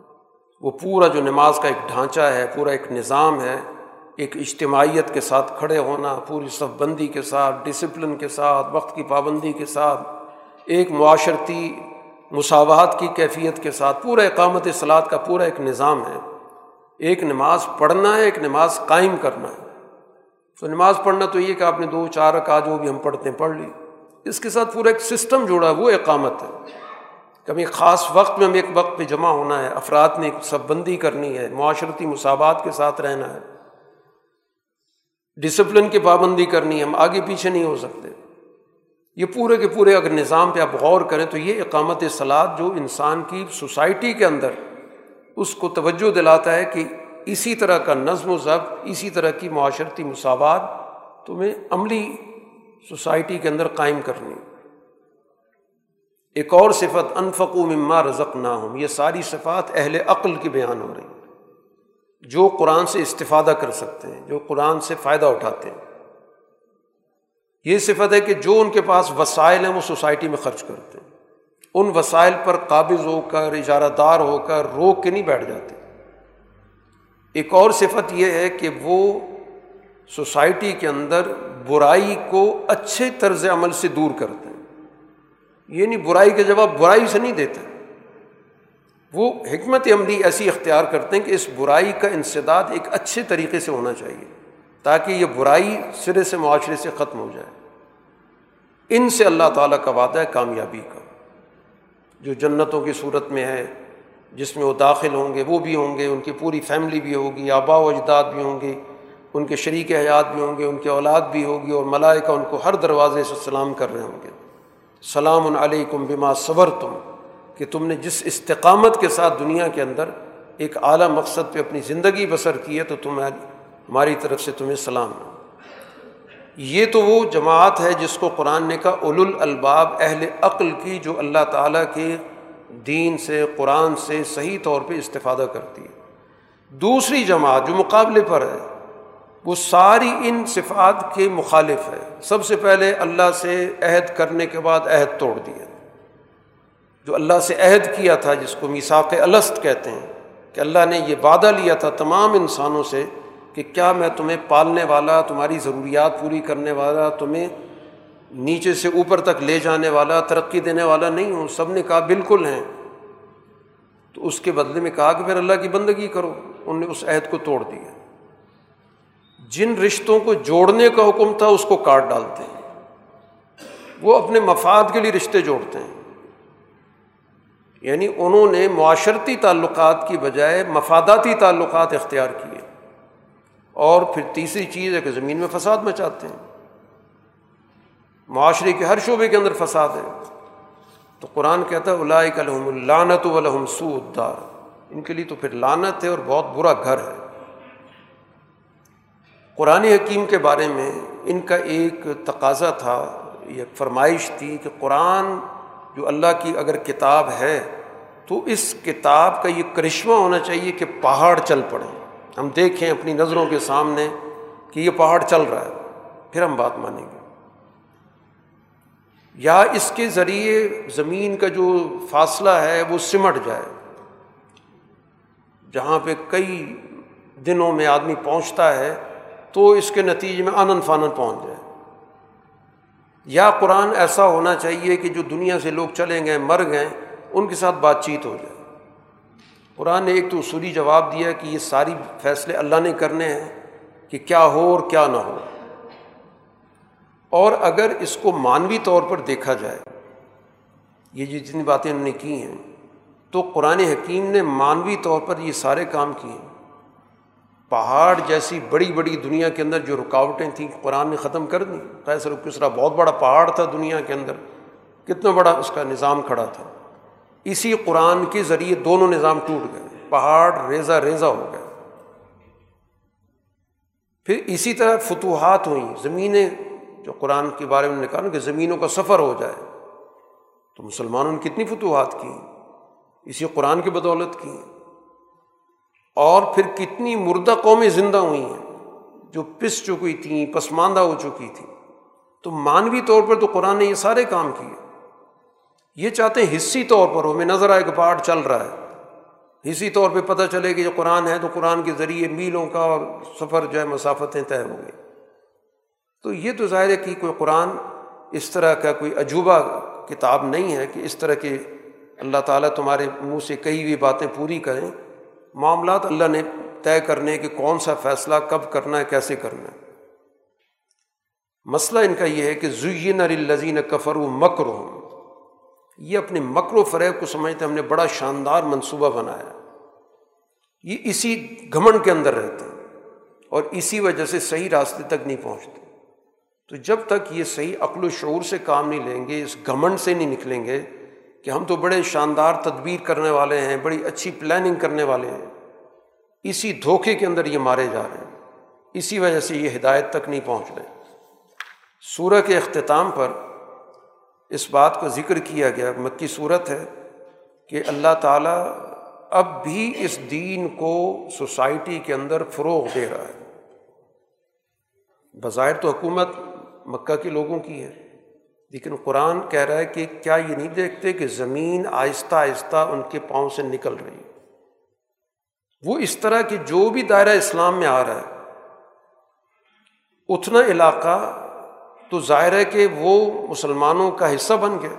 وہ پورا جو نماز کا ایک ڈھانچہ ہے، پورا ایک نظام ہے ایک اجتماعیت کے ساتھ کھڑے ہونا، پوری صف بندی کے ساتھ ڈسپلن کے ساتھ، وقت کی پابندی کے ساتھ، ایک معاشرتی مساوات کی کیفیت کے ساتھ، پورا اقامت سلاد کا پورا ایک نظام ہے۔ ایک نماز پڑھنا ہے، ایک نماز قائم کرنا ہے۔ تو نماز پڑھنا تو یہ کہ آپ نے دو، چار کا جو بھی ہم پڑھتے ہیں، پڑھ لی۔ اس کے ساتھ پورا ایک سسٹم جوڑا ہے وہ اقامت ہے۔ کبھی خاص وقت میں ہم ایک وقت پہ جمع ہونا ہے، افراد نے ایک سب بندی کرنی ہے، معاشرتی مساوات کے ساتھ رہنا ہے۔ ڈسپلن کی پابندی کرنی ہم آگے پیچھے نہیں ہو سکتے۔ یہ پورے کے پورے اگر نظام پہ آپ غور کریں تو یہ اقامت سلاد جو انسان کی سوسائٹی کے اندر اس کو توجہ دلاتا ہے کہ اسی طرح کا نظم و ضبط، اسی طرح کی معاشرتی مساوات تمہیں عملی سوسائٹی کے اندر قائم کرنی۔ ایک اور صفت انفق و مما رزق نہ ہوں یہ ساری صفات اہل عقل کی بیان ہو رہی جو قرآن سے استفادہ کر سکتے ہیں، جو قرآن سے فائدہ اٹھاتے ہیں۔ یہ صفت ہے کہ جو ان کے پاس وسائل ہیں، وہ سوسائٹی میں خرچ کرتے ہیں۔ ان وسائل پر قابض ہو کر، اجارہ دار ہو کر روک کے نہیں بیٹھ جاتے۔ ایک اور صفت یہ ہے کہ وہ سوسائٹی کے اندر برائی کو اچھے طرز عمل سے دور کرتے ہیں۔ یہ نہیں برائی کا جواب برائی سے نہیں دیتے۔ وہ حکمت عملی ایسی اختیار کرتے ہیں کہ اس برائی کا انسداد ایک اچھے طریقے سے ہونا چاہیے، تاکہ یہ برائی سرے سے معاشرے سے ختم ہو جائے۔ ان سے اللہ تعالیٰ کا وعدہ ہے کامیابی کا۔ جو جنتوں کی صورت میں ہے، جس میں وہ داخل ہوں گے، وہ بھی ہوں گے، ان کی پوری فیملی بھی ہوگی، آبا و اجداد بھی ہوں گے، ان کے شریک حیات بھی ہوں گے، ان کی اولاد بھی ہوگی اور ملائکہ ان کو ہر دروازے سے سلام کر رہے ہوں گے۔ سلام علیکم بما صبر تم کہ تم نے جس استقامت کے ساتھ دنیا کے اندر ایک اعلیٰ مقصد پہ اپنی زندگی بسر کی ہے تو تمہیں ہماری طرف سے تمہیں سلام یہ تو وہ جماعت ہے جس کو قرآن نے کہا اول الباب اہل عقل کی، جو اللہ تعالیٰ کے دین سے، قرآن سے صحیح طور پہ استفادہ کرتی ہے۔ دوسری جماعت جو مقابلے پر ہے، وہ ساری ان صفات کے مخالف ہے۔ سب سے پہلے اللہ سے عہد کرنے کے بعد عہد توڑ دیا۔ جو اللہ سے عہد کیا تھا، جس کو میساق الست کہتے ہیں، کہ اللہ نے یہ وعدہ لیا تھا تمام انسانوں سے کہ کیا میں تمہیں پالنے والا، تمہاری ضروریات پوری کرنے والا، تمہیں نیچے سے اوپر تک لے جانے والا، ترقی دینے والا نہیں ہوں، سب نے کہا بالکل ہیں۔ تو اس کے بدلے میں کہا کہ پھر اللہ کی بندگی کرو ان نے اس عہد کو توڑ دیا۔ جن رشتوں کو جوڑنے کا حکم تھا، اس کو کاٹ ڈالتے ہیں۔ وہ اپنے مفاد کے لیے رشتے جوڑتے ہیں۔ یعنی انہوں نے معاشرتی تعلقات کی بجائے مفاداتی تعلقات اختیار کیے۔ اور پھر تیسری چیز ہے کہ زمین میں فساد مچاتے ہیں۔ معاشرے کے ہر شعبے کے اندر فساد ہے۔ تو قرآن کہتا ہے الائک الحم اللانت ولحم سودار ان کے لیے تو پھر لانت ہے اور بہت برا گھر ہے۔ قرآن حکیم کے بارے میں ان کا ایک تقاضا تھا ایک فرمائش تھی کہ قرآن جو اللہ کی اگر کتاب ہے، تو اس کتاب کا یہ کرشمہ ہونا چاہیے کہ پہاڑ چل پڑیں ہم دیکھیں اپنی نظروں کے سامنے کہ یہ پہاڑ چل رہا ہے، پھر ہم بات مانیں گے۔ یا اس کے ذریعے زمین کا جو فاصلہ ہے، وہ سمٹ جائے۔ جہاں پہ کئی دنوں میں آدمی پہنچتا ہے، تو اس کے نتیجے میں آنند فانند پہنچ جائے۔ یا قرآن ایسا ہونا چاہیے کہ جو دنیا سے لوگ چلیں گئے، مر گئے، ان کے ساتھ بات چیت ہو جائے۔ قرآن نے ایک تو اصولی جواب دیا کہ یہ ساری فیصلے اللہ نے کرنے ہیں کہ کیا ہو اور کیا نہ ہو۔ اور اگر اس کو مانوی طور پر دیکھا جائے، یہ جتنی باتیں انہوں نے کی ہیں، تو قرآن حکیم نے مانوی طور پر یہ سارے کام کیے۔ ہیں پہاڑ جیسی بڑی بڑی دنیا کے اندر جو رکاوٹیں تھیں، قرآن نے ختم کر دیں قیصر کسرا بہت بڑا پہاڑ تھا دنیا کے اندر۔ کتنا بڑا اس کا نظام کھڑا تھا۔ اسی قرآن کے ذریعے دونوں نظام ٹوٹ گئے۔ پہاڑ ریزا ریزا ہو گئے۔ پھر اسی طرح فتوحات ہوئیں۔ زمینیں جو قرآن کے بارے میں نے کہا نا کہ زمینوں کا سفر ہو جائے۔ تو مسلمانوں نے کتنی فتوحات کی۔ اسی قرآن کی بدولت کی۔ اور پھر کتنی مردہ قومیں زندہ ہوئی ہیں، جو پس چکی تھیں، پسماندہ ہو چکی تھیں۔ تو مانوی طور پر تو قرآن نے یہ سارے کام کیے۔ یہ چاہتے ہیں حصی طور پر ہو میں نظر آئے کہ پہاڑ چل رہا ہے۔ حصی طور پہ پتہ چلے کہ جو قرآن ہے تو قرآن کے ذریعے میلوں کا اور سفر جو ہے، مسافتیں طے ہو گئی تو یہ تو ظاہر ہے کہ کوئی قرآن اس طرح کا کوئی عجوبہ کتاب نہیں ہے کہ اس طرح کے اللہ تعالیٰ تمہارے منہ سے کئی ہوئی باتیں پوری کریں۔ معاملات اللہ نے طے کرنے کہ کون سا فیصلہ کب کرنا ہے، کیسے کرنا ہے۔ مسئلہ ان کا یہ ہے کہ زین الزین کفر و مکر ہوں یہ اپنے مکر و فریب کو سمجھتے ہم نے بڑا شاندار منصوبہ بنایا۔ یہ اسی گھمنڈ کے اندر رہتے ہیں اور اسی وجہ سے صحیح راستے تک نہیں پہنچتے۔ تو جب تک یہ صحیح عقل و شعور سے کام نہیں لیں گے، اس گھمنڈ سے نہیں نکلیں گے کہ ہم تو بڑے شاندار تدبیر کرنے والے ہیں، بڑی اچھی پلاننگ کرنے والے ہیں۔ اسی دھوکے کے اندر یہ مارے جا رہے ہیں۔ اسی وجہ سے یہ ہدایت تک نہیں پہنچ رہے۔ سورہ کے اختتام پر اس بات کو ذکر کیا گیا، مکی صورت ہے کہ اللہ تعالیٰ اب بھی اس دین کو سوسائٹی کے اندر فروغ دے رہا ہے۔ بظاہر تو حکومت مکہ کے لوگوں کی ہے۔ لیکن قرآن کہہ رہا ہے کہ کیا یہ نہیں دیکھتے کہ زمین آہستہ آہستہ ان کے پاؤں سے نکل رہی ہے؟ وہ اس طرح کہ جو بھی دائرہ اسلام میں آ رہا ہے، اتنا علاقہ تو ظاہر ہے کہ وہ مسلمانوں کا حصہ بن گیا۔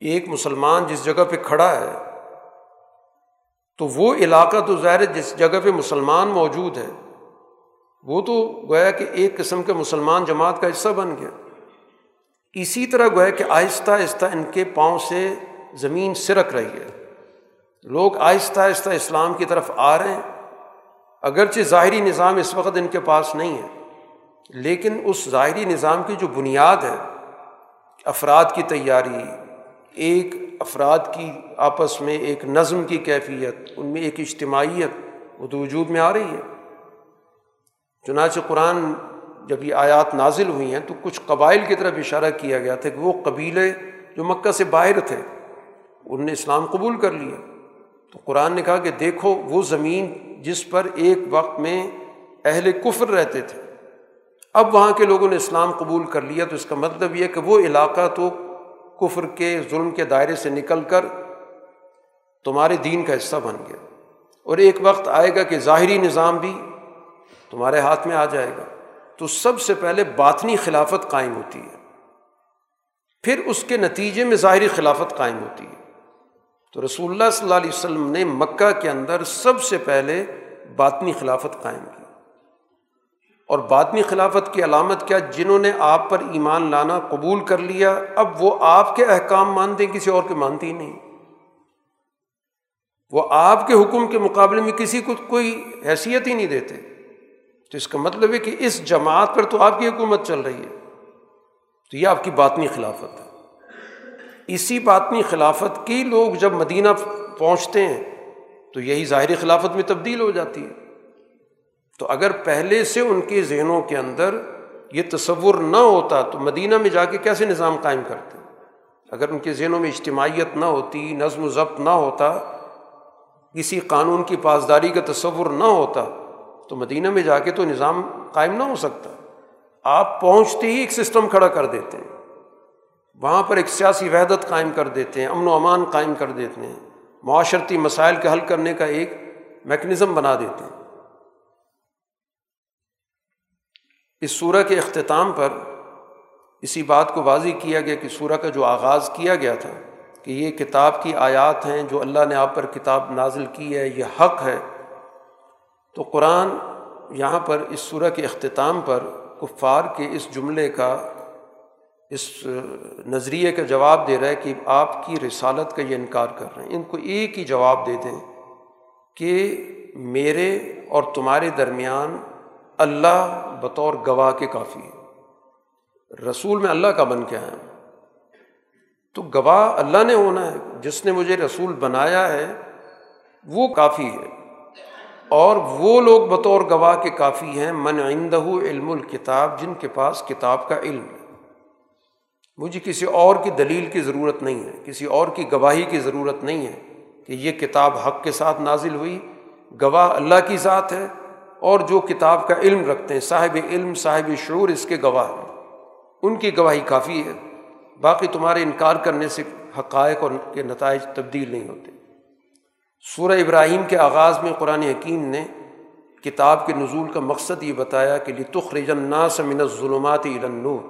ایک مسلمان جس جگہ پہ کھڑا ہے، تو وہ علاقہ تو ظاہر ہے جس جگہ پہ مسلمان موجود ہے، وہ تو گویا کہ ایک قسم کے مسلمان جماعت کا حصہ بن گیا۔ اسی طرح گویا کہ آہستہ آہستہ ان کے پاؤں سے زمین سرک رہی ہے۔ لوگ آہستہ آہستہ اسلام کی طرف آ رہے ہیں۔ اگرچہ ظاہری نظام اس وقت ان کے پاس نہیں ہے، لیکن اس ظاہری نظام کی جو بنیاد ہے، افراد کی تیاری، ایک افراد کی آپس میں ایک نظم کی کیفیت، ان میں ایک اجتماعیت، وہ تو وجود میں آ رہی ہے۔ چنانچہ قرآن جب یہ آیات نازل ہوئی ہیں تو کچھ قبائل کی طرف اشارہ کیا گیا تھا کہ وہ قبیلے جو مکہ سے باہر تھے ان نے اسلام قبول کر لیا۔ تو قرآن نے کہا کہ دیکھو، وہ زمین جس پر ایک وقت میں اہل کفر رہتے تھے، اب وہاں کے لوگوں نے اسلام قبول کر لیا۔ تو اس کا مطلب یہ کہ وہ علاقہ تو کفر کے، ظلم کے دائرے سے نکل کر تمہارے دین کا حصہ بن گیا۔ اور ایک وقت آئے گا کہ ظاہری نظام بھی تمہارے ہاتھ میں آ جائے گا۔ تو سب سے پہلے باطنی خلافت قائم ہوتی ہے۔ پھر اس کے نتیجے میں ظاہری خلافت قائم ہوتی ہے۔ تو رسول اللہ صلی اللہ علیہ وسلم نے مکہ کے اندر سب سے پہلے باطنی خلافت قائم کی۔ اور باطنی خلافت کی علامت کیا؟ جنہوں نے آپ پر ایمان لانا قبول کر لیا، اب وہ آپ کے احکام مانتے، کسی اور کے مانتی ہی نہیں۔ وہ آپ کے حکم کے مقابلے میں کسی کو کوئی حیثیت ہی نہیں دیتے۔ تو اس کا مطلب ہے کہ اس جماعت پر تو آپ کی حکومت چل رہی ہے، تو یہ آپ کی باطنی خلافت ہے۔ اسی باطنی خلافت کی لوگ جب مدینہ پہنچتے ہیں، تو یہی ظاہری خلافت میں تبدیل ہو جاتی ہے۔ تو اگر پہلے سے ان کے ذہنوں کے اندر یہ تصور نہ ہوتا، تو مدینہ میں جا کے کیسے نظام قائم کرتے؟ اگر ان کے ذہنوں میں اجتماعیت نہ ہوتی، نظم و ضبط نہ ہوتا، کسی قانون کی پاسداری کا تصور نہ ہوتا تو مدینہ میں جا کے تو نظام قائم نہ ہو سکتا۔ آپ پہنچتے ہی ایک سسٹم کھڑا کر دیتے ہیں۔ وہاں پر ایک سیاسی وحدت قائم کر دیتے ہیں، امن و امان قائم کر دیتے ہیں۔ معاشرتی مسائل کے حل کرنے کا ایک میکنزم بنا دیتے ہیں۔ اس سورہ کے اختتام پر اسی بات کو واضح کیا گیا کہ سورہ کا جو آغاز کیا گیا تھا کہ یہ کتاب کی آیات ہیں جو اللہ نے آپ پر کتاب نازل کی ہے، یہ حق ہے۔ تو قرآن یہاں پر اس سورہ کے اختتام پر کفار کے اس جملے کا اس نظریے کا جواب دے رہا ہے کہ آپ کی رسالت کا یہ انکار کر رہے ہیں۔ ان کو ایک ہی جواب دے دیں کہ میرے اور تمہارے درمیان اللہ بطور گواہ کے کافی ہے رسول میں اللہ کا بن کے آیا تو گواہ اللہ نے ہونا ہے۔ جس نے مجھے رسول بنایا ہے وہ کافی ہے۔ اور وہ لوگ بطور گواہ کے کافی ہیں، من عندہ علم الکتاب، جن کے پاس کتاب کا علم ہے۔ مجھے کسی اور کی دلیل کی ضرورت نہیں ہے، کسی اور کی گواہی کی ضرورت نہیں ہے کہ یہ کتاب حق کے ساتھ نازل ہوئی۔ گواہ اللہ کی ذات ہے اور جو کتاب کا علم رکھتے ہیں، صاحب علم، صاحب شعور، اس کے گواہ ہیں۔ ان کی گواہی کافی ہے۔ باقی تمہارے انکار کرنے سے حقائق اور کے نتائج تبدیل نہیں ہوتے۔ سورہ ابراہیم کے آغاز میں قرآن حکیم نے کتاب کے نزول کا مقصد یہ بتایا کہ لطخ الناس من الظلمات الى النور،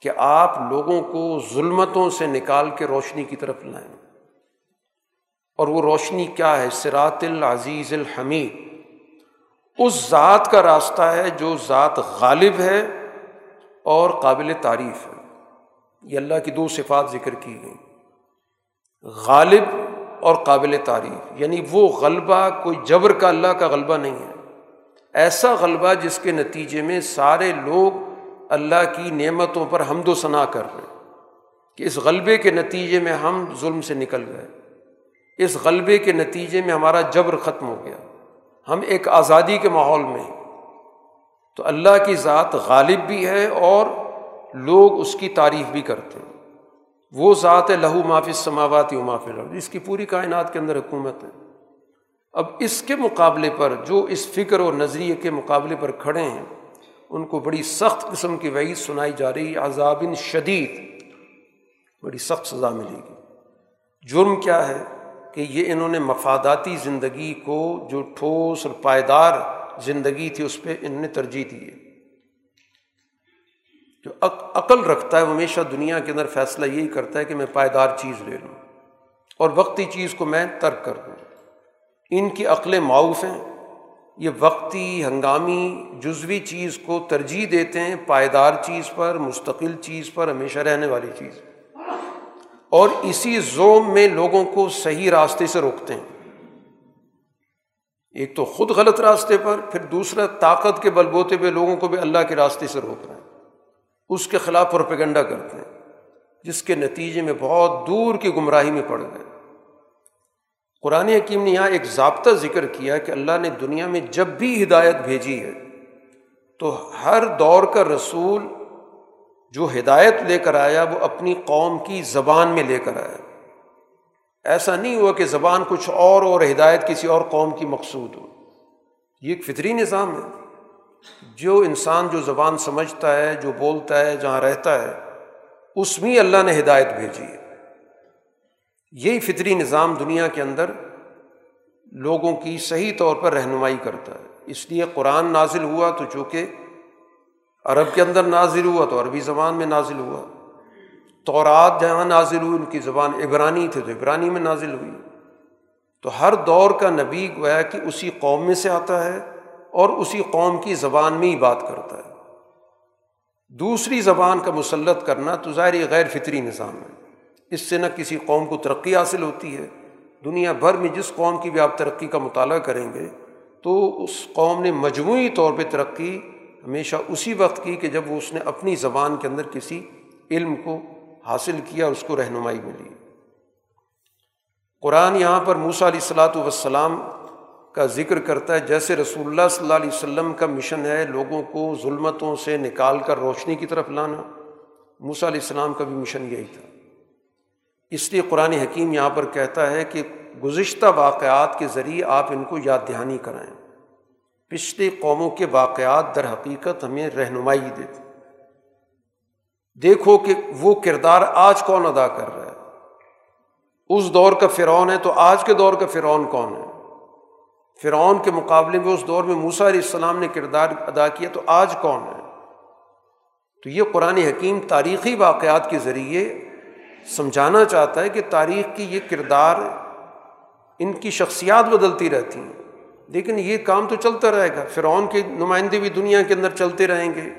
کہ آپ لوگوں کو ظلمتوں سے نکال کے روشنی کی طرف لائیں۔ اور وہ روشنی کیا ہے؟ سرات العزیز الحمید۔ اس ذات کا راستہ ہے جو ذات غالب ہے اور قابل تعریف ہے۔ یہ اللہ کی دو صفات ذکر کی گئی غالب اور قابل تعریف یعنی وہ غلبہ کوئی جبر کا اللہ کا غلبہ نہیں ہے۔ ایسا غلبہ جس کے نتیجے میں سارے لوگ اللہ کی نعمتوں پر حمد و ثناء کر رہے ہیں۔ کہ اس غلبے کے نتیجے میں ہم ظلم سے نکل گئے۔ اس غلبے کے نتیجے میں ہمارا جبر ختم ہو گیا۔ ہم ایک آزادی کے ماحول میں تو اللہ کی ذات غالب بھی ہے اور لوگ اس کی تعریف بھی کرتے ہیں۔ وہ ذات ہے لہو معافی سماواتی و معافی لہو اس کی پوری کائنات کے اندر حکومت ہے۔ اب اس کے مقابلے پر جو اس فکر اور نظریے کے مقابلے پر کھڑے ہیں، ان کو بڑی سخت قسم کی وعید سنائی جا رہی، عذاب شدید، بڑی سخت سزا ملے گی۔ جرم کیا ہے کہ یہ انہوں نے مفاداتی زندگی کو جو ٹھوس اور پائیدار زندگی تھی، اس پہ انہوں نے ترجیح دی ہے۔ جو عقل رکھتا ہے، وہ ہمیشہ دنیا کے اندر فیصلہ یہی کرتا ہے کہ میں پائیدار چیز لے لوں اور وقتی چیز کو میں ترک کر دوں۔ ان کی عقلیں معاوف ہیں۔ یہ وقتی، ہنگامی، جزوی چیز کو ترجیح دیتے ہیں۔ پائیدار چیز پر، مستقل چیز پر، ہمیشہ رہنے والی چیز۔ اور اسی زوم میں لوگوں کو صحیح راستے سے روکتے ہیں۔ ایک تو خود غلط راستے پر، پھر دوسرا طاقت کے بلبوتے پہ لوگوں کو بھی اللہ کے راستے سے روک رہے ہیں اس کے خلاف پروپیگنڈا کرتے ہیں، جس کے نتیجے میں بہت دور کی گمراہی میں پڑ گئے۔ قرآن حکیم نے یہاں ایک ضابطہ ذکر کیا کہ اللہ نے دنیا میں جب بھی ہدایت بھیجی ہے، تو ہر دور کا رسول جو ہدایت لے کر آیا، وہ اپنی قوم کی زبان میں لے کر آیا۔ ایسا نہیں ہوا کہ زبان کچھ اور اور ہدایت کسی اور قوم کی مقصود ہو۔ یہ ایک فطری نظام ہے۔ جو انسان جو زبان سمجھتا ہے، جو بولتا ہے، جہاں رہتا ہے، اس میں اللہ نے ہدایت بھیجی ہے۔ یہی فطری نظام دنیا کے اندر لوگوں کی صحیح طور پر رہنمائی کرتا ہے۔ اس لیے قرآن نازل ہوا تو چونکہ عرب کے اندر نازل ہوا تو عربی زبان میں نازل ہوا۔ تورات جہاں نازل ہوئی، ان کی زبان عبرانی تھے تو عبرانی میں نازل ہوئی۔ تو ہر دور کا نبی گویا کہ اسی قوم میں سے آتا ہے۔ اور اسی قوم کی زبان میں ہی بات کرتا ہے۔ دوسری زبان کا مسلط کرنا تو ظاہر غیر فطری نظام ہے۔ اس سے نہ کسی قوم کو ترقی حاصل ہوتی ہے۔ دنیا بھر میں جس قوم کی بھی آپ ترقی کا مطالعہ کریں گے تو اس قوم نے مجموعی طور پہ ترقی ہمیشہ اسی وقت کی کہ جب وہ اس نے اپنی زبان کے اندر کسی علم کو حاصل کیا اس کو رہنمائی ملی۔ قرآن یہاں پر موسا علیہ السلاۃ وسلام کا ذکر کرتا ہے۔ جیسے رسول اللہ صلی اللہ علیہ وسلم کا مشن ہے، لوگوں کو ظلمتوں سے نکال کر روشنی کی طرف لانا۔ موسا علیہ السلام کا بھی مشن یہی تھا۔ اس لیے قرآن حکیم یہاں پر کہتا ہے کہ گزشتہ واقعات کے ذریعے آپ ان کو یاد دہانی کرائیں۔ پچھلی قوموں کے واقعات در حقیقت ہمیں رہنمائی دیتے دیکھو کہ وہ کردار آج کون ادا کر رہا ہے۔ اس دور کا فرعون ہے تو آج کے دور کا فرعون کون ہے؟ فرعون کے مقابلے میں، اس دور میں موسا علیہ السلام نے کردار ادا کیا تو آج کون ہے؟ تو یہ قرآن حکیم تاریخی واقعات کے ذریعے سمجھانا چاہتا ہے کہ تاریخ کی یہ کردار ان کی شخصیات بدلتی رہتی ہیں۔ لیکن یہ کام تو چلتا رہے گا۔ فرعون کے نمائندے بھی دنیا کے اندر چلتے رہیں گے۔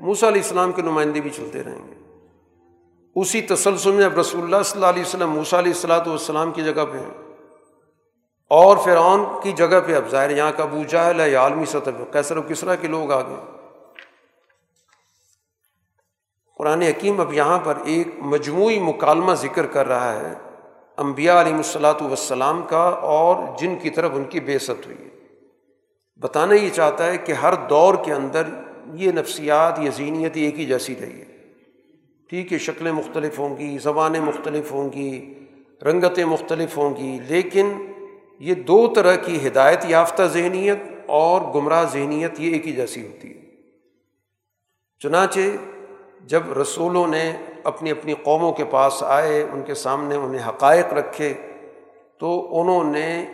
موسا علیہ السلام کے نمائندے بھی چلتے رہیں گے۔ اسی تسلسل میں اب رسول اللہ صلی اللہ علیہ وسلم موسا علیہ السلاۃ والسلام کی جگہ پہ ہیں۔ اور فرعون کی جگہ پہ اب ظاہر یہاں کا ابو جہل ہے یا عالمی سطح پہ۔ کیسر و کسرا کے لوگ آ گئے قرآن حکیم اب یہاں پر ایک مجموعی مکالمہ ذکر کر رہا ہے امبیا علیہ الصلاۃ والسلام کا اور جن کی طرف ان کی بے ست ہوئی بتانا یہ چاہتا ہے کہ ہر دور کے اندر یہ نفسیات، یہ ذہنیت ایک ہی جیسی رہی ہے۔ ٹھیک ہے، شکلیں مختلف ہوں گی، زبانیں مختلف ہوں گی، رنگتیں مختلف ہوں گی، لیکن یہ دو طرح کی ہدایت یافتہ ذہنیت اور گمراہ ذہنیت یہ ایک ہی جیسی ہوتی ہے۔ چنانچہ جب رسولوں نے اپنی اپنی قوموں کے پاس آئے، ان کے سامنے انہیں حقائق رکھے، تو انہوں نے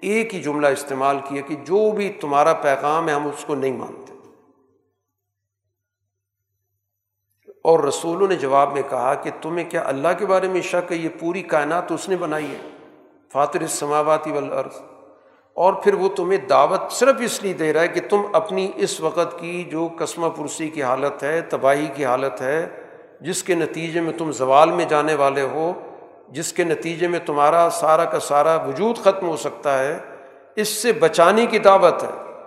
ایک ہی جملہ استعمال کیا کہ جو بھی تمہارا پیغام ہے، ہم اس کو نہیں مانتے۔ اور رسولوں نے جواب میں کہا کہ تمہیں کیا اللہ کے بارے میں شک ہے؟ یہ پوری کائنات اس نے بنائی ہے۔ فاتر السماواتی والارض۔ اور پھر وہ تمہیں دعوت صرف اس لیے دے رہا ہے کہ تم اپنی اس وقت کی جو قسمہ پرسی کی حالت ہے، تباہی کی حالت ہے، جس کے نتیجے میں تم زوال میں جانے والے ہو، جس کے نتیجے میں تمہارا سارا کا سارا وجود ختم ہو سکتا ہے، اس سے بچانے کی دعوت ہے۔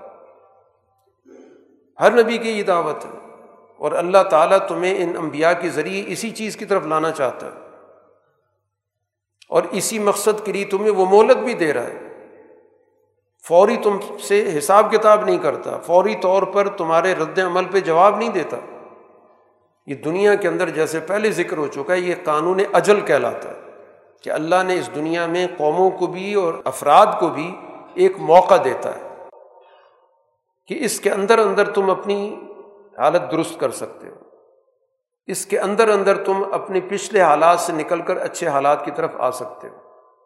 ہر نبی کی یہ دعوت ہے۔ اور اللہ تعالیٰ تمہیں ان انبیاء کے ذریعے اسی چیز کی طرف لانا چاہتا ہے۔ اور اسی مقصد کے لیے تمہیں وہ مہلت بھی دے رہا ہے۔ فوری تم سے حساب کتاب نہیں کرتا، فوری طور پر تمہارے رد عمل پہ جواب نہیں دیتا۔ یہ دنیا کے اندر جیسے پہلے ذکر ہو چکا ہے، یہ قانون اجل کہلاتا ہے کہ اللہ نے اس دنیا میں قوموں کو بھی اور افراد کو بھی ایک موقع دیتا ہے کہ اس کے اندر اندر تم اپنی حالت درست کر سکتے ہو۔ اس کے اندر اندر تم اپنے پچھلے حالات سے نکل کر اچھے حالات کی طرف آ سکتے ہو۔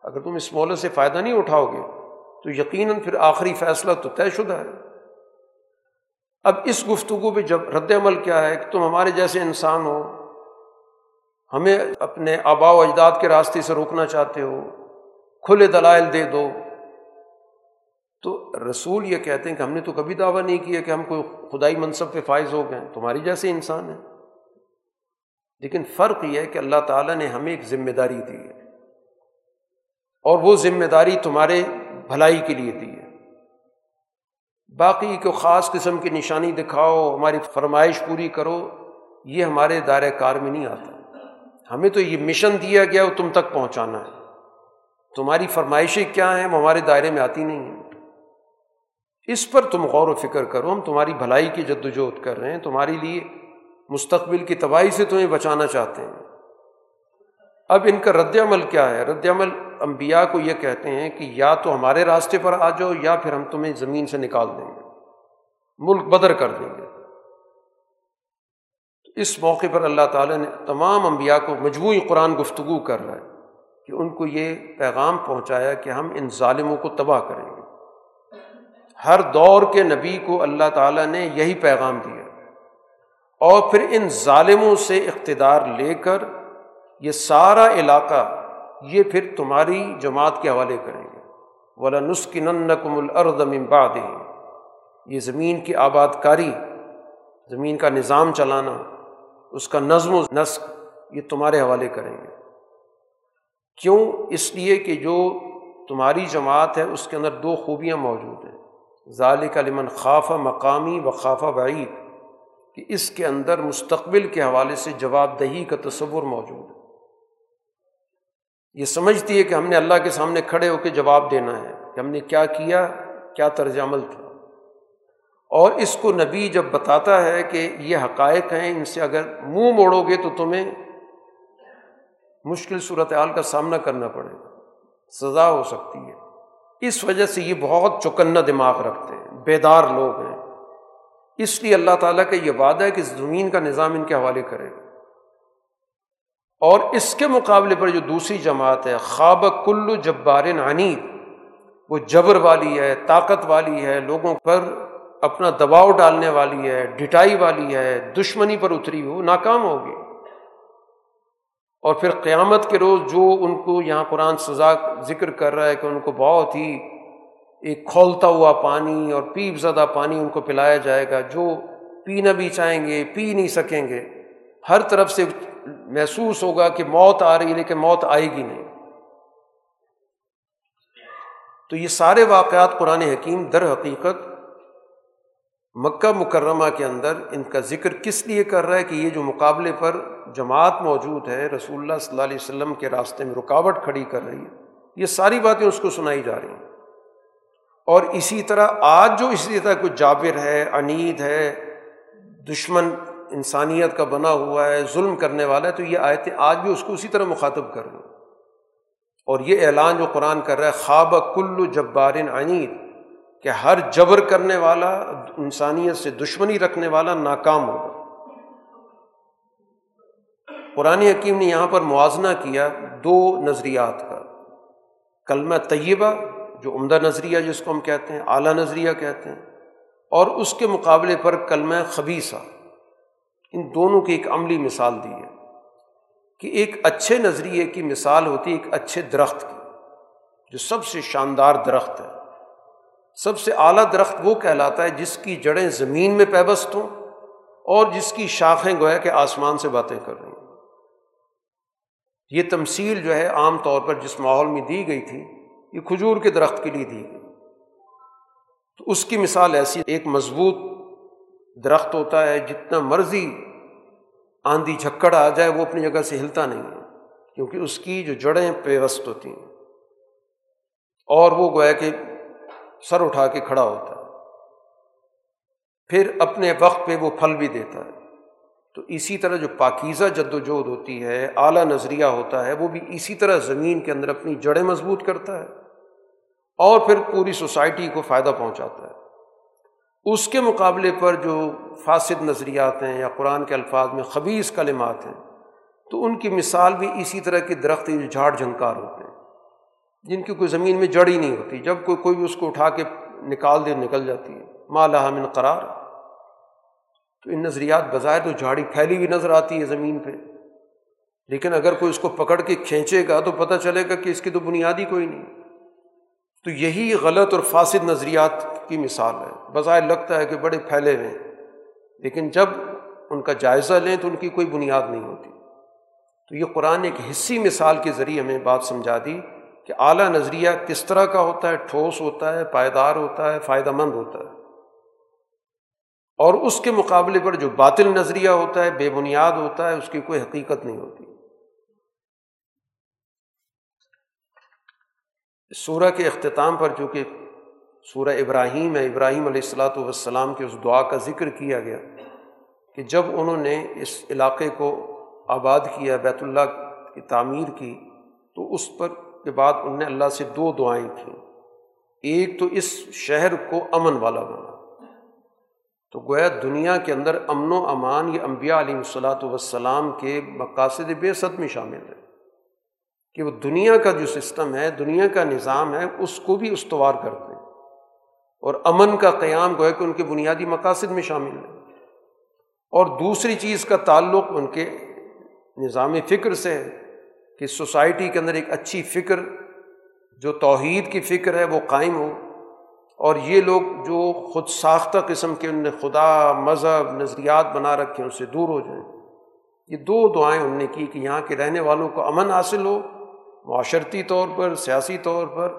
اگر تم اس مولت سے فائدہ نہیں اٹھاؤ گے، تو یقیناً پھر آخری فیصلہ تو طے شدہ ہے۔ اب اس گفتگو پہ جب رد عمل کیا ہے کہ تم ہمارے جیسے انسان ہو، ہمیں اپنے آبا و اجداد کے راستے سے روکنا چاہتے ہو، کھلے دلائل دے دو، تو رسول یہ کہتے ہیں کہ ہم نے تو کبھی دعویٰ نہیں کیا کہ ہم کوئی خدائی منصب پہ فائز ہو گئے، تمہاری جیسے انسان ہیں لیکن فرق یہ ہے کہ اللہ تعالیٰ نے ہمیں ایک ذمہ داری دی ہے اور وہ ذمہ داری تمہارے بھلائی کے لیے دی ہے۔ باقی کو خاص قسم کی نشانی دکھاؤ، ہماری فرمائش پوری کرو، یہ ہمارے دائرۂ کار میں نہیں آتا۔ ہمیں تو یہ مشن دیا گیا، وہ تم تک پہنچانا ہے۔ تمہاری فرمائشیں کیا ہیں؟ وہ ہمارے دائرے میں آتی نہیں ہیں۔ اس پر تم غور و فکر کرو، ہم تمہاری بھلائی کی جد وجہد کر رہے ہیں، تمہارے لیے مستقبل کی تباہی سے تمہیں بچانا چاہتے ہیں۔ اب ان کا رد عمل کیا ہے؟ رد عمل امبیا کو یہ کہتے ہیں کہ یا تو ہمارے راستے پر آ جاؤ یا پھر ہم تمہیں زمین سے نکال دیں گے۔ ملک بدر کر دیں گے۔ تو اس موقع پر اللہ تعالیٰ نے تمام انبیاء کو مجموعی قرآن گفتگو کر رہا ہے کہ ان کو یہ پیغام پہنچایا کہ ہم ان ظالموں کو تباہ کریں گے۔ ہر دور کے نبی کو اللہ تعالیٰ نے یہی پیغام دیا۔ اور پھر ان ظالموں سے اقتدار لے کر یہ سارا علاقہ یہ پھر تمہاری جماعت کے حوالے کریں گے۔ ولا نسخن نقم الردم امباد یہ زمین کی آباد کاری زمین کا نظام چلانا، اس کا نظم و نسق یہ تمہارے حوالے کریں گے۔ کیوں؟ اس لیے کہ جو تمہاری جماعت ہے، اس کے اندر دو خوبیاں موجود ہیں۔ ظالق علمن خافہ مقامی و خافہ بعید کہ اس کے اندر مستقبل کے حوالے سے جواب دہی کا تصور موجود ہے۔ یہ سمجھتی ہے کہ ہم نے اللہ کے سامنے کھڑے ہو کے جواب دینا ہے کہ ہم نے کیا کیا کیا طرز عمل تھا۔ اور اس کو نبی جب بتاتا ہے کہ یہ حقائق ہیں، ان سے اگر منہ موڑو گے تو تمہیں مشکل صورت حال کا سامنا کرنا پڑے گا۔ سزا ہو سکتی ہے۔ اس وجہ سے یہ بہت چکنا دماغ رکھتے ہیں۔ بیدار لوگ ہیں۔ اس لیے اللہ تعالیٰ کا یہ وعدہ ہے کہ زمین کا نظام ان کے حوالے کرے۔ گا اور اس کے مقابلے پر جو دوسری جماعت ہے خواب کلو جبار عنید، وہ جبر والی ہے، طاقت والی ہے، لوگوں پر اپنا دباؤ ڈالنے والی ہے، ڈٹائی والی ہے، دشمنی پر اتری ہو، ناکام ہوگی اور پھر قیامت کے روز جو ان کو یہاں قرآن سزا ذکر کر رہا ہے کہ ان کو بہت ہی ایک کھولتا ہوا پانی اور پیپ زدہ پانی ان کو پلایا جائے گا، جو پینا بھی چاہیں گے، پی نہیں سکیں گے۔ ہر طرف سے محسوس ہوگا کہ موت آ رہی ہے، لیکن موت آئے گی نہیں۔ تو یہ سارے واقعات قرآن حکیم در حقیقت مکہ مکرمہ کے اندر ان کا ذکر کس لیے کر رہا ہے کہ یہ جو مقابلے پر جماعت موجود ہے، رسول اللہ صلی اللہ علیہ وسلم کے راستے میں رکاوٹ کھڑی کر رہی ہے، یہ ساری باتیں اس کو سنائی جا رہی ہیں۔ اور اسی طرح آج جو اسی طرح کچھ جابر ہے، انید ہے، دشمن انسانیت کا بنا ہوا ہے، ظلم کرنے والا ہے، تو یہ آیتیں آج بھی اس کو اسی طرح مخاطب کر رہی اور یہ اعلان جو قرآن کر رہا ہے خواب کل جبارن انید، کہ ہر جبر کرنے والا، انسانیت سے دشمنی رکھنے والا ناکام ہوگا۔ قرآن حکیم نے یہاں پر موازنہ کیا دو نظریات کا، کلمہ طیبہ جو عمدہ نظریہ جس کو ہم کہتے ہیں، اعلیٰ نظریہ کہتے ہیں، اور اس کے مقابلے پر کلمہ خبیصہ ان دونوں کی ایک عملی مثال دی ہے کہ ایک اچھے نظریے کی مثال ہوتی ہے ایک اچھے درخت کی، جو سب سے شاندار درخت ہے۔ سب سے اعلیٰ درخت وہ کہلاتا ہے جس کی جڑیں زمین میں پیبست ہوں اور جس کی شاخیں گویا کہ آسمان سے باتیں کر رہی ہیں۔ یہ تمثیل جو ہے عام طور پر جس ماحول میں دی گئی تھی یہ کھجور کے درخت کے لیے دی تو اس کی مثال ایسی ایک مضبوط درخت ہوتا ہے، جتنا مرضی آندھی جھکڑ آ جائے، وہ اپنی جگہ سے ہلتا نہیں ہے، کیونکہ اس کی جو جڑیں پیوست ہوتی ہیں۔ اور وہ گویا کہ سر اٹھا کے کھڑا ہوتا ہے۔ پھر اپنے وقت پہ وہ پھل بھی دیتا ہے۔ تو اسی طرح جو پاکیزہ جد وجہد ہوتی ہے، اعلیٰ نظریہ ہوتا ہے، وہ بھی اسی طرح زمین کے اندر اپنی جڑیں مضبوط کرتا ہے۔ اور پھر پوری سوسائٹی کو فائدہ پہنچاتا ہے۔ اس کے مقابلے پر جو فاسد نظریات ہیں یا قرآن کے الفاظ میں خبیص کلمات ہیں، تو ان کی مثال بھی اسی طرح کے درخت جو جھاڑ جھنکار ہوتے ہیں۔ جن کی کوئی زمین میں جڑ ہی نہیں ہوتی، جب کوئی کوئی بھی اس کو اٹھا کے نکال دے، نکل جاتی ہے۔ مالا من قرار۔ تو ان نظریات بظاہر تو جھاڑی پھیلی ہوئی نظر آتی ہے زمین پہ۔ لیکن اگر کوئی اس کو پکڑ کے کھینچے گا تو پتہ چلے گا کہ اس کی تو بنیادی کوئی نہیں۔ تو یہی غلط اور فاسد نظریات کی مثال ہے۔ بظاہر لگتا ہے کہ بڑے پھیلے ہوئے لیکن جب ان کا جائزہ لیں تو ان کی کوئی بنیاد نہیں ہوتی۔ تو یہ قرآن ایک حصی مثال کے ذریعے ہمیں بات سمجھا دی کہ اعلیٰ نظریہ کس طرح کا ہوتا ہے، ٹھوس ہوتا ہے، پائیدار ہوتا ہے، فائدہ مند ہوتا ہے۔ اور اس کے مقابلے پر جو باطل نظریہ ہوتا ہے، بے بنیاد ہوتا ہے، اس کی کوئی حقیقت نہیں ہوتی۔ سورہ کے اختتام پر چونکہ سورہ ابراہیم ہے، ابراہیم علیہ السلاۃ والسلام کے اس دعا کا ذکر کیا گیا کہ جب انہوں نے اس علاقے کو آباد کیا، بیت اللہ کی تعمیر کی، تو اس پر کے بعد انہوں نے اللہ سے دو دعائیں کیں۔ ایک تو اس شہر کو امن والا بنا۔ تو گویا دنیا کے اندر امن و امان یہ انبیاء علیہ الصلاۃ والسلام کے مقاصد بے صد میں شامل ہے کہ وہ دنیا کا جو سسٹم ہے، دنیا کا نظام ہے، اس کو بھی استوار کرتے ہیں۔ اور امن کا قیام گویا کہ ان کے بنیادی مقاصد میں شامل ہے۔ اور دوسری چیز کا تعلق ان کے نظام فکر سے ہے کہ سوسائٹی کے اندر ایک اچھی فکر، جو توحید کی فکر ہے، وہ قائم ہو۔ اور یہ لوگ جو خود ساختہ قسم کے ان نے خدا، مذہب، نظریات بنا رکھے ہیں اس سے دور ہو جائیں۔ یہ دو دعائیں انہوں نے کی کہ یہاں کے رہنے والوں کو امن حاصل ہو معاشرتی طور پر، سیاسی طور پر،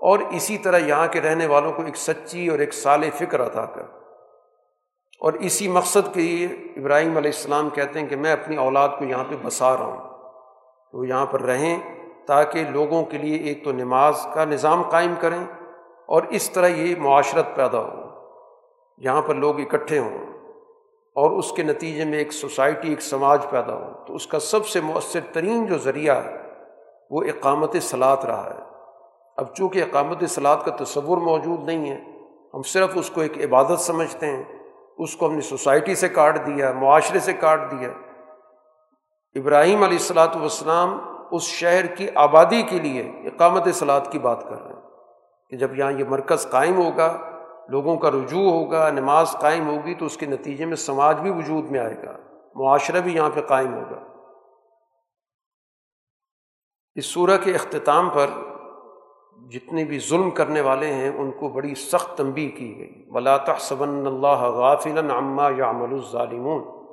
اور اسی طرح یہاں کے رہنے والوں کو ایک سچی اور ایک سال فکر عطا کر۔ اور اسی مقصد کے لیے ابراہیم علیہ السلام کہتے ہیں کہ میں اپنی اولاد کو یہاں پہ بسا رہا ہوں۔ وہ یہاں پر رہیں تاکہ لوگوں کے لیے ایک تو نماز کا نظام قائم کریں اور اس طرح یہ معاشرت پیدا ہو۔ یہاں پر لوگ اکٹھے ہوں اور اس کے نتیجے میں ایک سوسائٹی، ایک سماج پیدا ہو۔ تو اس کا سب سے مؤثر ترین جو ذریعہ ہے وہ اقامت صلاحت رہا ہے۔ اب چونکہ اقامت صلاحت کا تصور موجود نہیں ہے، ہم صرف اس کو ایک عبادت سمجھتے ہیں، اس کو ہم نے سوسائٹی سے کاٹ دیا، معاشرے سے کاٹ دیا۔ ابراہیم علیہ السلاۃ والسلام اس شہر کی آبادی کے لیے اقامت صلاحت کی بات کر رہے ہیں کہ جب یہاں یہ مرکز قائم ہوگا، لوگوں کا رجوع ہوگا، نماز قائم ہوگی، تو اس کے نتیجے میں سماج بھی وجود میں آئے گا، معاشرہ بھی یہاں پہ قائم ہوگا۔ اس صورح کے اختتام پر جتنے بھی ظلم کرنے والے ہیں، ان کو بڑی سخت تنبی کی گئی۔ ولاۃ صبن اللہ غافل عما یا الظالمون۔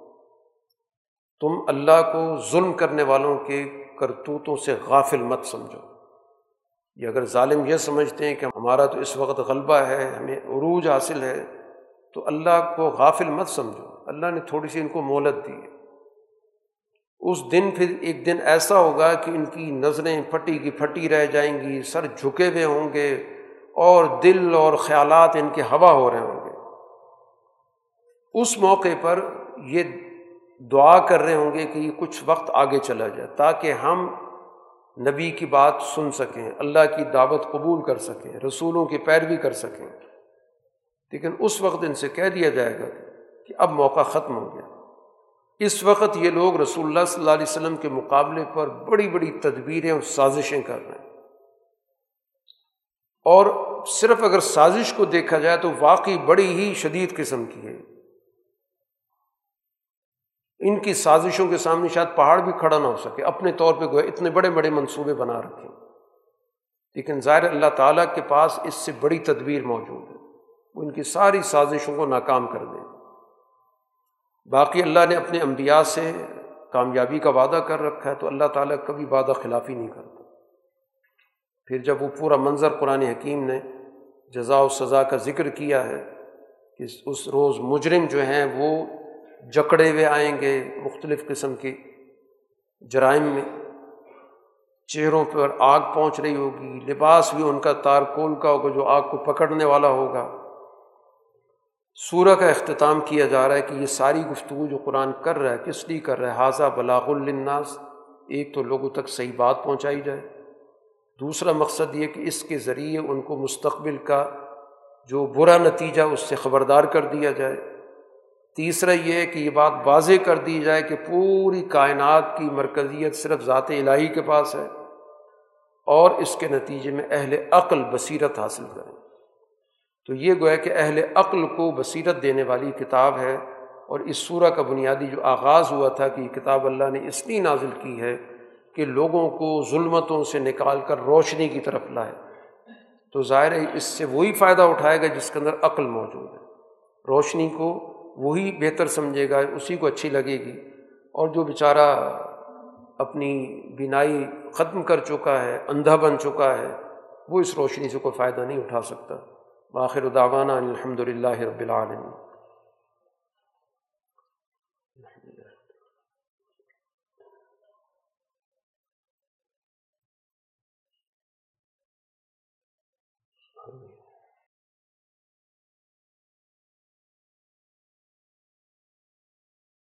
تم اللہ کو ظلم کرنے والوں کے کرتوتوں سے غافل مت سمجھو۔ یہ اگر ظالم یہ سمجھتے ہیں کہ ہمارا تو اس وقت غلبہ ہے، ہمیں عروج حاصل ہے، تو اللہ کو غافل مت سمجھو۔ اللہ نے تھوڑی سی ان کو مہلت دی ہے۔ اس دن پھر ایک دن ایسا ہوگا کہ ان کی نظریں پھٹی کی پھٹی رہ جائیں گی، سر جھکے ہوئے ہوں گے اور دل اور خیالات ان کے ہوا ہو رہے ہوں گے۔ اس موقع پر یہ دعا کر رہے ہوں گے کہ یہ کچھ وقت آگے چلا جائے تاکہ ہم نبی کی بات سن سکیں، اللہ کی دعوت قبول کر سکیں، رسولوں کی پیروی کر سکیں۔ لیکن اس وقت ان سے کہہ دیا جائے گا کہ اب موقع ختم ہو گیا۔ اس وقت یہ لوگ رسول اللہ صلی اللہ علیہ وسلم کے مقابلے پر بڑی بڑی تدبیریں اور سازشیں کر رہے ہیں۔ اور صرف اگر سازش کو دیکھا جائے تو واقعی بڑی ہی شدید قسم کی ہے۔ ان کی سازشوں کے سامنے شاید پہاڑ بھی کھڑا نہ ہو سکے، اپنے طور پہ گوئے اتنے بڑے بڑے منصوبے بنا رکھے۔ لیکن ظاہر اللہ تعالیٰ کے پاس اس سے بڑی تدبیر موجود ہے۔ وہ ان کی ساری سازشوں کو ناکام کر دیں باقی اللہ نے اپنے انبیاء سے کامیابی کا وعدہ کر رکھا ہے تو اللہ تعالیٰ کبھی وعدہ خلافی نہیں کرتا۔ پھر جب وہ پورا منظر قرآن حکیم نے جزا و سزا کا ذکر کیا ہے کہ اس روز مجرم جو ہیں وہ جکڑے ہوئے آئیں گے مختلف قسم کی جرائم میں۔ چہروں پر آگ پہنچ رہی ہوگی، لباس بھی ان کا تارکول کا ہوگا جو آگ کو پکڑنے والا ہوگا۔ سورہ کا اختتام کیا جا رہا ہے کہ یہ ساری گفتگو جو قرآن کر رہا ہے، کس لیے کر رہا ہے؟ حاضہ بلاغ الناس ایک تو لوگوں تک صحیح بات پہنچائی جائے۔ دوسرا مقصد یہ کہ اس کے ذریعے ان کو مستقبل کا جو برا نتیجہ اس سے خبردار کر دیا جائے۔ تیسرا یہ کہ یہ بات واضح کر دی جائے کہ پوری کائنات کی مرکزیت صرف ذات الہی کے پاس ہے اور اس کے نتیجے میں اہل عقل بصیرت حاصل کریں۔ تو یہ گویا کہ اہل عقل کو بصیرت دینے والی کتاب ہے اور اس صورہ کا بنیادی جو آغاز ہوا تھا کہ یہ کتاب اللہ نے اس لیے نازل کی ہے کہ لوگوں کو ظلمتوں سے نکال کر روشنی کی طرف لائے۔ تو ظاہر ہے اس سے وہی فائدہ اٹھائے گا جس کے اندر عقل موجود ہے۔ روشنی کو وہی بہتر سمجھے گا، اسی کو اچھی لگے گی۔ اور جو بیچارہ اپنی بینائی ختم کر چکا ہے، اندھا بن چکا ہے، وہ اس روشنی سے کوئی فائدہ نہیں اٹھا سکتا۔ باخر دعوانا الحمد للہ رب العالمین